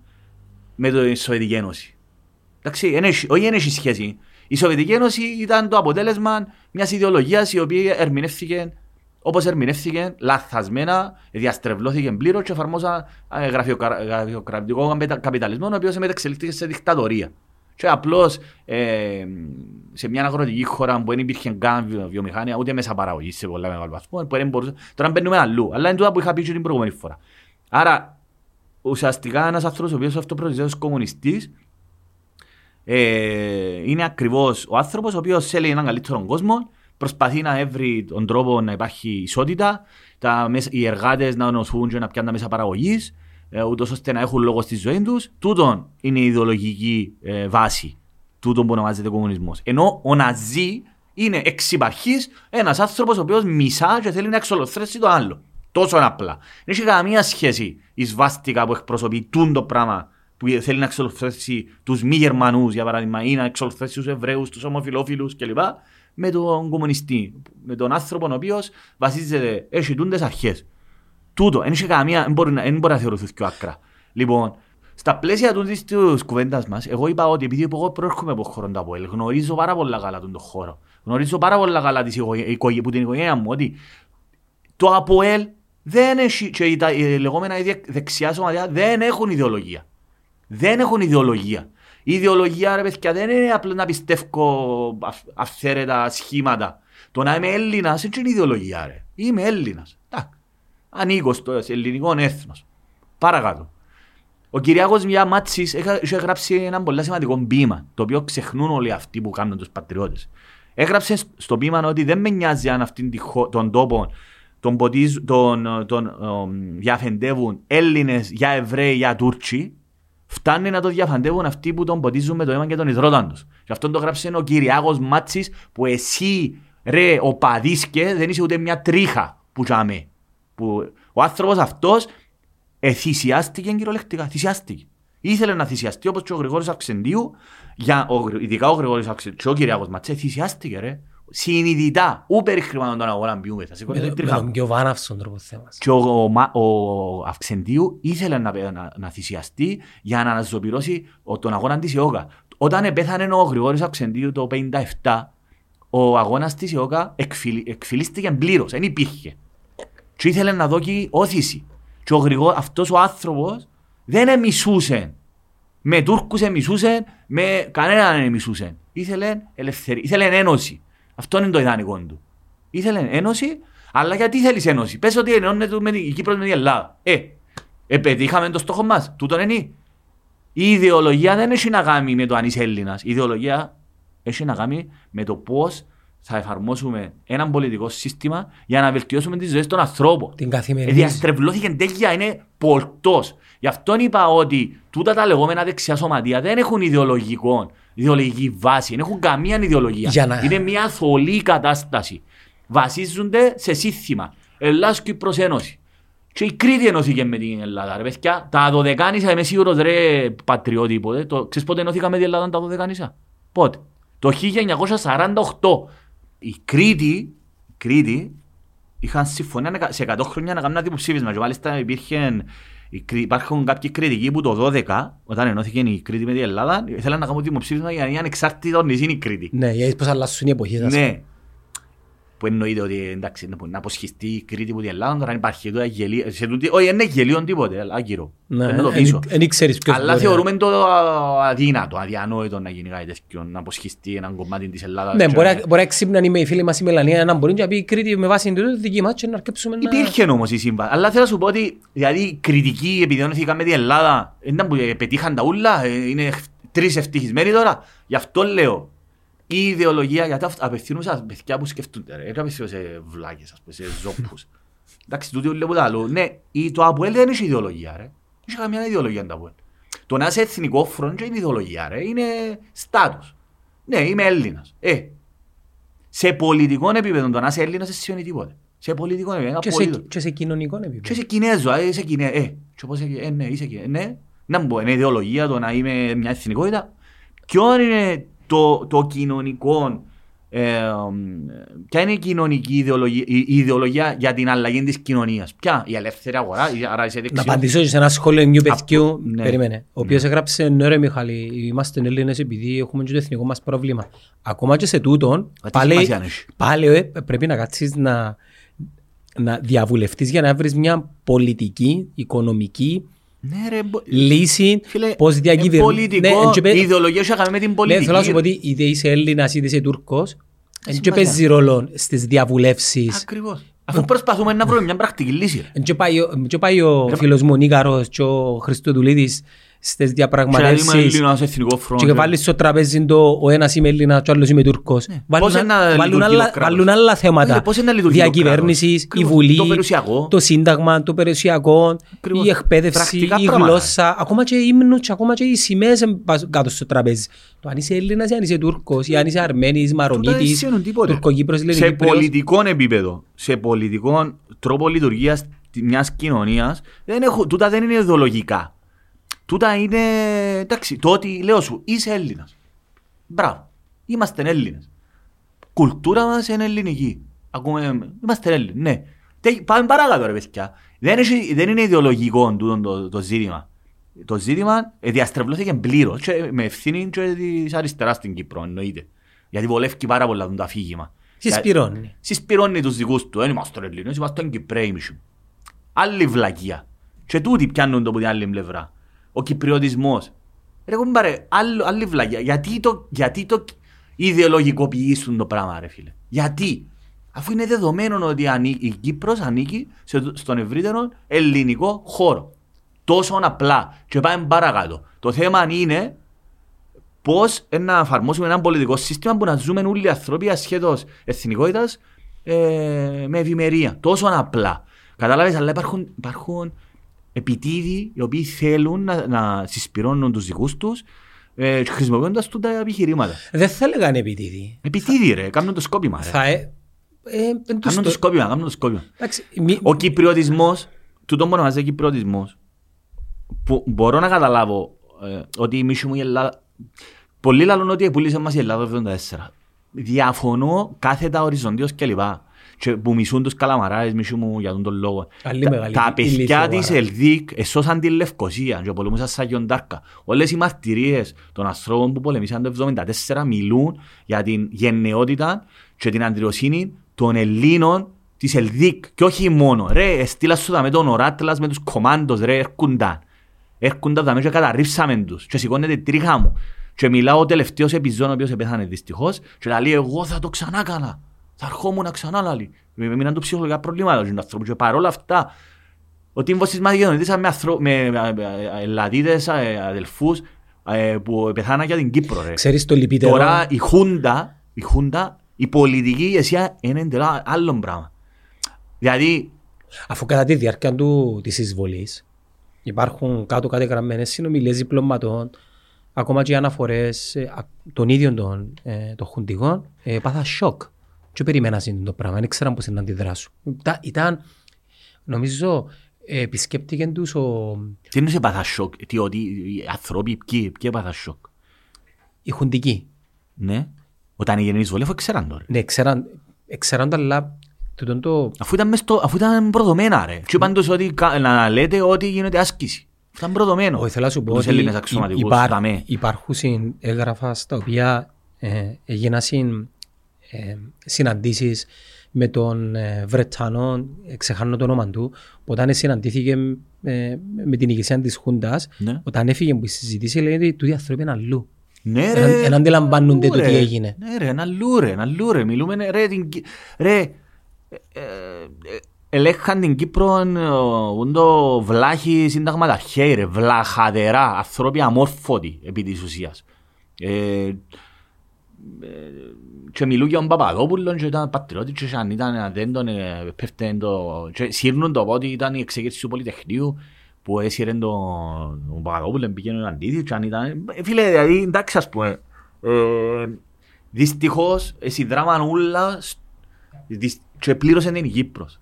με τη Σοβιετική Ένωση. Εντάξει, εν έχει- όχι δεν έχει σχέση. Η Σοβιετική Ένωση ήταν το αποτέλεσμα μιας ιδεολογίας η οποία ερμηνεύθηκε όπως ερμηνεύθηκε, λαθασμένα, διαστρεβλώθηκε πλήρως και εφαρμόσα ε, γραφειοκρα- γραφειοκρατικό καπιτα- καπιταλισμό, ο οποίος μεταξελίχθηκε σε δικτατορία. Και απλώς ε, σε μια αγροτική χώρα που δεν υπήρχε καν βιο- βιομηχανία, ούτε μέσα παραγωγής σε πολλά μεγάλο βαθμό, που δεν μπορούσε. Τώρα μπαίνουμε αλλού. Αλλά είναι τούτα που είχα πει και την προηγούμενη φορά. Άρα, ουσιαστικά ένας άνθρωπος ο οποίος αυτοπροσδιορίζει ω κομμουνιστής ε, είναι ακριβώς ο άνθρωπος ο οποίος θέλει έναν καλύτερο κόσμο, προσπαθεί να βρει τον τρόπο να υπάρχει ισότητα, τα, μέσα- οι εργάτες να νοθούν και να πιάνουν τα μέσα παραγωγής, ε, ούτως ώστε να έχουν λόγο στη ζωή τους. Τούτον είναι η ιδεολογική ε, βάση τούτον που ονομάζεται κομμουνισμός. Ενώ ο Ναζί είναι εξυπαρχής ένας άνθρωπος ο οποίος μισά και θέλει να εξολοθρέσει το άλλο. Τόσο απλά. Δεν έχει καμία σχέση η σβάστηκα που εκπροσωπεί τούν το πράγμα που θέλει να εξολοθρέσει τους μη Γερμανούς, για παράδειγμα, ή να εξολοθρέσει τους Εβραίους, τους ομοφυλόφιλου κλπ. Με τον κομμουνιστή. Με τον άνθρωπο ο οποίος βασίζεται, έχει τούντες αρχές. Τούτο, δεν έχει καμία, δεν μπορεί, να- δεν μπορεί να θεωρηθείς πιο άκρα. Λοιπόν, στα πλαίσια τούτης της κουβέντας μας, εγώ είπα ότι επειδή εγώ προέρχομαι από χώρο του ΑΠΟΕΛ, γνωρίζω πάρα πολλά καλά τον χώρο. Γνωρίζω πάρα πολλά καλά της οικογέ- οικογέ- που την οικογένεια μου, ότι το ΑΠΟΕΛ δεν έχει, και οι, τα, οι λεγόμενα ίδια δεξιά σωματεία δεν έχουν ιδεολογία. Δεν έχουν ιδεολογία. Η ιδεολογία, ρε παιδιά, δεν είναι απλά να πιστεύω αυ- αυθαίρετα σχήματα. Το να είμαι Έλληνας δεν είναι ιδεολογία, ρε. Είμαι Έλληνας. Εντάξει. Ανήκω στο ελληνικό έθνος. Παρακάτω. Ο Κυριάκος Μιά Μάτσης έχα- είχε γράψει ένα πολύ σημαντικό ποίημα, το οποίο ξεχνούν όλοι αυτοί που κάνουν τους πατριώτες. Έγραψε στο ποίημα ότι δεν με νοιάζει αν αυτήν τη χω- τον τόπο τον, ποτίζ, τον, τον, εμ, διαφεντεύουν Έλληνες για Εβραίοι για Τούρκοι, φτάνει να το διαφαντεύουν αυτοί που τον ποτίζουν με το αίμα και τον υδρόταν τους. Γι' αυτό το γράψε ο Κυριάκος Μάτσης που εσύ ρε ο παδίσκε δεν είσαι ούτε μια τρίχα που τσάμε. Που ο άνθρωπος αυτός εθυσιάστηκε κυριολεκτικά, θυσιάστηκε. Ήθελε να θυσιαστεί όπως και ο Γρηγόρης Αυξεντίου, για, ο, Γρη- ειδικά ο Γρηγόρης Αυξεντίου και ο Κυριάκος Ματσέ, θυσιάστηκε ρε. Συνειδητά, ού περί χρημάτων των αγορών ποιούμε, θα Με σηκώνει το- την με τρίχα. τον πιο βάναυσον τρόπο θέμας. Και ο, ο, Μα- ο Αυξεντίου ήθελε να, να, να θυσιαστεί για να αναζωπηρώσει ο- τον αγώνα της ΙΟΚΑ. Όταν πέθανε ο Γρηγόρης Αυξεντίου το 1957, ο αγώνας της ΙΟΚΑ εκφυλι, εκφυλίστηκε πλήρως, δεν υπήρχε. Και ήθελε να δώσει όθηση. Και ο Γρηγό, αυτός ο άνθρωπος δεν εμισούσε. Με Τούρκους εμισούσε, με κανέναν εμισούσε. Ήθελε ελευθερία, ήθελε ένωση. Αυτό είναι το ιδανικό του. Ήθελε ένωση, αλλά γιατί θέλεις ένωση; Πες ότι ενώνεται με την η Κύπρος με την Ελλάδα. Ε, ε, πετύχαμε το στόχο μας. Τούτον είναι. Η ιδεολογία δεν έχει να κάνει με το αν είσαι Έλληνας. Η ιδεολογία έχει να κάνει με το πώς θα εφαρμόσουμε έναν πολιτικό σύστημα για να βελτιώσουμε τις ζωές των ανθρώπων. Την Ε, καθημερινή διαστρεβλώθηκε τέτοια, είναι πολτός. Γι' αυτό είπα ότι τούτα τα λεγόμενα δεξιά σωματεία δεν έχουν ιδεολογικό, ιδεολογική βάση, δεν έχουν καμία ιδεολογία. Για να- Είναι μια θολή κατάσταση. Βασίζονται σε σύστημα. Ελλάς Κύπρος Ένωση. Και η Κρήτη ενώθηκε με την Ελλάδα, ρε παιδιά. Τα δωδεκάνησα, είμαι σίγουρος ρε πατριώτη πότε. Το, ξέρεις πότε ενώθηκα με την Ελλάδα τα δωδεκάνησα. Πότε; Το Το 1948 η Κρήτη, η Κρήτη είχαν συμφωνία σε 100 χρόνια να κάνουν ένα δημοψήφισμα και μάλιστα υπήρχε Υπάρχουν κάποιοι κριτικοί που το 12, όταν ενώθηκε η Κρήτη με την Ελλάδα, ήθελαν να κάνουν δημοψήφισμα για να είναι ανεξάρτητο νησί η Κρήτη. Ναι, γιατί πώς αλλάσουν οι εποχές. Ναι, που εννοείται ότι εντάξει, να αποσχιστεί η Κρήτη που την Ελλάδα, τώρα υπάρχει εδώ αγγελίο. Όχι, είναι γελίο τίποτε, άγκυρο. Ναι, Είναι το πίσω. δεν ξέρεις ποιος Αλλά μπορεί να- θεωρούμε το αδύνατο, αδιανόητο να γίνει κάτι τέτοιο, να αποσχιστεί έναν κομμάτι της Ελλάδας. Ναι, και- μπορεί να- μπορεί να ξύπναν είμαι οι φίλοι μας η Μελανία να μπορεί και να πει η Κρήτη με βάση την δική μας και να αρκέψουμε να... Υπήρχε όμως η σύμβαση. Αλλά θέλω να σου πω ότι δηλαδή, οι κριτικοί επιδεινώθηκαν με την Ελλάδα, ήταν που πετύχαν τα ούλα, ε, είναι τρεις ευτυχισμένοι τώρα. Γι' αυτό λέω. Η ιδεολογία, γιατί αυ- απευθύνουν σε παιδιά που σκεφτούνται, ρε. Δεν απευθύνουν σε βλάκες, ας πούμε, σε ζόπους. Εντάξει, τούτοι όλοι που τα λέω. Ναι, η- το ΑΠΟΕΛ δεν έχει ιδεολογία, ρε. Δεν έχει καμία ιδεολογία το ΑΠΟΕΛ. Το να είσαι εθνικό φρόντ δεν είναι ιδεολογία, ρε. Είναι στάτους. Ναι, είμαι Έλληνας. Ε, σε πολιτικό επίπεδο το να είσαι Έλληνας δεν σημαίνει τίποτε. Σε πολιτικό επίπεδο, Και απολύτως. σε, και σε κοινωνικό Και επίπεδο. είσαι Κινέζο, ε, είσαι Κινέ, ε, και πώς, ε, ναι, είσαι Κινέ, ναι. Να μου πω, είναι ιδεολογία το να είμαι μια εθνικότητα; Ποιο είναι το, το κοινωνικό, ε, ποια είναι η κοινωνική ιδεολογία, η, η ιδεολογία για την αλλαγή της κοινωνίας; Ποια, η ελεύθερη αγορά, η- άρα είσαι Να δεξιός. απαντήσω και σε ένα σχόλιο ενιού παιδιού, ναι. περίμενε, ο οποίος έγραψε «Ναι ρε Μιχάλη, είμαστε Έλληνες επειδή έχουμε και το εθνικό μας πρόβλημα». Ακόμα και σε τούτον, τι πάλι, σημασία έχει. πάλι ε, πρέπει να κάτσεις να, να διαβουλευτείς για να βρεις μια πολιτική, οικονομική Ναι ρε, μπο- λύση φίλε, πώς ε, διακυβερνεί. πολιτικό, η ιδεολογία έχει να κάνει με την Ναι, πολιτική. θέλω να σου πω ρε. ότι είτε είσαι Έλληνας είτε είσαι Τούρκος, δεν σημασία. παίζει ρόλο στις διαβουλεύσεις. Ακριβώς. Αφού προσπαθούμε να βρούμε μια πρακτική λύση. ρε. Εν και πάει ο- εν και πάει ο φίλος μου ο Νίκαρος και ο Χριστοδουλίδης στις Και να είμαι διαπραγματεύσεις Έλληνας εθνικό φρόντ. και ρε. βάλεις στο τραπέζι το ο ένας είμαι Έλληνας και ο άλλος είμαι Τούρκος. Πώς Βάλουν, είναι να βάλουν, λειτουργεί το άλλα, κράτος; βάλουν άλλα θέματα. Ε, πώς είναι να λειτουργεί το Διακυβέρνησης, η κράτος. Βουλή, Το περιουσιακό. το Σύνταγμα, το περιουσιακό, Ακριβώς. η εκπαίδευση, Πρακτικά η πράγματα. γλώσσα, ακόμα και οι ύμνους και ακόμα και οι σημαίες εν πας κάτω στο τραπέζι. Το αν είσαι Έλληνας ή αν είσαι Τούρκος ή αν είσαι Αρμένης, Τούτα δεν Μαρονίτης, σημαίνουν τίποτε. Τουρκοκύπρος, σε Ελληνικύπριος. πολιτικό επίπεδο, σε πολιτικό τρόπο λειτουργίας μιας κοινωνίας, τούτα δεν είναι ιδεολογικά. Τούτα είναι. Εντάξει, το ότι λέω σου, είσαι Έλληνας. Μπράβο. Είμαστε Έλληνες. Κουλτούρα μας είναι ελληνική. Ακούμε, είμαστε Έλληνες. Ναι. Τε- Πάμε παρακάτω, ρε παιδιά. Δεν, έχει, δεν είναι ιδεολογικό τούτο το, το ζήτημα. Το ζήτημα ε, διαστρεβλώθηκε πλήρως με ευθύνη και της αριστεράς στην Κύπρο, εννοείται. Γιατί βολεύει πάρα πολλά το αφήγημα. Συσπυρώνει. Συσπυρώνει τους δικούς του. Δεν είμαστε Έλληνες, είμαστε Κυπρέοι μισού. Άλλη βλακεία. Και τούτοι πιάνουν το από την άλλη πλευρά. Ο Κυπριωτισμός. Ρε κομπάρε, άλλο- άλλη βλακεία. Γιατί το, γιατί το ιδεολογικοποιήσουν το πράγμα ρε φίλε; Γιατί; Αφού είναι δεδομένο ότι ανή- η Κύπρος ανήκει σε- στον ευρύτερο ελληνικό χώρο. Τόσο απλά. Και πάμε παρακάτω. Το θέμα είναι πώς να εφαρμόσουμε ένα πολιτικό σύστημα που να ζούμε όλοι οι άνθρωποι ασχέτως εθνικότητας ε, με ευημερία. Τόσο απλά. Κατάλαβες, αλλά υπάρχουν, υπάρχουν επιτίδοι οι οποίοι θέλουν να, να συσπηρώνουν τους δικούς τους ε, χρησιμοποιώντας του τα επιχειρήματα. Δεν θα έλεγαν επιτίδη. Επιτίδοι, ρε, κάνουν το σκόπιμα. Ρε. Θα, ε, ε, εν τους Κάνουν το το- σκόπιμα, κάνουν το σκόπιμα. Εντάξει, μη- Ο κυπριωτισμός, του τον ονομάζεται κυπριωτισμός, που μπορώ να καταλάβω ε, ότι η μίση μου η Ελλάδα. Πολλοί λαλούν ότι πουλήσε μας η Ελλάδα το 1974. Διαφωνώ κάθετα οριζοντίως κλπ. Και που μισούν τους καλαμαράες, μισούν μου για τον τον λόγο. Άλλη Τα- μεγάλη Τα παιδιά ηλικιοβάρα. της Ελδίκ εσώσαν τη Λευκοσία και πολεμούσαν σαν Γιοντάρκα. Όλες οι μαρτυρίες των ανθρώπων που πολεμήσαν το 1974 μιλούν για την γενναιότητα και την αντιρροσύνη των Ελλήνων της Ελδίκ. Και όχι μόνο. Ρε, εστίλα σου με τον Οράτλας, με τους κομμάντος, ρε, έρχονταν. Έρχονταν δαμέ και καταρρίψαμε τους. Και σηκώνεται η τρίχα μου. Και μιλάω ο τελευταίος επιζών, ο οποίος επέθανε δυστυχώς, και λέει εγώ θα το ξανά κάνα. Θα ερχόμουν ξανά λαλεί. Με μείναν του ψυχολογικά προβλήματα του ανθρώπους. Και παρόλα αυτά, ο τύμβος της Μακεδονίτης με, αθρο... με ε, ε, Ελλαδίτες ε, αδελφούς ε, που πεθάναν για την Κύπρο. Ρε. Ξέρεις το λυπητερό; Τώρα η Χούντα, η Χούντα, η πολιτική ηγεσία είναι εντελώς άλλο πράγμα. Δηλαδή, Αφού κατά τη διάρκεια του, της εισβολής υπάρχουν κάτω κατεγραμμένες συνομιλίες διπλωματών, ακόμα και οι αναφορές ε, α- των ίδιων των, ε, των χουντικών, ε, πάθα σοκ. Και περιμένα σε το πράγμα, δεν ήξεραν πώς να αντιδράσουν. Ήταν, ήταν νομίζω, ε, επισκέπτηκαν τους ο, τι είναι σε πάθα σοκ, τι, ότι οι άνθρωποι, ποιοι, ποιοι πάθα σοκ. οι χουντικοί. Ναι. Όταν έγινε η εισβολή, αφού ξέραν τώρα. Ναι, ξέραν, ξέραν τα, αλλά τούτον το... Αφού ήταν, μες στο, αφού ήταν προδομένα ρε. Και πάντως ότι κα- να λέτε ότι γίνεται άσκηση. Ήταν προδομένο. Όχι, θέλω να σου πω Τους ότι Έλληνες υ- αξιωματικούς, υπάρ- τα με. υπάρχουν συν- έγγραφα στα οποία ε, έγιναν συν, ε, συναντήσεις με τον ε, Βρετανό, ε, ξεχάνω το όνομα του, που όταν συναντήθηκε ε, με την ηγεσία της Χούντας, Ναι. όταν έφυγε που η συζήτηση λέει ότι τούτοι άνθρωποι είναι αλλού. Ναι Εν- εν αντιλαμβάνονται το Λου, τι ρε. έγινε. Ναι ρε, ένα λου ρε, ένα λου ρε. Μιλούμε ναι, ρε, την, Κύ- ρε, ε, ε, ε, ελέγχαν την Κύπρο ε, ούντο βλάχοι συνταγματαρχαίοι ρε, βλαχαδερά, ανθρώποι αμόρφωτοι επί της ουσίας. Ε, ε, και μιλούν για τον Παπαδόπουλος και ήταν πατριώτης και αν ήταν αν δεν τον ε, πέφτει το... και σύρνουν το ότι ήταν η εξέγερση του Πολυτεχνείου που έσυρε τον τον Παπαδόπουλο πήγαινε αντίθετο και αν ήταν... Ε, Φίλε, δηλαδή, εντάξει ας πούμε, ε, δυστυχώς εσύ δράμαν ούλα σ- δυσ- και πλήρωσε την η Κύπρος.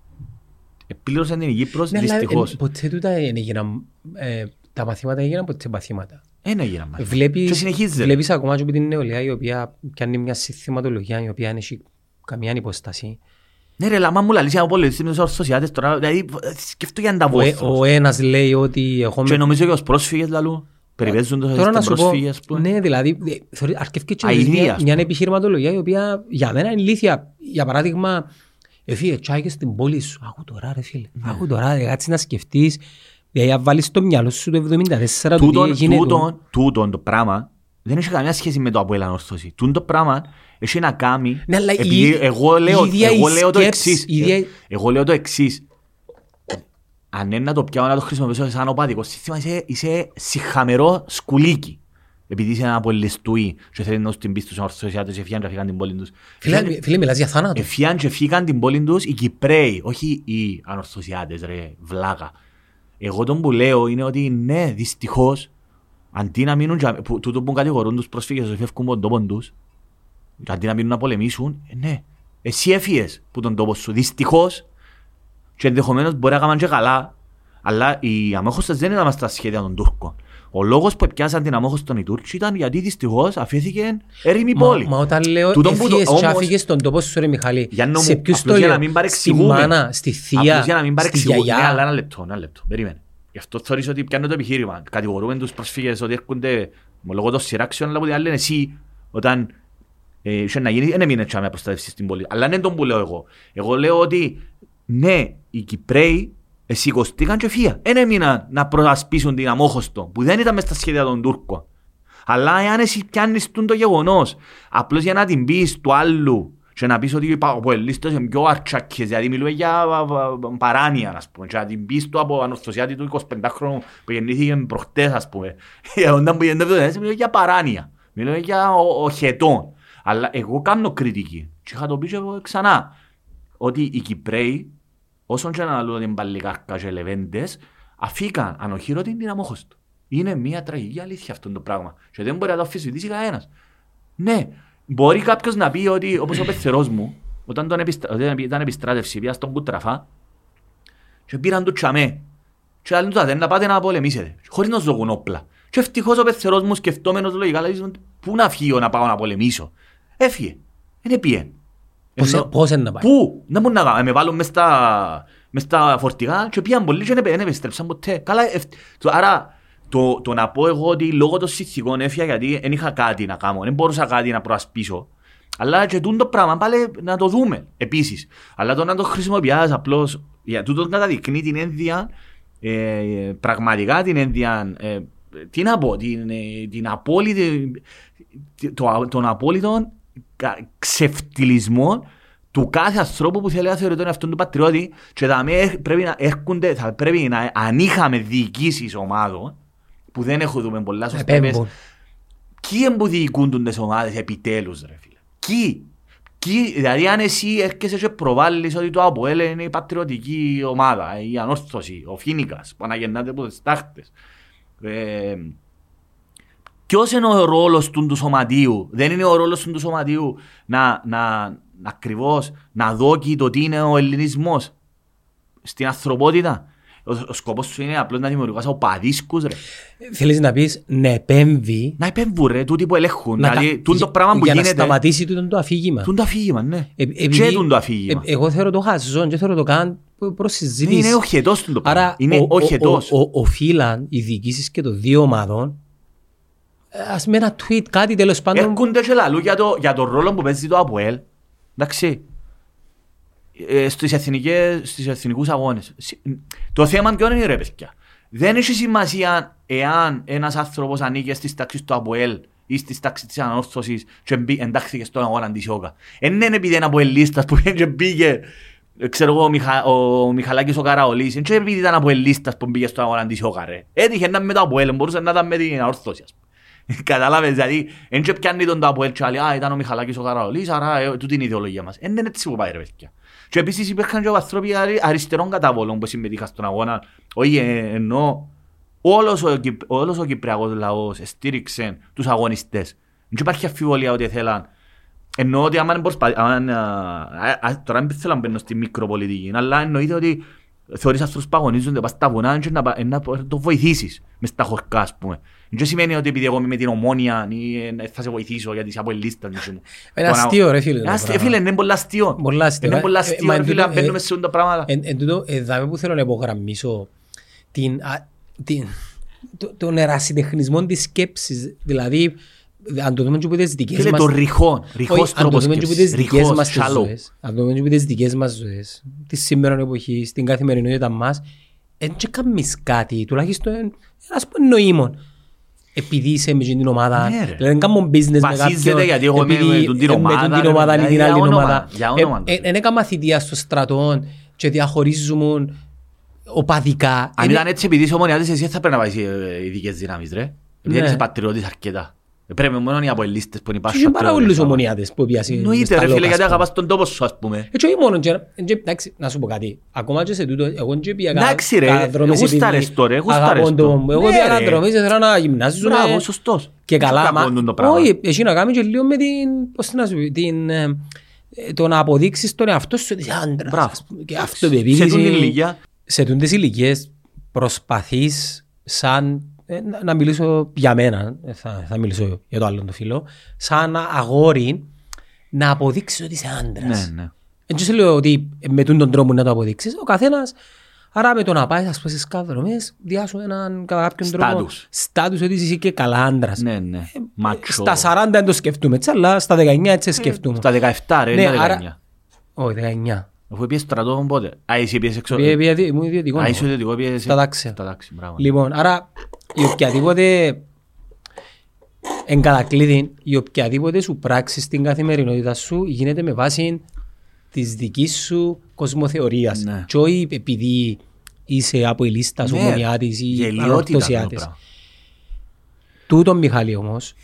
Ε, Πλήρωσε την η Κύπρος Ναι, αλλά, δυστυχώς. ε, ποτέ τούτα δεν έγιναν, ε, τα μαθήματα έγιναν ποτέ μαθήματα. Δεν έγιναν μάθημα. Βλέπεις, Και συνεχίζει. ρε. βλέπεις ακόμα και από την νεολαία η οποία πιάνει μια συστηματολογία η οποία δεν έχει καμία υποστασία. Ναι ρε, λαμά μου λαλείς από πολλές με τους ορθωσιάτες τώρα, δηλαδή σκέφτω για Ο, ε- ανταπόστρος. ο ένας λέει ότι εγώ Και με... νομίζω και ως πρόσφυγες λαλού, περιπέζουν τους Τώρα να στις σου πω, πρόσφυγες που ναι, δηλαδή, ε, θεωρεί- αρκεύει και Αηδία, μια, ας μια πούμε. επιχειρηματολογία η οποία για μένα είναι ηλίθια. Για παράδειγμα, εφύγε τσάγε στην πόλη σου. Άκου τώρα ρε φίλε, Ναι. άκου τώρα, ρε, κάτσε να σκεφτείς. Δηλαδή, αν βάλεις στο μυαλό σου το 74 το τι Τούτον, έγινε. τούτον, τούτον το πράγμα δεν έχει καμία σχέση με το από ανόρθωση. Τούτον το πράγμα έχει να κάνει, Ναι, αλλά η- επειδή εγώ λέω, η ίδια εγώ η λέω το σκέψη, εξής. η ίδια- Εγώ λέω το εξής. Αν είναι να το πιάω να το χρησιμοποιήσω σαν οπαδικό σύστημα, είσαι, είσαι συχαμερό σκουλίκι. Επειδή είσαι ένα πολυστούι και θέλει να σου την πεις στους ορθωσιάτες, εφιάν και φύγαν την πόλη τους. Φίλε, φίλε, μιλάς για θάνατο. Εφιάν και φύγαν την πόλη τους οι Κυπρέοι, όχι οι ανορθωσιάτες ρε, βλάκα. Εγώ τον που λέω είναι ότι ναι, δυστυχώς, αντί να μείνουν, τζα- που, τούτο που κατηγορούν τους πρόσφυγες ότι φεύγουν από τον τόπο τους, και αντί να μείνουν να πολεμήσουν, ε, ναι, εσύ έφυγες που τον τόπο σου, δυστυχώς, και ενδεχομένως μπορεί να κάνουν και καλά, αλλά οι αμόχωστες δεν ήταν στα σχέδια των Τούρκων. Ο λόγος που πιάσαν την αμόχωστον οι Τούρκοι ήταν γιατί δυστυχώς αφήθηκε έρημη Μα, πόλη. μα όταν λέω Τούτον που το- έφυγες και όμως- άφηγες στον τόπο σου ρε Μιχάλη, Γιάννο σε μου, ποιους απλώς το για να λέω, μην στη παρεξηγούμε. μάνα, στη θεία, Απλώς για να μην στη παρεξηγούμε. Ναι, γιαγιά. αλλά ένα λεπτό, ένα λεπτό. Περίμενε. Γι' αυτό θεωρείς ότι πιάνω το επιχείρημα. Κατηγορούμε τους προσφύγες ότι έρχονται με λόγω των σειράξεων, αλλά που την άλλη λένε εσύ όταν ε, είχε να γίνει, δεν έμεινε τσάμε προστατεύσεις στην πόλη. Αλλά δεν τον που λέω εγώ. Εγώ λέω ότι ναι, οι Κυπρέοι εσηκωστήκαν και φύγαν. Δεν έμειναν να προασπίσουν την αμόχωστο, που δεν ήταν μες στα σχέδια των Τούρκων. Αλλά εάν εσύ πιάνεις τούν το γεγονός, απλώς για να την πεις του άλλου και να πεις ότι οι παοελίστες είναι πιο αρτσάκες, δηλαδή μιλούμε για βα- βα- βα- παράνοια, ας πούμε, και να την πεις του από ανορθωσιάτη του 25χρονου που γεννήθηκε προχτές, ας πούμε, για όταν που γεννήθηκε, μιλούμε για παράνοια, μιλούμε για ο- οχετών. Αλλά εγώ κάνω κριτική και είχα το πει και εγώ ξανά, ότι οι Κυπρέοι, όσον και να λέω την παλικάρκα και λεβέντες, αφήκαν ανοχήρωτη την αμόχωστο. Είναι μια τραγική αλήθεια αυτό το πράγμα. Και δεν μπορεί να το αφισβητήσει κανένας. Ναι, μπορεί κάποιος να πει ότι, όπως ο πεθερός μου, όταν, τον επιστρα... όταν ήταν επιστράτευση, πήγα στον Κουτραφά και πήραν του τσαμέ. Και άλλοι του δεν να πάτε να πολεμήσετε. Χωρίς να ζωγούν όπλα. Και ευτυχώς ο πεθερός μου σκεφτόμενος λογικά λέει: Πού να φύγω να πάω να πολεμήσω. Έφυγε. Δεν πήγε. Πώς- Ενώ- Πώς είναι να πάει; Πού, να μου να κάνω, με βάλουν μες στα, μες στα φορτηγά και πήγαν πολλοί και δεν επιστρέψαν ποτέ. Καλά, ευ- το- άρα το, το να πω εγώ ότι λόγω των συνθηκών έφυγα γιατί δεν είχα κάτι να κάνω, δεν μπορούσα κάτι να προασπίσω. Αλλά και τούτο το πράγμα πάλι να το δούμε επίσης. Αλλά το να το χρησιμοποιάς απλώς, για τούτο καταδεικνύει την ένδυα, ε, πραγματικά την ένδυα, ε, τι να πω, την, ε, την απόλυτη, το, τον απόλυτο κα- ξεφτυλισμό του κάθε ανθρώπου που θέλει να θεωρεί τον εαυτόν του πατριώτη και θα με- πρέπει να έρχονται, θα πρέπει να αν είχαμε διοικήσεις ομάδων που δεν έχω δούμε πολλά σωστά είπες, Επέμπουν. Ποιοι είναι που διοικούνται τις ομάδες επιτέλους ρε φίλε; Ποιοι; Ποιοι; Δηλαδή αν εσύ έρχεσαι και προβάλλεις ότι το ΑΠΟΕΛ είναι η πατριωτική ομάδα, η ανόρθωση, ο Φίνικας που αναγεννάται από τις τάχτες. Ε, Ποιος είναι ο ρόλος του, του σωματείου. Δεν είναι ο ρόλος του, του σωματείου να, να, να ακριβώς να δώσει το τι είναι ο ελληνισμός στην ανθρωπότητα. Ο, ο σκοπός σου είναι απλώς να δημιουργάς οπαδίσκους ρε. Θέλεις να πεις να επέμβει Να επέμβουν ρε, τούτοι που ελέγχουν. να Δηλαδή, κα- τούν το πράγμα που για να γίνεται, σταματήσει τούτο το αφήγημα. τούν το αφήγημα, ναι. Ε, επειδή- Και τούν το αφήγημα. ε, εγώ θέλω το χαζό και θέλω το καν προς Ναι, συζήτηση. Είναι οχετός τούν το πράγμα. Άρα Είναι ο- ο- οχετός. ο- ο- οφείλαν οι διοικήσεις και των δύο ομάδων ε, ας με ένα tweet κάτι τέλος πάντων Έρχονται και λαλού για το, για το ρόλο που παίζει το ΑΠΟΕΛ. Εντάξει. Ε, στις, εθνικές, στις εθνικούς αγώνες. Συ- Το θέμα ποιο είναι ρε παιδιά. Δεν έχει σημασία εάν ένας άνθρωπος ανήκει στις τάξεις του ΑΠΟΕΛ ή στις τάξεις της ανόρθωσης και μπή- εντάχθηκε στον αγώνα της ΙΟΚΑ. Εν είναι επειδή είναι αποελίστας που πήγε και πήγε ε, ξέρω εγώ, ο, Μιχα, ο Μιχαλάκης ο Καραολής, και επειδή ήταν αποελίστας που πήγε στον αγώνα της ΙΟΚΑ ρε. Έτυχε να είναι με το ΑΠΟΕΛ, μπορούσε να ήταν με την ανόρθωση ας πούμε. Κατάλαβες, δηλαδή, εν και πιάνει τον το ΑΠΟΕΛ και άλλοι, α, ήταν ο Μιχαλάκης ο Καραολής, άρα ε, τούτη είναι η ιδεολογία μας. Εν είναι έτσι που πάει ρε παιδιά. Και επίσης υπήρχαν και άνθρωποι αρι- αριστερών καταβόλων που συμμετείχαν στον αγώνα. Όχι, ε, ενώ όλος ο, Κυπ- όλος ο Κυπριακός λαός στήριξε τους αγωνιστές. Δεν υπάρχει αφιβολία ότι θέλαν. Εννοώ ότι άμα προσπα... άμα, α, α, τώρα δεν θέλω να μπαίνω στη μικροπολιτική, αλλά εννοείται ότι θεωρείς αυτούς που αγωνίζονται πας στα βουνά και να, πα- να το βοηθήσεις μες στα χωρκά, ας πούμε. Δεν σημαίνει ότι επειδή εγώ είμαι με την ομόνια ή ε, θα σε βοηθήσω γιατί είσαι από η λίστα. μισή μου. Είναι Το να- αστείο, ρε, φίλε, το Είναι αστείο, πράγμα. Φίλε, είναι πολύ αστείο. Πολλά αστείο, Είναι ε. πολύ Ε, αστείο, μα ρε εν φίλε, να τούτο, μπαίνουμε ε, σε αυτά τα πράγματα. Εν, εν τούτο, εδάμε που θέλω να υπογραμμίσω την, α, την, το, τον ερασιτεχνισμό της σκέψης. Δηλαδή, αν το δούμε και από τις δικές Φίλε, μας... το ρηχόν, Όχι, ρηχός αν το τρόπος δούμε και από σκέψης. τις δικές Ρηχός, μας τις shallow. ζωές, αν το δούμε και από τις δικές μας ζωές, τη σήμερα εποχή, στην καθημερινότητα μας, δεν και κάνεις κάτι, τουλάχιστον ένας πούμε νοήμων. Επειδή είσαι με την ομάδα, Ναι, ρε. δηλαδή δεν κάνω business με Βασίζεται κάποιον, γιατί εγώ είμαι επειδή, με τον την ε, ομάδα, με τον την ρε, ομάδα ή για την άλλη όνομα, ομάδα. για όνομα του. Ε, ε, Δεν έκανα θητεία στο στρατό και διαχωρίζουμε οπαδικά. Αν Είναι- ήταν έτσι επειδή είσαι ομονιάτης, εσύ δεν θα πρέπει να βάζεις ε, ειδικές δυνάμεις, ρε. Επειδή Ναι. είσαι πατριώτης αρκετά. Ε, Πρέπει μόνο οι αποελίστες που είναι Και υπάρχουν. είχε πάρα πολλούς ομονιάτες που πιάσει Εννοείται ρε φίλε, γιατί αγαπάς τον τόπο σου, ας πούμε. Έτσι όχι μόνο, και- και- εντάξει, να σου πω κάτι. Ακόμα και σε τούτο, εγώ και πήγα Εντάξει, ρε, καταδρομές εγώ στάρες επειδή τώρα, εγώ αγαπώ στάρες τον- το. Εγώ Ναι, πήγα ρε. καταδρομές, ήθελα να γυμνάζομαι. Μπράβο, σωστός. Και Δεν καλά, σου μα, κακώνουν το πράγμα; όχι, έχει να κάνεις και λίγο με την, πώς να σου πει, την, ε, ε, το να αποδείξεις τον εαυτό σου ότι είσαι άντρας, Μπράβο. ας πούμε, και Σε αυτοπεποίθηση. τούτη την ηλικία. Σε τούντες ηλικίες προσπαθείς σαν, ε, να, να μιλήσω για μένα, ε, θα, θα μιλήσω για το άλλο το φίλο, σαν αγόρι να αποδείξεις ότι είσαι άντρας. Ναι, ναι. Δεν σου λέω ότι με τον τρόπο να το αποδείξεις. Ο καθένας, άρα με το να πάεις ας πούμε, στις καδρομές, διάσου έναν κατά κάποιον τρόπο Στάτους. στάτους ότι είσαι και καλά άντρας. Ναι, ναι. Μάτσο. Στα 40 δεν το σκεφτούμε έτσι, αλλά στα 19 έτσι σκεφτούμε. Στα 17 ρε, Ναι, είναι άρα- 19. Όχι, 19. Αφού πιες στρατό πότε. Α, εσύ πιες εξω... Πήγε- πήγε δι- Ήμουν ιδιωτικό. Α, είσαι ιδιωτικό πιες... Στα τάξια. Στα τάξη, μπράβο. Λοιπόν, άρα η οποιαδήποτε εν κατακλείδη, η οποιαδήποτε σου πράξη στην καθημερινότητα σου γίνεται με βάση της δικής σου κοσμοθεωρίας. Ναι. Και όχι επειδή είσαι από η λίστα σου Ναι, ομονιάτης ή γελιότητα αυτό το ανορθωσιάτης. πράγμα. Τούτο Μιχάλη όμως,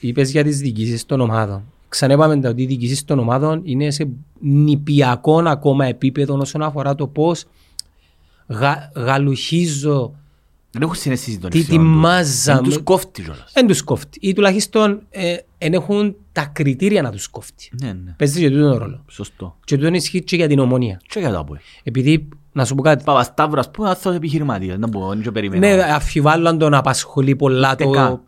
είπες για τις διοικήσεις των ομάδων. Ξανέπαμε τα ότι οι διοικήσεις των ομάδων είναι σε νηπιακό ακόμα επίπεδο όσον αφορά το πώς γα, γαλουχίζω Δεν έχω συναισθήσει τον Τι- ευθυνών τη τους. μάζα Δεν τους με- κόφτει κιόλας. δεν τους κόφτει ή τουλάχιστον ε, εν έχουν τα κριτήρια να τους κόφτει. Ναι, ναι. Παίζει και τούτον ρόλο. Σωστό. Και τούτον ισχύει και για την ομονία. Και για το ΑΠΟΕ. Επειδή, να σου πω κάτι, Παπασταύρος, ας πούμε, άνθρωπος επιχειρηματίας. Δεν μπορώ, δεν το περιμένω. ναι, αφιβάλλω αν τον απασχολεί πολλά Ούτε το, καν.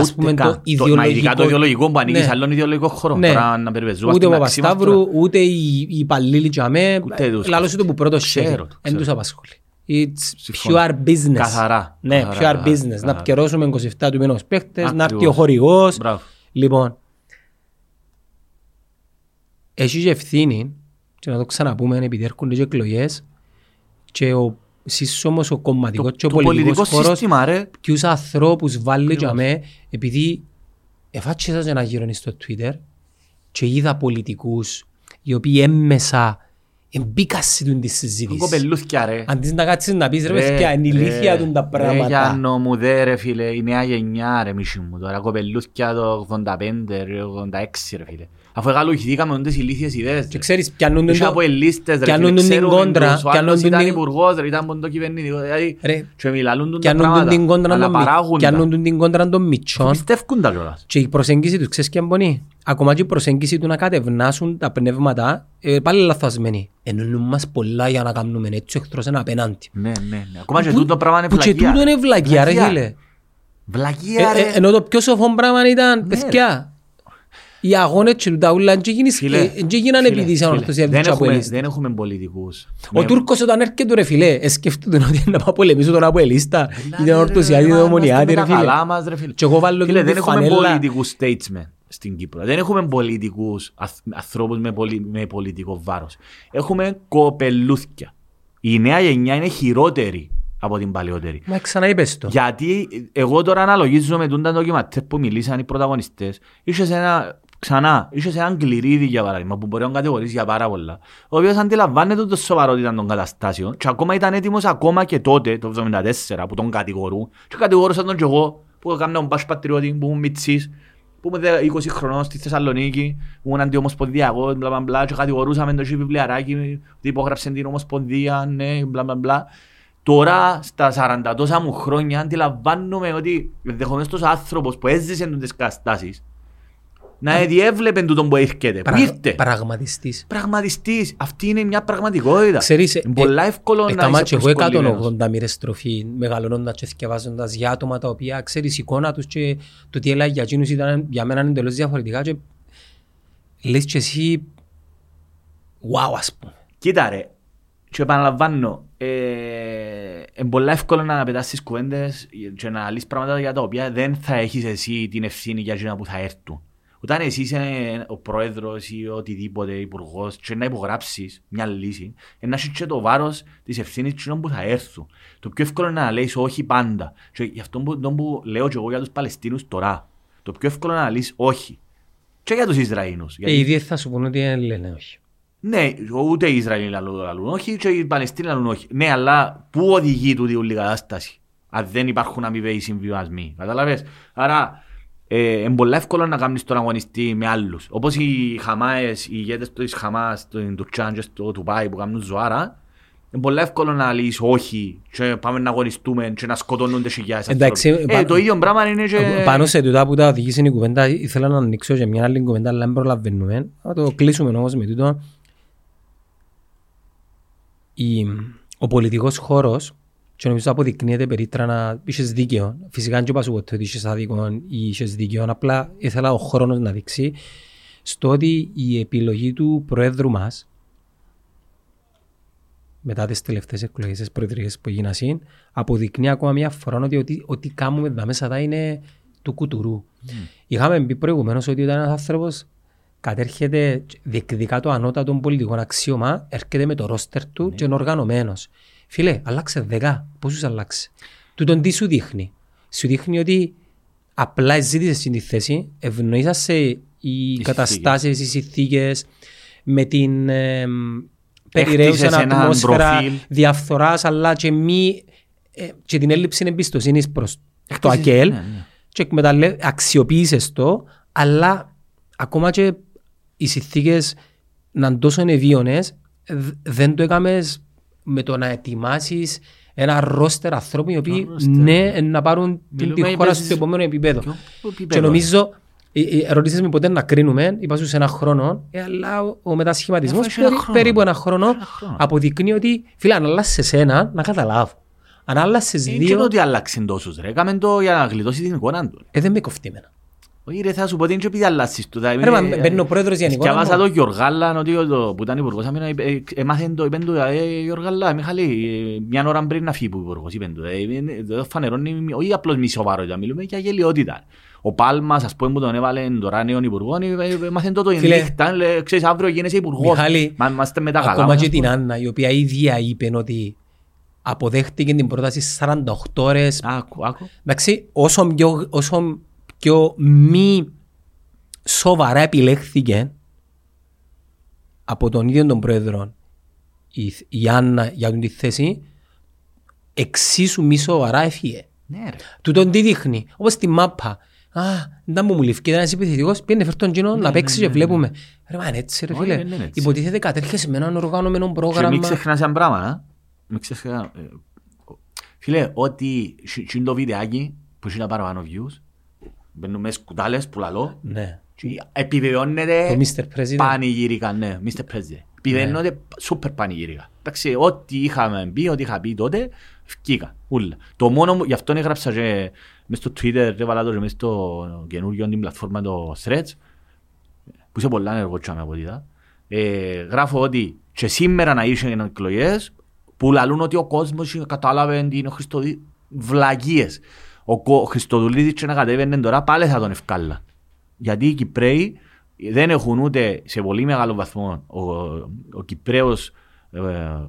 Ας Ούτε πούμε, καν. το Το- ιδεολογικό. Μα ειδικά το ιδεολογικό που ανοίγει Ναι. σε άλλον ιδεολογικό χώρο. Ναι. Τώρα να περιπεζούμαστε Ούτε ο μεταξύ μας Παπασταύρου, τώρα. ούτε οι οι υπαλλήλοι για μέ, Ούτε τους. λαλώς το που πρώτος Ξέρω χέρι, το, δεν ξέρω. τους απασχολεί. It's Συμφωνώ. pure business. Καθαρά, Ναι, καθαρά, pure καθαρά, business. Να καθαρά. επικαιρώσουμε 27 του μήνους παίχτες, να έρθει ο Ακριβώς. χορηγός. Μπράβο. Λοιπόν, έχει και ευθύνη, και να το ξαναπούμε, επειδή έρχονται και εκλογές, και ο σύσσωμος, ο κομματικός και ο Το πολιτικό πολιτικός χώρος, σύστημα, ρε. ποιους ανθρώπους βάλει για μέ, επειδή εφάτσισα ένα γύρω στο Twitter και είδα πολιτικούς οι οποίοι έμμεσα εμπήκαν σε τούτη τη Τον συζήτηση. κοπελούθια, ρε. Αντί να κάτσεις να πεις ρε Ρε, παιδιά, είναι ηλίθια ρε, τούν τα Ρε πράγματα. Γιάννο μου, δε ρε φίλε, η νέα γενιά ρε μισή μου τώρα, κοπελούθια το 85, ρε, 86 ρε φίλε. Αφού εγαλουχηθήκαμε με τις ηλίθιες ιδέες. Και ρε. ξέρεις, πιάνουν Είχε το... από ελίστες ρε πιάνουν φίλε, την ξέρουμε κόντρα, τους, ο πιάνουν άλλος την- ήταν υπουργός ρε, ήταν ποντό κυβερνητικό, δηλαδή Ρε, και μιλαλούν τα πιάνουν πράγματα, την κόντρα αλλά των μι- παράγουν πιάνουν τα. την κόντρα των μητσών Πιστεύκουν τα κιόλας. και η προσέγγιση τους ξέρεις ποια είναι πονή. ακόμα και η προσέγγιση του να κατευνάσουν τα πνεύματα, ε, πάλι λαθασμένοι. Εννοούν μας πολλά για να κάνουμε έτσι, ο εχθρός είναι απέναντι. Ναι, ναι, ναι. Ακόμα και Που- τούτο πράγμα είναι που και βλακεία. τούτο είναι βλακεία, ρε φίλε. Βλακεία, Ε, ρε. ε, Ενώ το πιο σοφό πράγμα ήταν, Ναι, παιδιά, οι αγώνες και τα ούλα δεν γίνεις- Φίλε, ε, δεν γίνανε φίλε, επειδή είσαι φίλε, ορθωσία δεν τους έχουμε- αποελίστες. Δεν έχουμε πολιτικούς. Ο Με- Τούρκος όταν έρχεται ρε φίλε, ε, σκέφτονται ότι να πάω πολεμήσω τον Αποελίστα ή Δηλαδή, την ορθωσία ή ρε, την μα, ομονιάτη είμαστε ρε με τα φίλε. καλά μας, ρε φίλε. Και εγώ βάλω Φίλε, την δεν έχουμε φανέλα. πολιτικούς statesmen στην Κύπρο. Δεν έχουμε πολιτικούς αθ- ανθρώπους με, πολι- με πολιτικό βάρος. Έχουμε κοπελούθκια. Η νέα γενιά είναι χειρότερη από την παλαιότερη. Μα ξαναείπες το. Γιατί εγώ τώρα αναλογίζω με τούντα ντοκιματέρ που μιλήσαν οι πρωταγωνιστές. Είχες ένα, ξανά, είχες έναν κληρίδι για παράδειγμα που μπορεί να κατηγορήσει για πάρα πολλά. Ο οποίος αντιλαμβάνεται το σοβαρότητα των καταστάσεων και ακόμα ήταν έτοιμος ακόμα και τότε, το 1974, που τον κατηγορούν. Και κατηγορούσα τον και εγώ που έκανα τον Πάσο Πατριώτη, που ήμουν μητσής, που ήμουν 20 χρονών στη Θεσσαλονίκη, που ήμουν αντιομοσπονδιακός, μπλα μπλα μπλα, και κατηγορούσαμε τον βιβλιαράκι ότι υπόγραψε την ομοσπονδία, ναι, μπλα μπλα μπλα. Τώρα, στα 40 τόσα μου χρόνια, αντιλαμβάνομαι ότι ενδεχομένως τόσος άνθρωπος που έζησε τις καταστάσεις να διέβλεπε τούτον που έρχεται, που Πρα- ήρθε. Πραγματιστής. Πραγματιστής. Αυτή είναι μια πραγματικότητα. Ξέρεις, είναι πολλά εύκολο ε, να τα είσαι μάτια εγώ προσκολλημένος. 180 μοίρες στροφή μεγαλώνοντας και θυκευάζοντας για άτομα τα οποία ξέρεις η εικόνα τους και το τι έλαγε για εκείνους ήταν για μένα εντελώς διαφορετικά και λες και εσύ wow ας πούμε. Κοίτα ρε, και επαναλαμβάνω, ε, είναι πολλά εύκολο να πετάς τις κουβέντες και να λύσεις πράγματα για τα οποία δεν θα έχεις εσύ την ευθύνη για εκείνα που θα έρθουν. Όταν εσύ είσαι ο πρόεδρος ή οτιδήποτε υπουργός και να υπογράψεις μια λύση, ε, να έχεις και το βάρος της ευθύνης εκείνων που θα έρθουν. Το πιο εύκολο είναι να λέεις όχι πάντα. Και γι' αυτό που, το που λέω και εγώ για τους Παλαιστίνους τώρα. Το πιο εύκολο είναι να λύσεις όχι. Και για τους Ισραήλους. Ε, ήδη θα σου πούνε ότι δεν λένε όχι. Ναι, ούτε οι Ισραηλοί λαλούν, λαλούν όχι και οι Παλαιστίνοι λαλούν όχι. Ναι, αλλά πού οδηγεί τούτη όλη η κατάσταση, αν δεν υπάρχουν αμοιβαίοι συμβιβασμοί. Καταλαβες; Άρα, ε, είναι πολύ εύκολο να κάνεις τον αγωνιστή με άλλους. Όπως οι Χαμάες, οι ηγέτες της Χαμάς, στην Τουρκιάν και στο Τουπάι που κάνουν ζωάρα, είναι πολύ εύκολο να λύσεις όχι και πάμε να αγωνιστούμε και να σκοτώνονται χιλιάδες Εντάξει, ανθρώπους. Ε, πα- το ίδιο πράγμα είναι και... Πάνω σε τούτα που τα οδηγήσει η κουβέντα ήθελα να ανοίξω και μια άλλη κουβέντα αλλά δεν προλαβαίνουμε. Να το κλείσουμε όμως με τούτο. Η, ο πολιτικός χώρος και νομίζω αποδεικνύεται περίτρανα είχες δίκαιο. Φυσικά δεν είπα σου ποτέ ότι είχες άδικο ή είχες δίκαιο. Απλά ήθελα ο χρόνος να δείξει στο ότι η επιλογή του Προέδρου μας μετά τις τελευταίες εκλογές τις προεδρίες που έγιναν συν, αποδεικνύει ακόμα μια φορά ότι ό,τι, ό,τι κάνουμε εδώ μέσα θα είναι του κουτουρού. Είχαμε πει προηγουμένως ότι όταν ένας άνθρωπος κατέρχεται διεκδικά το ανώτατο πολιτικό αξίωμα, έρχεται με το ρόστερ του και είναι οργανωμένος. Φίλε, αλλάξε δεκά. Πώς σου αλλάξε. Τούτον τι σου δείχνει; Σου δείχνει ότι απλά ζήτησες στην τη θέση, ευνοήσασε οι καταστάσεις, οι συνθήκες, με την ε, περιραίουσα Έχτισες έναν ατμόσφαιρα προφίλ. διαφθοράς, αλλά και, μη, ε, και την έλλειψη εμπιστοσύνης προς το Έχτισες- ΑΚΕΛ ναι, ναι. και εκμεταλλε... αξιοποίησες το, αλλά ακόμα και οι συνθήκες να είναι τόσο ευίωνες, δ- δεν το έκαμες με το να ετοιμάσεις ένα ρόστερ ανθρώπων οι οποίοι ρόστερ. ναι, να πάρουν την, Μιλούμε τη χώρα είπες- στο επόμενο επίπεδο. Ποιο επίπεδο, Και νομίζω, ε, ε, ρωτήσες με ποτέ να κρίνουμε, είπα σου σε ένα χρόνο, ε, αλλά ο, ο μετασχηματισμός Αφού έχει ένα περί- χρόνο. περίπου ένα χρόνο, Ένα χρόνο. αποδεικνύει ότι φίλε αν αλλάσσεις ένα, να καταλάβω. Αν αλλάσσεις Είναι και δύο, το ότι άλλαξε τόσους ρε. Έκαμε το για να γλιτώσει την εικόνα του. ε, δεν με κοφτεί εμένα. Όχι ρε θα σου πω ότι είναι και επειδή αλλάσεις του. Δηλαδή, Ρε, μα ε, μπαίνει ο πρόεδρος για εικόνα Διάβασα μου. το Γιωργάλα ότι ο- που ήταν υπουργός άμυνα, είπε- ε, έμαθε το, είπεν του, ε, Γιωργάλα, Μιχαλή, ε, μια ώρα πριν να φύγει που υπουργός, είπεν του. ε, είναι- Δεν φανερώνει, όχι απλώς μη σοβαρότητα, μιλούμε για γελιότητα. Ο Πάλμας, ας πούμε, που τον έβαλε τώρα νέον υπουργόν, ε, ε, έμαθε το το Φίλε, νύχτα, λέει, ξέρεις, αύριο γίνεσαι υπουργός. Μιχάλη, Μα είμαστε με τα καλά Ακόμα μας, και ας την πούμε. Άννα, η οποία ίδια είπε ότι αποδέχτηκε την πρόταση 48 ώρες. Άκου, άκου. Εντάξει, όσο πιο, όσο πιο μη σοβαρά επιλέχθηκε από τον ίδιο τον πρόεδρο η, η Άννα για την τη θέση, εξίσου μη σοβαρά έφυγε. Ναι ρε. Τούτον τι δείχνει, όπως στη μάπα. Α, δεν μου μου λυφκεί ένας επιθετικός, πήγαινε φέρ τον κοινό να παίξει και βλέπουμε. Ρε μα είναι έτσι ρε Όχι, φίλε. δεν είναι έτσι. Υποτίθεται κατέρχεσαι με έναν οργανωμένο Και μην πρόγραμμα. ξεχνάς ένα πράγμα, να. Μην ξεχνάς... ε, Φίλε, ότι σ- σ' είναι το βιντεάκι που έχει να παραπάνω views, Μπαίνουμε σκουτάλες που λαλώ. Ναι. Και Επιβεβαιώνεται Το Mr. President. πανηγυρικά, ναι, Mr. President. Επιβεβαιώνεται σούπερ πανηγυρικά. Εντάξει, ό,τι είχαμε πει, ό,τι είχα πει τότε, βγήκα, ούλα. Το μόνο μου, γι' αυτό έγραψα και μες στο Twitter, έβαλα το και μες στο καινούργιο την πλατφόρμα το Threads, που είσαι πολλά ενεργό τσάμε από ό,τι είδα. Ε, γράφω ότι και σήμερα να είσαι εκλογές που λαλούν ότι ο κόσμος κατάλαβε τι είναι ο Χριστοδουλίδης. Βλαγίες. Ο, Κο- ο Χριστοδουλίδης και να κατέβαινε τώρα πάλι θα τον ευκάλα. Γιατί οι Κυπρέοι δεν έχουν ούτε σε πολύ μεγάλο βαθμό ο, ο Κυπρέος ε,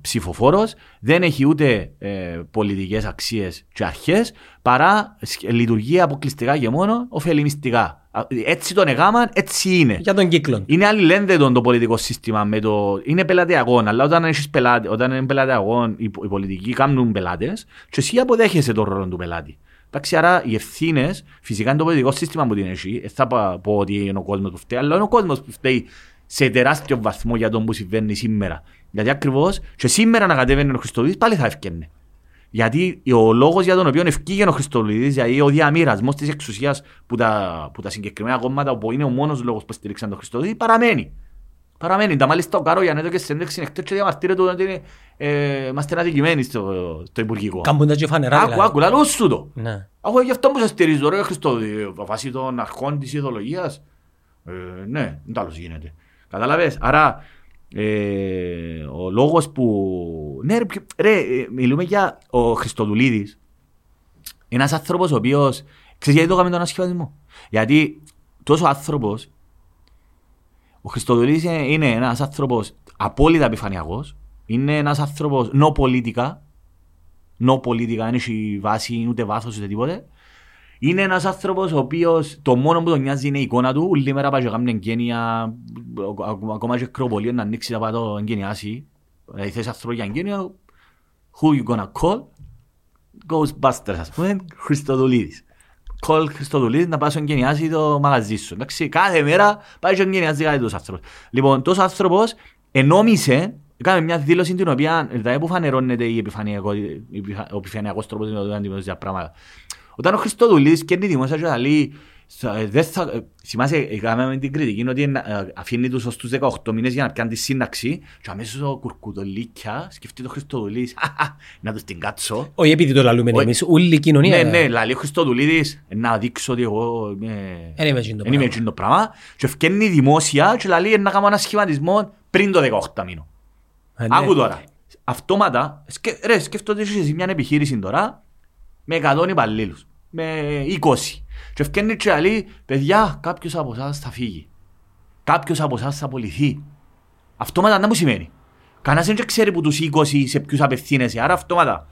ψηφοφόρος δεν έχει ούτε ε, πολιτικές αξίες και αρχές παρά σ- λειτουργεί αποκλειστικά και μόνο ωφελημιστικά. Α, Έτσι τον εγάμαν, έτσι είναι. Για τον κύκλο. Είναι αλληλένδετο το πολιτικό σύστημα με το. Είναι πελατειακό, αλλά όταν, έχεις πελάτε, όταν είναι πελατειακό, οι, οι πολιτικοί κάνουν πελάτες, και εσύ αποδέχεσαι τον ρόλο του πελάτη. Εντάξει, άρα οι ευθύνες, φυσικά είναι το πολιτικό σύστημα που την έχει. Δεν θα πα- πω ότι είναι ο κόσμος που φταίει, αλλά είναι ο κόσμος που φταίει σε τεράστιο βαθμό για τον που συμβαίνει σήμερα. Γιατί ακριβώς και σήμερα να κατέβαινε ο Χριστοδίδης πάλι θα ευκαινε. Γιατί ο λόγος για τον οποίο ευκήγε ο Χριστοδουλίδη, δηλαδή ο διαμοιρασμός της εξουσίας που τα, που τα συγκεκριμένα κόμματα, που είναι ο μόνος λόγος που στηρίξαν τον Χριστοδουλίδη, παραμένει. Παραμένει. Τα μάλιστα ο Κάρο Γιαννέτο και συνέντευξη εκτός και διαμαρτύρεται ότι είναι, ε, είμαστε αδικημένοι στο, στο Υπουργικό. Κάμπουν τα και φανερά Άκου, δηλαδή. άκου, λαλούς σου το. Ναι. Αφού γι' αυτό που σε στηρίζω ρε Χριστοδουλίδη, βάσει των αρχών της ιδεολογίας. Ε, ναι, δεν άλλος γίνεται. Κατάλαβες. Άρα, ε, ο λόγος που... Ναι ρε, ποιο- ρε ε, μιλούμε για ο Χριστοδουλίδης. Ένας άνθρωπος ο οποίος... Ξέρεις γιατί το έκαμε τον ασχηματισμό; Γιατί τόσο άνθρωπος ο Χριστοδουλίδης είναι- είναι ένας άνθρωπος απόλυτα επιφανειακός. Είναι ένας άνθρωπος νο πολιτικά. Νο πολιτικά, δεν έχει βάση ούτε βάθος ούτε τίποτε. Είναι ένας άνθρωπος ο οποίος το μόνο που τον νοιάζει είναι η εικόνα του. Όλη μέρα πάει και κάνει εγγένεια, ακο- ακόμα και κροπολείο να ανοίξει να πάει το εγγενιάσει. Δηλαδή θες άνθρωπος για εγγένεια, who you gonna call? Ghostbusters ας πούμε, Χριστοδουλίδης. Call Χριστοδουλίδης να πάει να εγγενιάσει το μαγαζί σου. Εντάξει, κάθε μέρα πάει και εγγενιάζει κάτι τους άνθρωπος. Λοιπόν, τόσος άνθρωπος ενόμισε, έκανε μια δήλωση την οποία δηλαδή που φανερώνεται η επιφανειακό- η επιφα- ο επιφανειακός τρόπος με τον οποίο αντιμετωπίζει τα πράγματα. Όταν ο Χριστοδουλίδης κέρνει δημόσια και θα λέει «Θα- ε, δεν θα, ε, θυμάσαι, έκαναμε την κριτική είναι ότι ε, αφήνει τους ως τους 18 μήνες για να πιάνει τη σύνταξη και αμέσως ο Κουρκουδολίκια σκεφτεί το Χριστοδουλίδης «Χαχα, να τους την κάτσω Όχι επειδή το λαλούμε Όχι. εμείς, όλη η κοινωνία. ναι, ναι, λέει ο Χριστοδουλίδης «Ε, να δείξω ότι εγώ είμαι... Δεν είμαι εκείνο το Δεν είμαι πράγμα. εκείνο το πράγμα και ευκαινεί δημόσια και λέει να κάνω ένα σχηματισμό πριν το 18 μήνο. Ε, ναι. Άκου τώρα. Αυτόματα, σκε, ρε, σκέφτομαι ότι είσαι μια επιχείρηση τώρα με 100 υπαλλήλους, με 20. Και ευκαινεί και λέει, παιδιά, κάποιος από εσάς θα φύγει. Κάποιος από εσάς θα απολυθεί. Αυτόματα να μου σημαίνει. Κανένας δεν ξέρει που τους 20 σε ποιους απευθύνεσαι. Άρα αυτόματα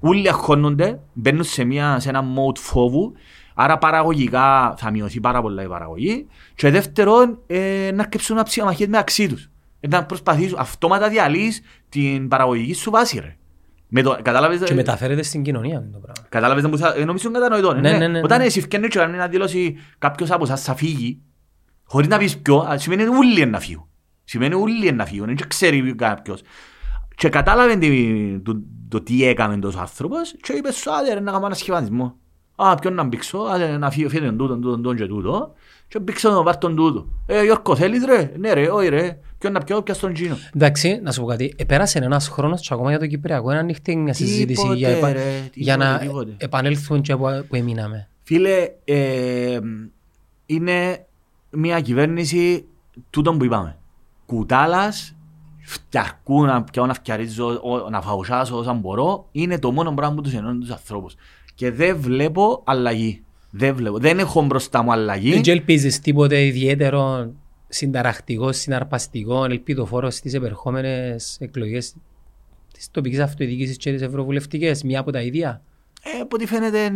όλοι αγχώνονται, μπαίνουν σε, μια, σε ένα mode φόβου, άρα παραγωγικά θα μειωθεί πάρα πολλά η παραγωγή και δεύτερον ε, να αρκεψούν να ψυχαμαχίες με αξί τους. Ε, να προσπαθήσουν, αυτόματα διαλύεις την παραγωγική σου βάση ρε. Με το, κατάλαβες, Και ε, μεταφέρεται στην κοινωνία αυτό το πράγμα. Κατάλαβες που θα... ε, Νομίζω είναι κατανοητό. Ναι, Ναι, ναι, ναι, Όταν ναι. εσύ ευκαινείς και κάνεις ένα δήλωση κάποιος από εσάς θα φύγει, χωρίς να πεις ποιο, α, σημαίνει ότι όλοι είναι να φύγουν. Σημαίνει ότι όλοι είναι να φύγουν, δεν ξέρει κάποιος. Και κατάλαβε τι- το, το τι έκαμε τόσο άνθρωπος και είπε σου, άντε ρε, να κάνω ένα σχηματισμό. Α, ποιον να μπήξω, άντε να φύγω, φύγω τον τούτον, τούτον, τούτον και τούτο. Και μπήξω να πάρ' τον τούτο. Ε, Γιώργο, θέλεις ρε, ναι ρε, όχι ρε. Ποιον να πιω, πιάσ' τον Τζίνο. Εντάξει, να σου πω κάτι. Επέρασε ένας χρόνος και ακόμα για το Κυπριακό είναι ανοιχτή μια συζήτηση Τίποτε, για, επα- ρε, για τίποτε, να τίποτε. επανέλθουν και που, που εμείναμε. Φίλε, ε, είναι μια κυβέρνηση τούτων που είπαμε. Κουτάλας, φτιαρκού να πιάω να φτιαρίζω, ο- να φαουσάσω όσα μπορώ, είναι το μόνο πράγμα που τους ενώνει τους ανθρώπους. Και δεν βλέπω αλλαγή. Δεν βλέπω. Δεν έχω μπροστά μου αλλαγή. Δεν ελπίζεις τίποτε ιδιαίτερο συνταρακτικός, συναρπαστικός, ελπιδοφόρος στις επερχόμενες εκλογές της τοπικής αυτοδιοίκησης και της ευρωβουλευτικές, μία από τα ίδια. Ε, από ό,τι φαίνεται,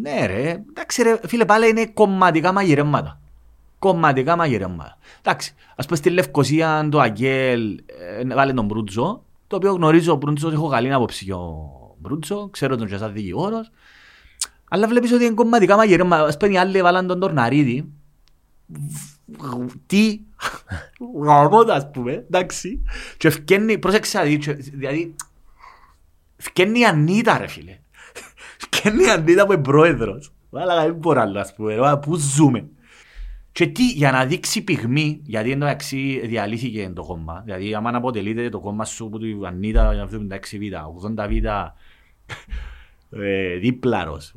ναι ρε. Εντάξει ρε, φίλε, πάλι είναι κομματικά μαγειρέματα. Κομματικά μαγειρέματα. Εντάξει, ας πούμε στη Λευκοσία το Αγγέλ ε, βάλε τον Μπρούτζο, το οποίο γνωρίζω ο Μπρούτζος, έχω καλή άποψη για ο Μπρούτζο, ξέρω τον και σαν δικηγόρος. Αλλά βλέπεις ότι είναι κομματικά μαγειρέματα. Ας πούμε οι άλλοι βάλαν τον Τορναρίδη. Τι, γαμώτα ας πούμε, εντάξει. Και ευκένει, πρόσεξε να δεις, και- δηλαδή, ευκένει η Ανίτα ρε φίλε. Ευκένει η Ανίτα που είναι πρόεδρος. Βάλαγα δεν μπορώ άλλο, ας πούμε. Ρε, Πού ζούμε. Και τι, για να δείξει πυγμή, γιατί εν τω μεταξύ διαλύθηκε το κόμμα. Δηλαδή, άμα αποτελείται το κόμμα σου που του Ανίτα 76β, 80β, ε, δίπλαρος.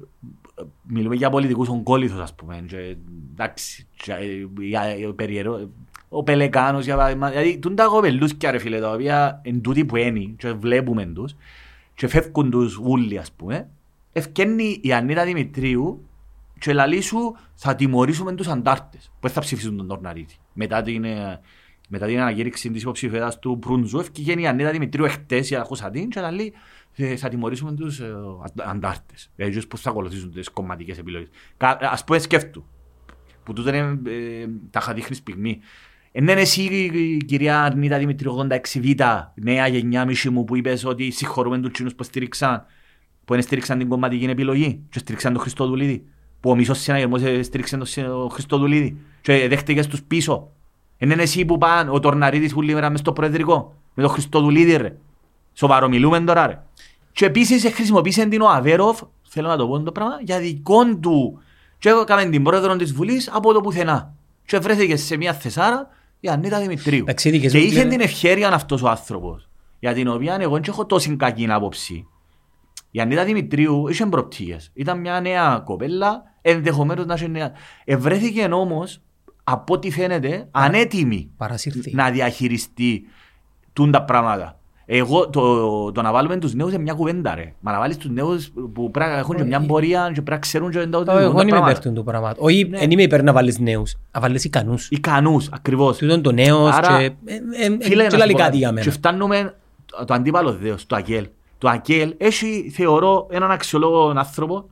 Μιλούμε για πολιτικούς ογκόληθος, ας πούμε. Και, εντάξει, και, ε, για- ε, περιερό- ο Πελεκάνος, για παράδειγμα. Δηλαδή, τούν τα κοπελούσκια, ρε φίλε, τα οποία εν τούτοι που είναι και βλέπουμε τους και φεύγουν τους ούλοι, ας πούμε. Ευκένει η Ανίτα Δημητρίου και λαλεί σου θα τιμωρήσουμε τους αντάρτες που δεν θα ψηφίσουν τον Τορναρίτη. Μετά την, ε, μετά την ανακήρυξη της υποψηφιότητας του Μπρούντζου ευκήγε η Ανίτα Δημητρίου εχθές η ακούσα την και λαλεί ε, θα τιμωρήσουμε τους ε, αντα- αντάρτες. Δηλαδή τους που θα ακολουθήσουν τις κομματικές επιλογές. Κα- Ας πούμε σκέφτου που τούτο είναι ε, τα είχα δείχνει πυγμή. Εν είναι εσύ η κυρία Αρνίτα Δημητρίου 86β, νέα γενιά μισή μου που είπες ότι συγχωρούμε τους κοινούς που στήριξαν που δεν στήριξαν την κομματική επιλογή και στήριξαν τον Χριστόδουλίδη. Που ο μισός συναγερμός ε, στήριξε τον Συ- τον Χριστόδουλίδη και δέχτηκες τους πίσω. Εν είναι εσύ που πάνε ο Τορναρίτης που λίμερα μες στο προεδρικό με τον Χριστόδουλίδη ρε. Σοβαρομιλούμε τώρα ρε. Και επίσης χρησιμοποίησε την ο Αβέροφ, θέλω να το πω το πράγμα, για δικών του. Και έκαμε την πρόεδρο της Βουλής από το πουθενά. Και βρέθηκες σε μια θεσάρα η Ανίτα Δημητρίου. Εντάξει, οι δικές Και μου είχε λένε- την ευχαίρεια αυτός ο άνθρωπος. Για την οποία εγώ δεν έχω τόση κακή άποψη. Η Ανίτα Δημητρίου είχε προπτύγες. Ήταν μια νέα κοπέλα, ενδεχομένως να είχε νέα. Ευρέθηκε όμως, από ό,τι φαίνεται, ανέτοιμη Παρασύρθη. να διαχειριστεί τούν τα πράγματα. Εγώ το, το να βάλουμε τους νέους είναι μια κουβέντα ρε. Μα να βάλεις τους νέους που πρέπει να έχουν και μια Ε, πορεία και πρέπει να ξέρουν και τα Εγώ τα δεν είμαι πράγματα. υπέρ του πράγματος. Όχι, Ναι. δεν είμαι υπέρ να βάλεις νέους, να βάλεις ικανούς. Ικανούς, ακριβώς. Τούτον το νέος Άρα, και... ε, ε, ε, Φίλε, και να λαλεί σου πω κάτι κάτι. για Και μένα. φτάνουμε το- το αντίπαλο δέος, το ΑΚΕΛ. Το ΑΚΕΛ έχει, θεωρώ, έναν αξιολόγο άνθρωπο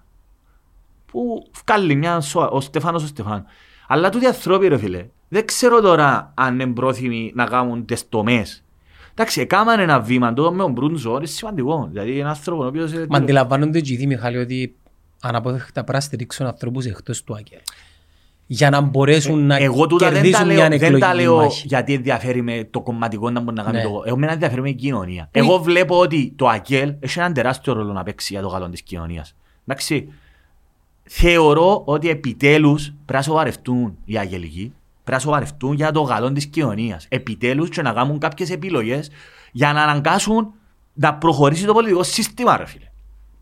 που βγάλει μια σοα, ο Στεφάνος ο Στεφάνος. Αλλά τούτοι άνθρωποι ρε φίλε, δεν ξέρω τώρα αν είναι πρόθυμοι να κάνουν τις τομές. Εντάξει, έκαναν ένα βήμα το με τον Μπρούντζο, είναι σημαντικό. Δηλαδή ένα άνθρωπο ο οποίος... ε, Μα αντιλαμβάνονται και οι ίδιοι, Μιχάλη, ότι αναπόφευκτα πρέπει να στηρίξουν ανθρώπους εκτός του ΑΚΕΛ. Για να μπορέσουν να Εγώ τούτα δεν τα κερδίσουν λέω, μια δεν τα εκλογική λέω μάχη. γιατί ενδιαφέρει με το κομματικό να μπορεί να κάνει Ναι. το... Εγώ με ενδιαφέρει με η κοινωνία. Εγώ βλέπω ότι το ΑΚΕΛ έχει έναν τεράστιο ρόλο να παίξει για το καλό της κοινωνίας. Εντάξει, θεωρώ ότι επιτέλους πρέπει να σοβαρευτούν οι αγγελικοί, πρέπει να σοβαρευτούν για το καλό της κοινωνίας. Επιτέλους και να κάνουν κάποιες επιλογές για να αναγκάσουν να προχωρήσει το πολιτικό σύστημα, ρε φίλε.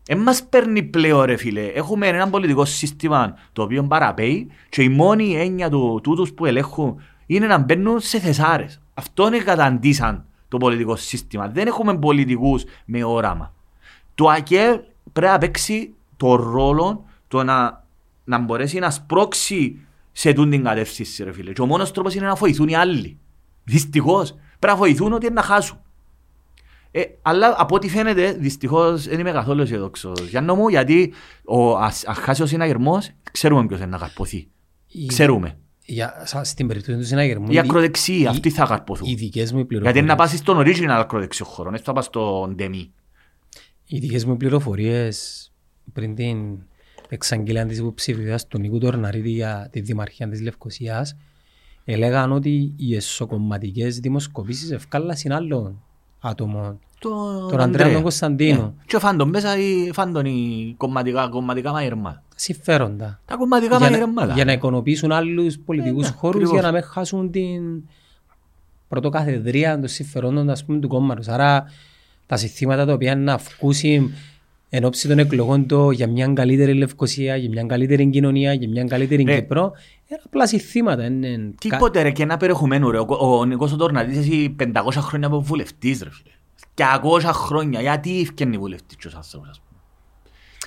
Δεν μας παίρνει πλέον ρε φίλε. Έχουμε ένα πολιτικό σύστημα το οποίο παραπέει και η μόνη έννοια του τούτους που ελέγχουν είναι να μπαίνουν σε θεσάρες. Αυτό είναι καταντήσαν το πολιτικό σύστημα. Δεν έχουμε πολιτικούς με όραμα. Το ΑΚΕ πρέπει να παίξει το ρόλο το να, να μπορέσει να σπρώξει σε τούν την κατεύθυνση ρε φίλε. Και ο μόνος τρόπος είναι να βοηθούν οι άλλοι. Δυστυχώς. Πρέπει να βοηθούν ότι είναι να χάσουν. Ε, αλλά από ό,τι φαίνεται, δυστυχώς δεν είμαι καθόλου αισιοδόξο. Γιάννο μου, γιατί ο, ας, ας χάσει ο συναγερμός, ξέρουμε ποιος είναι να καρποθεί. Η- Ξέρουμε. Για, σα- στην περίπτωση του συναγερμού, Οι οι- ακροδεξιοί, οι- αυτοί θα καρποθούν. οι δικές μου Γιατί είναι πληροφορίες, να πας στον original ακροδεξιό χώρο, δεν θα πας στον ντεμί. οι δικές μου πληροφορίες πριν την εξαγγελία της υποψηφιότητας του Νίκου Τορναρίτη για τη Δημαρχία της Λευκοσίας έλεγαν ότι οι εσωκομματικές δημοσκοπήσεις ευκάλασαν άλλων άτομων. Τον Ανδρέα τον Κωνσταντίνο. Ναι. Και φάντον μέσα ή φάντον οι κομματικά, κομματικά μαγειρμάτα. Συμφέροντα. Τα κομματικά Για μαγειρμάτα. να, για να οικονομήσουν άλλους πολιτικούς ναι, χώρους ακριβώς. για να μην χάσουν την πρωτοκαθεδρία των συμφερόντων ας πούμε, του κόμματος. Άρα τα συστήματα τα οποία να αυκούσουν εν ώψη των εκλογών το για μια καλύτερη Λευκοσία, για μια καλύτερη κοινωνία, για μια καλύτερη Ρε. Κύπρο, είναι απλά συστήματα. Είναι... Τίποτε ρε και ένα περιεχομένο ρε. Ο, ο Νικός ο Τορναδής εσύ 500 χρόνια από βουλευτής ρε φίλε. 200 χρόνια. Γιατί ευκαινεί βουλευτής και ο άνθρωπος ας πούμε.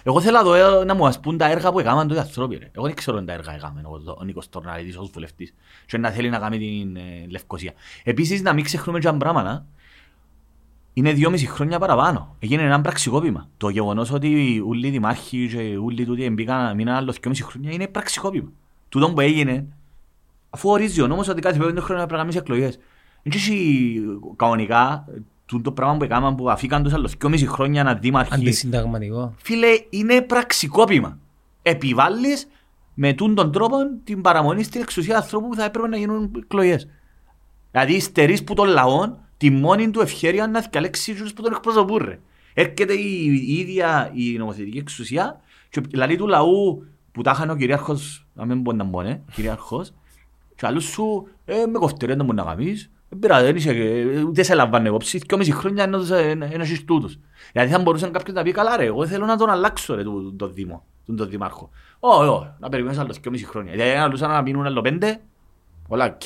Εγώ θέλω να, δω, ε, να μου ας πούν τα έργα που έκαναν τότε οι άνθρωποι ρε. Εγώ δεν ξέρω αν τα έργα έκαναν ο, ο Νίκος Τορναδής ως βουλευτής. Και να θέλει να κάνει την ε, Λευκοσία. Επίσης να μην ξεχνούμε και ένα πράγμα να. Είναι δυόμιση χρόνια παραπάνω. Έγινε ένα πραξικόπημα. Το γεγονός ότι όλοι οι δημάρχοι και όλοι τούτοι μπήκαν, μείναν άλλο δυόμιση χρόνια είναι πραξικόπημα. Τούτο που έγινε Αφού ορίζει ο νόμος ότι κάθε πέντε χρόνια πρέπει να κάνεις εκλογές. Δεν έχει κανονικά το πράγμα που έκαναν που αφήκαν τους άλλους δυόμιση χρόνια να δήμαρχοι. Αντισυνταγματικό. Φίλε, είναι πραξικόπημα. Επιβάλλεις με τούν τον τρόπο την παραμονή στην εξουσία ανθρώπου που θα έπρεπε να γίνουν εκλογές. Δηλαδή στερείς που τον λαό τη μόνη του ευχαίρεια να διαλέξει τους που τον εκπροσωπούν. ρε. Έρχεται η, η ίδια η νομοθετική εξουσία και δηλαδή του λαού που τα είχαν ο κυρίαρχος, να μην μπορεί να μπορεί, ε, κυρίαρχος, και άλλους σου, ε, με κοφτερέ δεν μπορεί να κάνεις, δεν πειράζει, δεν είσαι, ε, ούτε σε λαμβάνε υπόψη, και μισή χρόνια είναι ένα- ένας εις τούτους. Γιατί θα μπορούσε κάποιος να πεις, καλά ρε, εγώ θέλω να τον αλλάξω ρε, τον το Δήμο, τον το Δημάρχο. Όχι, όχι, να περιμένεις άλλο και μισή χρόνια. Γιατί αν άλλους να μείνουν άλλο πέντε, όλα οκ,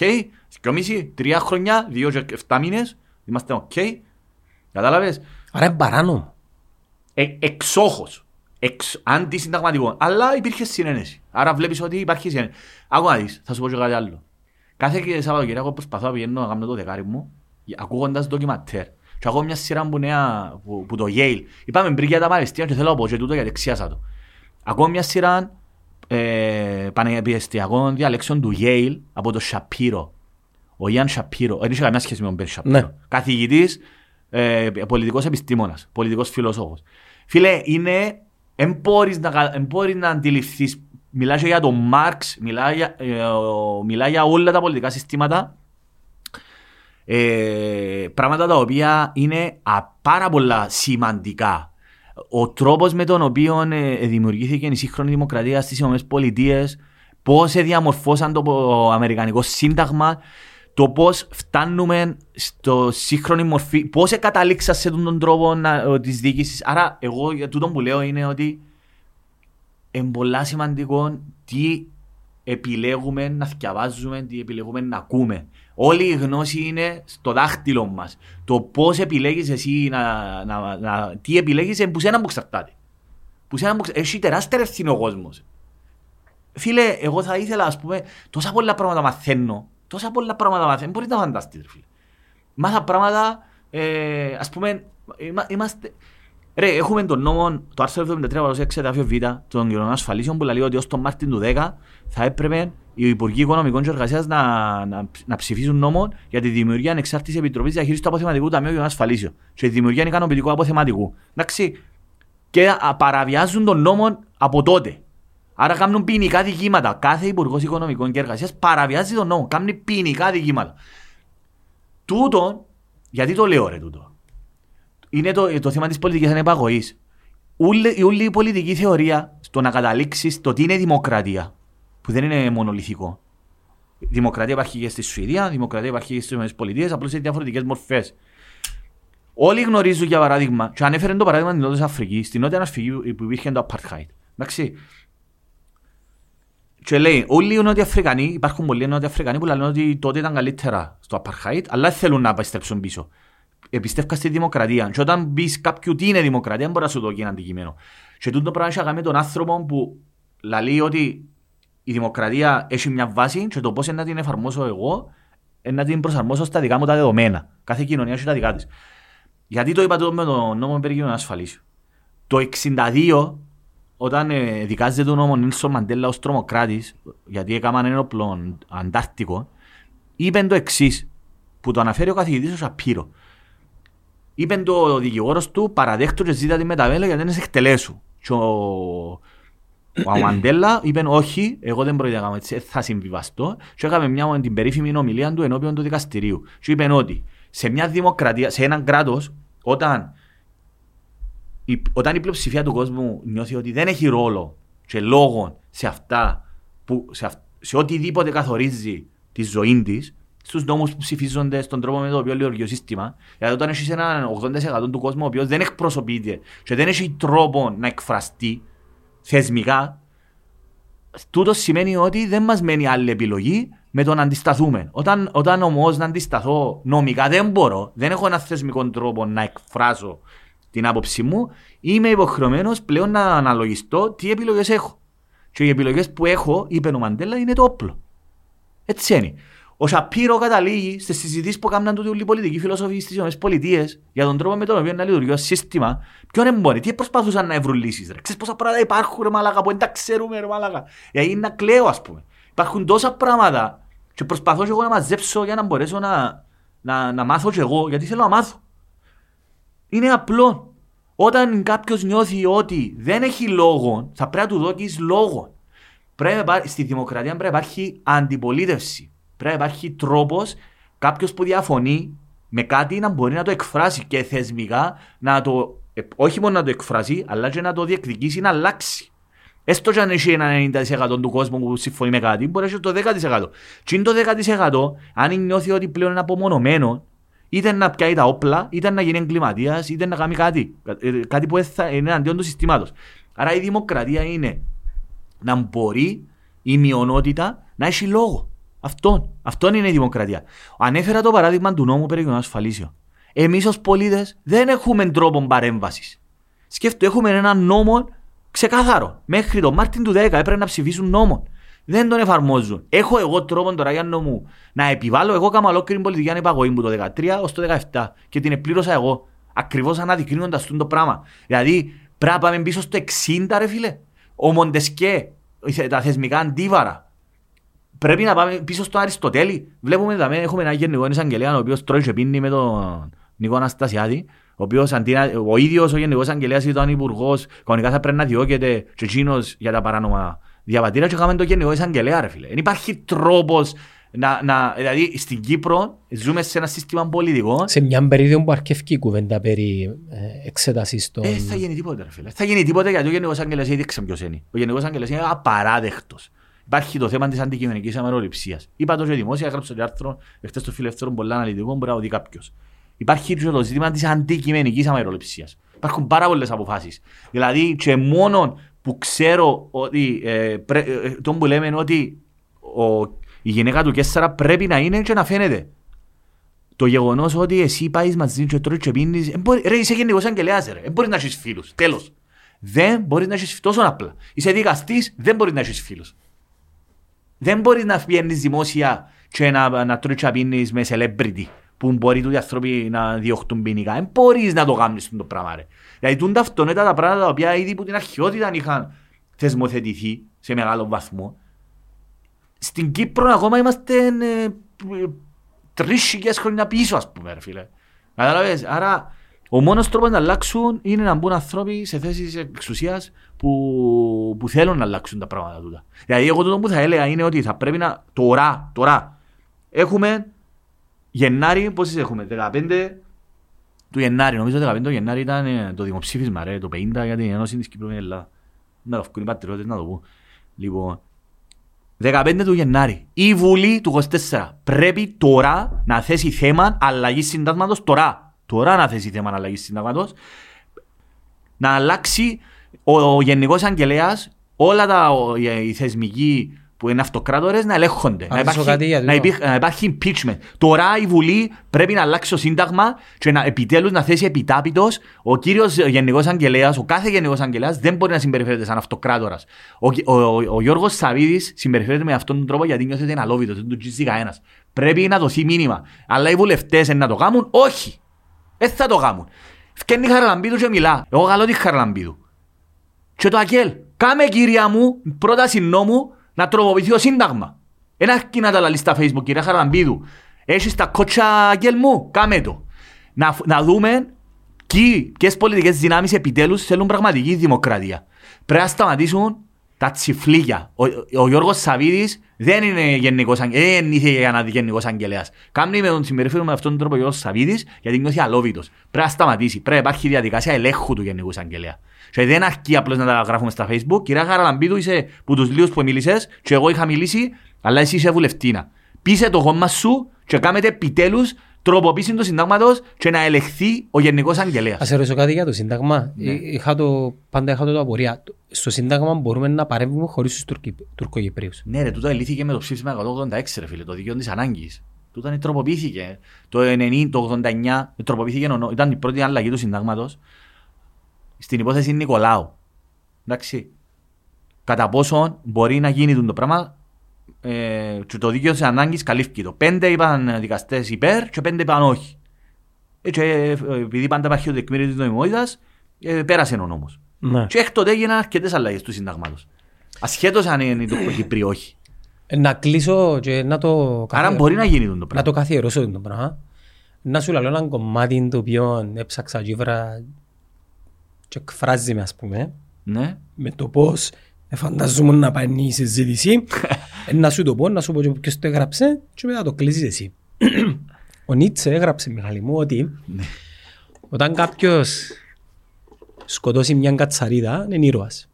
και μισή, τρία χρόνια, δύο και εφτά μήνες, είμαστε οκ. Κατάλαβες, Άρα είναι παράνομο. ε, εξόχως, εξ, αντισυνταγματικό. Αλλά υπήρχε συνένεση. Άρα βλέπεις ότι υπάρχει συνένεση. Άκου να δεις, θα σου πω και κάτι άλλο. Κάθε και Σαββατοκυριακό προσπαθώ να πηγαίνω να κάνω το δεκάρι μου, ακούγοντας ντοκιματέρ. Και ακούω μια σειρά που, νέα, που, που το Yale. Είπαμε πριν για τα Παλαιστίνια και θέλω να πω και τούτο γιατί εξίασα το. Ακούω μια σειρά ε, πανεπιστημιακών διαλέξεων του Yale από το Shapiro. Ο Ιαν Shapiro, δεν είχε καμιά σχέση με τον Ben Shapiro. Ναι. Καθηγητής, ε, πολιτικός επιστήμονας, πολιτικός φιλόσοφος. Φίλε, είναι, εν μπορείς να, κα- εν μπορείς να αντιληφθείς, μιλάει για τον Μάρξ, μιλάει για, ε, ο- μιλάει για όλα τα πολιτικά συστήματα, ε, πράγματα τα οποία είναι α, πάρα πολλά σημαντικά. Ο τρόπος με τον οποίο ε, ε, δημιουργήθηκε η σύγχρονη δημοκρατία στις ΗΠΑ, πώς ε, διαμορφώσαν το πο- Αμερικανικό Σύνταγμα, το πώς φτάνουμε στο σύγχρονη μορφή, πώς ε, καταλήξα σε αυτόν τον τρόπο να, ε, της διοίκησης. Άρα εγώ για τούτο που λέω είναι ότι είναι πολλά σημαντικό τι επιλέγουμε να διαβάζουμε, τι επιλέγουμε να ακούμε. Όλη η γνώση είναι στο δάχτυλο μας. Το πώς επιλέγεις εσύ, να, να, να, τι επιλέγεις, είναι που σένα που εξαρτάται. Που σένα που εξαρτάται. Έχει τεράστια ευθύνη ο κόσμος. Φίλε, εγώ θα ήθελα, ας πούμε, τόσα πολλά πράγματα μαθαίνω. Τόσα πολλά πράγματα μαθαίνω. Μπορείτε να φανταστείτε, ρε φίλε. Μάθα πράγματα, ε, ας πούμε, είμα- είμαστε... Ρε, έχουμε τον νόμο, το άρθρο 73 παραδοσία εξετάφιο Β, των κοινωνικών ασφαλίσεων που λέει ότι ως τον Μάρτιν του 10 θα έπρεπε οι Υπουργοί Οικονομικών και Εργασίας να, να, να ψηφίσουν νόμο για τη δημιουργία ανεξάρτητης επιτροπής διαχείρισης του αποθεματικού Ταμείου Κοινωνικών Ασφαλίσεων και τη δημιουργία ικανοποιητικού αποθεματικού. Εντάξει, και α, παραβιάζουν τον νόμο από τότε. Άρα κάνουν ποινικά δικήματα. Κάθε Υπουργός Οικονομικών και Εργασίας παραβιάζει τον νόμο. Κάνουν ποινικά δικήματα. Τούτο, γιατί το λέω ρε τούτο; Είναι το, το θέμα της πολιτικής ανεπαγωγής. Ούλη, η όλη η πολιτική θεωρία στο να καταλήξεις στο τι είναι δημοκρατία, που δεν είναι μονολυθικό. Δημοκρατία υπάρχει και στη Σουηδία, δημοκρατία υπάρχει και στις ΗΠΑ, απλώς σε διαφορετικές μορφές. Όλοι γνωρίζουν για παράδειγμα, και ανέφερε το παράδειγμα της Νότιας Αφρικής, στην Νότια Αφρική που υπήρχε το Apartheid. Εντάξει. Και λέει, όλοι οι Νότιοι Αφρικανοί, υπάρχουν πολλοί Νότιοι Αφρικανοί που λένε ότι τότε ήταν καλύτερα στο Apartheid, αλλά θέλουν να επιστρέψουν πίσω. Επιστεύκα στη δημοκρατία. Και όταν μπει κάποιου τι είναι δημοκρατία, μπορεί να σου δώσει ένα αντικείμενο. Και τούτο πράγμα έχει να κάνει με τον άνθρωπο που λέει ότι η δημοκρατία έχει μια βάση και το πώς να την εφαρμόσω εγώ, είναι να την προσαρμόσω στα δικά μου τα δεδομένα. Κάθε κοινωνία έχει τα δικά της. Γιατί το είπα το με τον νόμο περί κοινωνικών ασφαλίσεων. Το 62, όταν ε, δικάζεται τον νόμο Νίλσον Μαντέλα ως τρομοκράτης, γιατί έκαναν ένα όπλο αντάρτικο, είπε το εξής που το αναφέρει ο καθηγητής ο Σαπύρο. Είπε το δικηγόρος του, παραδέχτω και ζήτα τη μεταβέλα γιατί δεν σε εκτελέσου. Και ο, ο Μαντέλα είπε όχι, εγώ δεν πρόκειται να κάνω έτσι, θα συμβιβαστώ. Και έκαμε μια την περίφημη ομιλία του ενώπιον του δικαστηρίου. Και είπε ότι σε μια δημοκρατία, σε έναν κράτος, όταν η, όταν η πλειοψηφία του κόσμου νιώθει ότι δεν έχει ρόλο και λόγο σε αυτά που, σε, αυ, σε οτιδήποτε καθορίζει τη ζωή της, στους νόμους που ψηφίζονται, στον τρόπο με τον οποίο λειτουργεί ο σύστημα, γιατί όταν έχεις έναν 80% του κόσμου ο οποίος δεν εκπροσωπείται και δεν έχει τρόπο να εκφραστεί θεσμικά, τούτος σημαίνει ότι δεν μας μένει άλλη επιλογή με το να αντισταθούμε. Όταν, όταν όμως να αντισταθώ νομικά δεν μπορώ, δεν έχω ένα θεσμικό τρόπο να εκφράσω την άποψή μου, είμαι υποχρεωμένος πλέον να αναλογιστώ τι επιλογές έχω. Και οι επιλογές που έχω, είπε ο Μαντέλα, είναι το όπλο. Έτσι είναι. Ο Σαπύρο καταλήγει στις συζητήσεις που έκαναν τούτοι όλοι οι πολιτικοί φιλόσοφοι στις ΗΠΑ για τον τρόπο με τον οποίο να λειτουργεί ο σύστημα. Ποιον εμπόρει, τι προσπαθούσαν να βρουν λύσεις. Ξέρεις πόσα πράγματα υπάρχουν, ρε Μαλάκα, που δεν τα ξέρουμε, ρε Μαλάκα. Γιατί είναι να κλαίω, ας πούμε. Υπάρχουν τόσα πράγματα και προσπαθώ και εγώ να μαζέψω για να μπορέσω να, να, να μάθω και εγώ, γιατί θέλω να μάθω. Είναι απλό. Όταν κάποιος νιώθει ότι δεν έχει λόγο, θα πρέπει να του δώσει λόγο. Πρέπει, στη δημοκρατία πρέπει να υπάρχει αντιπολίτευση. Πρέπει να υπάρχει τρόπος κάποιος που διαφωνεί με κάτι να μπορεί να το εκφράσει και θεσμικά να το, όχι μόνο να το εκφράσει, αλλά και να το διεκδικήσει να αλλάξει. Έστω και αν έχει ένα 90% του κόσμου που συμφωνεί με κάτι, μπορεί να έχει το 10%. Τι είναι το 10% αν νιώθει ότι πλέον είναι απομονωμένο, είτε να πιάει τα όπλα, είτε να γίνει εγκληματίας, είτε να κάνει κάτι. Ε, Κάτι που θα είναι αντίον του συστήματος. Άρα η δημοκρατία είναι να μπορεί η μειονότητα να έχει λόγο. Αυτό, αυτό είναι η δημοκρατία. Ανέφερα το παράδειγμα του νόμου περί ασφαλίσεων. Εμείς ως πολίτες δεν έχουμε τρόπο παρέμβασης. Σκέφτομαι, έχουμε ένα νόμο ξεκάθαρο. Μέχρι τον Μάρτιν του 10 έπρεπε να ψηφίσουν νόμο. Δεν τον εφαρμόζουν. Έχω εγώ τρόπο τώρα για μου να επιβάλλω. Εγώ κάμα ολόκληρη πολιτική ανεπαγωγή μου το 13 ως το 17 και την επλήρωσα εγώ. Ακριβώς αναδεικνύοντας το πράγμα. Δηλαδή πρέπει να πάμε πίσω στο 60, ρε φίλε. Ο Μοντεσκέ, τα θεσμικά αντίβαρα. Πρέπει να πάμε πίσω στο Αριστοτέλη. Βλέπουμε εδώ, έχουμε ένα γενικό εισαγγελέα ο οποίος τρώει και πίνει με τον Νικό Αναστασιάδη. Ο οποίος ο ίδιος ο Γενικός Αγγελέας ήταν υπουργός, κανονικά θα πρέπει να διώκεται και εκείνος για τα παράνομα διαβατήρια και είχαμε το Γενικό Εισαγγελέα ρε φίλε. Δεν υπάρχει τρόπος να, να, δηλαδή στην Κύπρο ζούμε σε ένα σύστημα πολιτικό. Σε μια περίοδο που αρκεύει η κουβέντα περί ε, εξέτασης των... Ε, θα γίνει τίποτα ρε φίλε. Θα γίνει τίποτα γιατί ο Γενικός Αγγελέας ήδη ποιος είναι. Ο Γενικός Αγγελέας είναι απαράδεκτος. Υπάρχει το θέμα της αντικειμενικής αμεροληψίας. Είπα το και δημόσια, έγραψε το άρθρο εχθές στο φιλελεύθερο πολλά αναλυτικό, μπορεί να δει κάποιος. Υπάρχει και το ζήτημα της αντικειμενικής αμεροληψίας. Υπάρχουν πάρα πολλές αποφάσεις. Δηλαδή, και μόνο που ξέρω ότι ε, πρέ, ε, τον που λέμε ότι ο, η γυναίκα του Κέσσαρα πρέπει να είναι και να φαίνεται. Το γεγονός ότι εσύ πάεις μαζί και τρώεις και πίνεις. Ρε, είσαι γενικός αγγελέας, ρε. Δεν μπορείς να έχεις φίλους. Τέλος. Δεν μπορείς να έχεις τόσο απλά. Είσαι δικαστής, δεν μπορείς να έχεις φίλους. Δεν μπορείς να βγαίνεις δημόσια και να, να τρώεις και πίνεις με celebrity που μπορεί οι άνθρωποι να διωχτούν ποινικά. Δεν μπορείς να το κάνεις το πράγμα. Ρε. Δηλαδή τούν ταυτονέτα τα πράγματα τα οποία ήδη που την αρχαιότητα είχαν θεσμοθετηθεί σε μεγάλο βαθμό. Στην Κύπρο ακόμα είμαστε ε, τρεις χιλιάδες χρόνια πίσω ας πούμε ρε φίλε. Καταλαβες; Άρα ο μόνος τρόπος να αλλάξουν είναι να μπουν άνθρωποι σε θέσεις εξουσίας που, που θέλουν να αλλάξουν τα πράγματα τούτα. Δηλαδή εγώ το που θα έλεγα είναι ότι θα πρέπει να τώρα, τώρα έχουμε Γενάρη, πόσες έχουμε, 15 του Γενάρη, νομίζω 15 του Γενάρη ήταν ε, το δημοψήφισμα, ρε, το 50 για την Ένωση της Κύπρου με Ελλάδα. Να το βγουν οι πατριώτες, να το πω. Λοιπόν, 15 του Γενάρη, η Βουλή του 24 πρέπει τώρα να θέσει θέμα αλλαγή συντάγματος, τώρα, τώρα να θέσει θέμα αλλαγή συντάγματος, να αλλάξει ο, ο Γενικός Αγγελέας, όλα τα, οι θεσμικοί που είναι αυτοκράτορες να ελέγχονται. Να υπάρχει, να, υπήρχε, να υπάρχει impeachment. Τώρα η Βουλή πρέπει να αλλάξει το σύνταγμα και να επιτέλους να θέσει επιτάπητος ο κύριος Γενικός Αγγελέας, ο κάθε Γενικός Αγγελέας δεν μπορεί να συμπεριφέρεται σαν αυτοκράτορας. Ο, ο, ο, ο Γιώργος Σαβίδης συμπεριφέρεται με αυτόν τον τρόπο γιατί νιώθεται ένα αλόβητος, δεν του τσίζει κανένας. Πρέπει να δοθεί μήνυμα. Αλλά οι βουλευτές να το κάνουν, όχι. Δεν θα το κάνουν. Φκένει Χαραλαμπίδου και μιλά. Εγώ καλώ τη Χαραλαμπίδου. Και το Ακέλ. Κάμε κυρία μου, πρόταση νόμου, να τροποποιηθεί το σύνταγμα. Ένα αρκεί να τα λαλείς στα facebook κύριε Χαραμπίδου. Έχεις τα κότσα αγγέλ μου, κάμε το. Να, να δούμε ποιες πολιτικές δυνάμεις επιτέλους θέλουν πραγματική δημοκρατία. Πρέπει να σταματήσουν τα τσιφλίγια. Ο, ο Γιώργος Σαβίδης δεν είναι γενικός, δεν είναι για να δει γενικός αγγελέας. Κάμνει με τον συμπεριφέρον με αυτόν τον τρόπο ο Γιώργος Σαβίδης γιατί νιώθει αλόβητος. Πρέπει να σταματήσει. Πρέπει να υπάρχει διαδικασία ελέγχου του γενικού αγγελέα. Και δεν αρκεί απλώς να τα γράφουμε στα facebook. Κυρία Χαραλαμπίδου είσαι που τους λίγους που μίλησες και εγώ είχα μιλήσει, αλλά εσύ είσαι βουλευτήνα. Πείσε το κόμμα σου και κάμετε επιτέλους τροποποίηση τους συντάγματο και να ελεχθεί ο Γενικός Αγγελέας. Α ρωτήσω κάτι για το Σύνταγμα. Ναι. Είχα το, πάντα είχα το απορία. Στο Σύνταγμα μπορούμε να παρέμβουμε χωρίς τους Τουρκοκυπρίου. Ναι, ρε, τούτο ελύθηκε με το ψήφισμα 186, ρε φίλε, το δικαίωμα της ανάγκης. Τούτο τροποποιήθηκε. Το 90, το 89 τροποποιήθηκε, ήταν η πρώτη αλλαγή του Συντάγματος στην υπόθεση Νικολάου. Εντάξει. Κατά πόσο μπορεί να γίνει το πράγμα ε, και το δίκαιο της ανάγκης καλύφθηκε το. Πέντε είπαν δικαστές υπέρ και πέντε είπαν όχι. Έτσι, ε, επειδή πάντα υπάρχει το τεκμήριος της νομιμότητας, ε, πέρασε ο νόμος. Ναι. Και εκ τότε έγιναν αρκετές αλλαγές του συντάγματος. Ασχέτως αν είναι το Κύπρι όχι. Ε, να κλείσω και να το. Άρα μπορεί να γίνει το πράγμα. Να το καθιερώσω το πράγμα. Να σου λέω ένα κομμάτι το οποίο έψαξα και και εκφράζει με ας πούμε ναι. με το πώς φανταζούμε να πάει η συζήτηση να σου το πω, να σου πω ποιος το έγραψε και μετά το κλείσεις εσύ. Ο Νίτσε έγραψε Μιχάλη μου ότι ναι. όταν κάποιος σκοτώσει μια κατσαρίδα είναι ήρωας.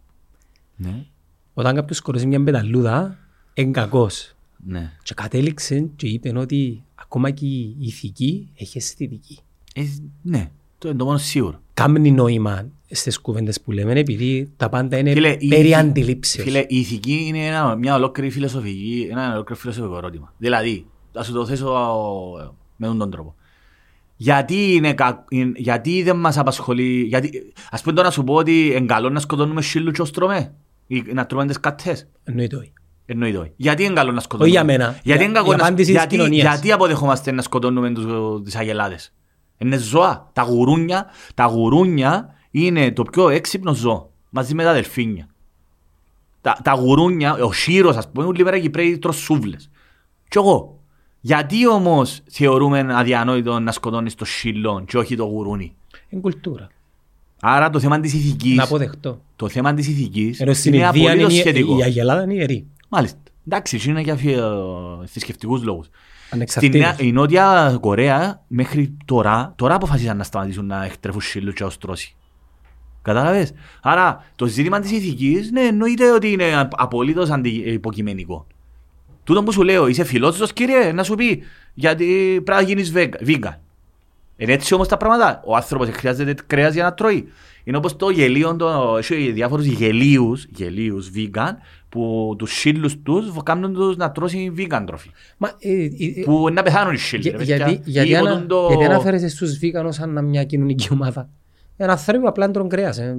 Ναι. Όταν κάποιος σκορώσει μια πεταλούδα, είναι κακός. Ναι. Και κατέληξε και είπε ότι ακόμα και η ηθική έχει αισθητική. Ε, ναι, το είναι το μόνο σίγουρο. Κάμνει νόημα στις κουβέντες που λέμε επειδή τα πάντα είναι Φίλε, η- περί αντιλήψεως. Φίλε, η ηθική είναι ένα, μια ολόκληρη φιλοσοφική, ένα ολόκληρο φιλοσοφικό ερώτημα. Δηλαδή, θα σου το θέσω ε, με αυτόν τον τρόπο. Γιατί, είναι, κα- είναι- γιατί δεν μας απασχολεί, γιατί, ας πούμε τώρα να σου πω ότι είναι καλό να σκοτώνουμε σύλλου και ως τρώμε, ή να τρώμε τις κατές. Εννοείται όχι. Εννοείται όχι. Γιατί είναι καλό να σκοτώνουμε; Όχι για μένα. Γιατί, Για- είναι κακό η να, απάντηση της γιατί, κοινωνίας. γιατί αποδεχόμαστε να σκοτώνουμε τους, τις αγελάδες; Είναι ζώα. Τα γουρούνια, τα γουρούνια είναι το πιο έξυπνο ζώο. Μαζί με τα δελφίνια. Τα, τα γουρούνια, ο Σύρος ας πούμε, όλη μέρα Κυπρέοι τρως σούβλες. Κι εγώ. Γιατί όμως θεωρούμε αδιανόητο να σκοτώνεις το σύλλον και όχι το γουρούνι; Είναι κουλτούρα. Άρα το θέμα της ηθικής, Να αποδεχτώ. το θέμα της ηθικής Ενώ στην είναι Ινδία απολύτως είναι σχετικό. η- η Αγελάδα είναι ιερή. Μάλιστα. Εντάξει, είναι για φι- ε, θρησκευτικούς λόγους. Στην Ανεξαρτήτως. Νέα- η Νότια Κορέα μέχρι τώρα, τώρα αποφασίσαν να σταματήσουν να εκτρέφουν σύλλους και αοστρώσει. Κατάλαβες; Άρα το ζήτημα της ηθικής, ναι, εννοείται ότι είναι α- απολύτως αντι, υποκειμενικό. Τούτο που σου λέω, είσαι φιλόσοφος κύριε, να σου πει γιατί πρέπει να γίνεις vegan. Είναι έτσι όμως τα πράγματα. Ο άνθρωπος χρειάζεται κρέας για να τρώει. Είναι όπως το γελίο, το, έχει διάφορους γελίους, γελίους vegan, που τους σύλλους τους κάνουν τους να τρώσει vegan τροφή. Μα, ε, ε, ε, Που να πεθάνουν οι σύλλοι. για- ρε γιατί, παιδιά. γιατί, Ή ανα, όταν το- γιατί αναφέρεσαι στους βίγανους σαν μια κοινωνική ομάδα; Ένα άνθρωπο απλά τρώνε κρέας. Ε.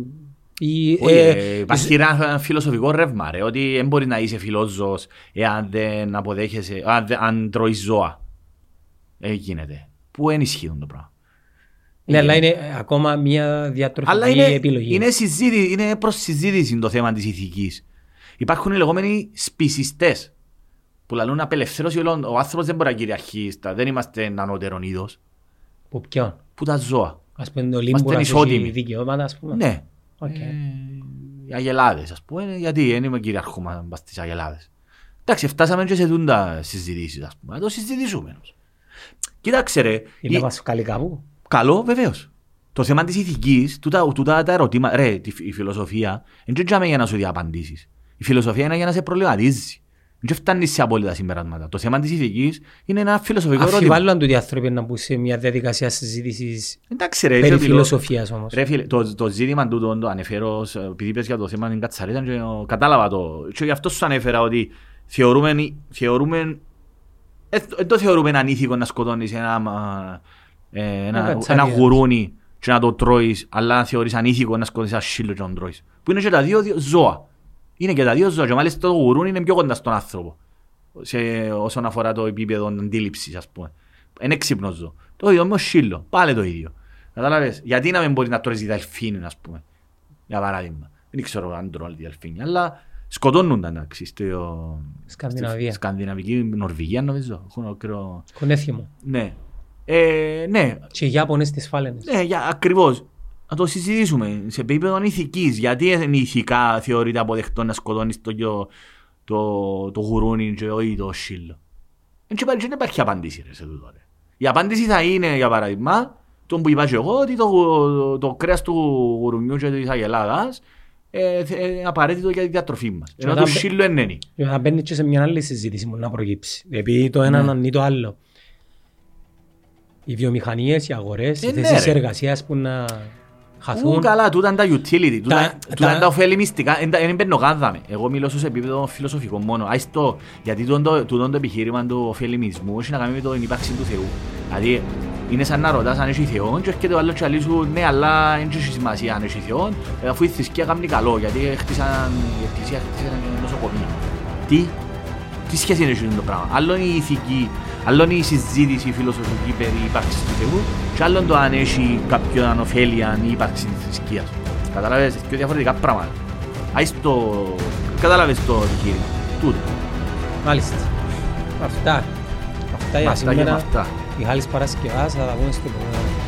Ή, Όχι, ε, ε, Υπάρχει ένα φιλοσοφικό ρεύμα, ρε, ότι δεν μπορεί να είσαι φιλόζωος εάν δεν αποδέχεσαι, αν, δεν- αν τρώεις ζώα. Ε, γίνεται. Πού ενισχύουν το πράγμα. ναι, αλλά είναι ακόμα μια διατροφική Αλλά είναι, επιλογή. είναι, συζήτη, είναι προς συζήτηση το θέμα της ηθικής. Υπάρχουν οι λεγόμενοι σπισιστές που λαλούν απελευθέρωση όλων. Ο άνθρωπος δεν μπορεί να κυριαρχεί, στα- δεν είμαστε ανώτερον είδος, Που ποιον; που τα ζώα. Ας πούμε το Λίμπουρας έχει ισότιμοι. δικαιώματα ας πούμε. Ναι. Οκ. Ε, οι αγελάδες ας πούμε, γιατί δεν είμαι κυριαρχούμε μπας στις αγελάδες. Εντάξει, φτάσαμε και σε τούντα συζητήσεις ας πούμε, να το συζητήσουμε. όμως. Κοίταξε ρε, Είναι η- να μας βγάλει κάπου. καλό βεβαίως. Το θέμα της ηθικής, τούτα, τούτα τα ερωτήματα, ρε, τη- η φιλοσοφία, δεν είναι για να σου δει απαντήσεις. Η φιλοσοφία είναι για να σε προβληματίζεις. Δεν φτάνει σε απόλυτα συμπεράσματα. Το θέμα της ηθικής είναι ένα φιλοσοφικό ερώτημα. Αφιβάλλω αν τούτοι οι άνθρωποι να μπουν σε μια διαδικασία συζήτησης Εντάξει ρε, περί είσαι φιλο- φιλοσοφίας όμως. Ρε φίλε, το, το ζήτημα τούτο το ανεφέρω, σε- επειδή πες για το θέμα την κατσαρίδα και ο- κατάλαβα το. Και γι' αυτό σου ανέφερα ότι θεωρούμε, θεωρούμε δεν το θεωρούμε ανήθικο να σκοτώνεις ένα, μα, ε, ένα, Ένα ένα κατσαρίδα. γουρούνι και να το τρώεις, αλλά να θεωρείς ανήθικο να σκοτώσεις ένα σύλλο και να τον τρώεις. Που είναι και τα δύο δύο ζώα. Είναι και τα δύο ζώα και μάλιστα το γουρούνι είναι πιο κοντά στον άνθρωπο. Σε, όσον αφορά το επίπεδο αντίληψης ας πούμε. Είναι έξυπνο ζώο. Το ίδιο με ο σύλλο. Πάλι το ίδιο. Κατάλαβες. Γιατί να μην μπορεί να τρώεις δελφίνι ας πούμε. Για παράδειγμα. Δεν ξέρω αν τρώνε δελφίνι. Αλλά σκοτώνουν τα εντάξει. Στο... Σκανδιναβία. στη Σκανδιναβική Νορβηγία νομίζω. Έχουν ολόκληρο- Κονέθιμο. Ναι. Ε, ναι, Και οι Ιάπωνες τις φάλαινες. ναι, για, ακριβώς. Να το συζητήσουμε σε επίπεδο ηθικής. Γιατί είναι ηθικά θεωρείται αποδεκτό να σκοτώνεις το, το, το, το γουρούνι και όχι το σύλλο. Δεν υπάρχει, δεν υπάρχει απάντηση ρε, σε τούτο. Ρε. Η απάντηση θα είναι, για παράδειγμα, τον που είπα και εγώ, ότι το, το, το κρέας του γουρουνιού και της αγελάδας ε, θε- είναι απαραίτητο για τη διατροφή μας. Ενώ όταν το μπε- σύλλο είναι νένι. Και να μπαίνεις και σε μια άλλη συζήτηση που να προκύψει. Επειδή το ένα Ναι. ανανεί το άλλο. Οι βιομηχανίες, οι αγορές, οι Ε, ναι, θέσεις ρε. εργασίας που να Ού, χαθούν. καλά, τούτα είναι τα utility, τούτα, Τα- τούτα είναι τα- τα ωφέλη μυστικά, εν τα- εν μπαίνω γάδαμε. Εγώ μιλώ σε επίπεδο φιλοσοφικό μόνο. Άις το, γιατί τούτο το, τούτο το επιχείρημα του ωφελημισμού έχει να κάνει με την ύπαρξη του Θεού. Δηλαδή, είναι σαν να ρωτάς αν έχει Θεό και έρχεται ο άλλος και λέει σου ναι, αλλά δεν έχει σημασία αν έχει Θεό, ε, αφού η θρησκεία κάνει καλό, γιατί χτίσαν, η εκκλησία χτίσαν νοσοκομεία. Τι, τι σχέση είναι αυτό το πράγμα; Άλλο είναι η ηθική, άλλο είναι η συζήτηση η φιλοσοφική περί ύπαρξης του Θεού και άλλο το αν έχει κάποιον ωφέλεια η ύπαρξη της θρησκείας. Καταλάβες, και διαφορετικά πράγματα. Άις το... Κατάλαβες το επιχείρημα. Τούτο. Μάλιστα. Αυτά. Αυτά για Αυτά και με σήμερα. αυτά. Μιχάλης Παρασκευάς, θα τα πούμε στο επόμενο.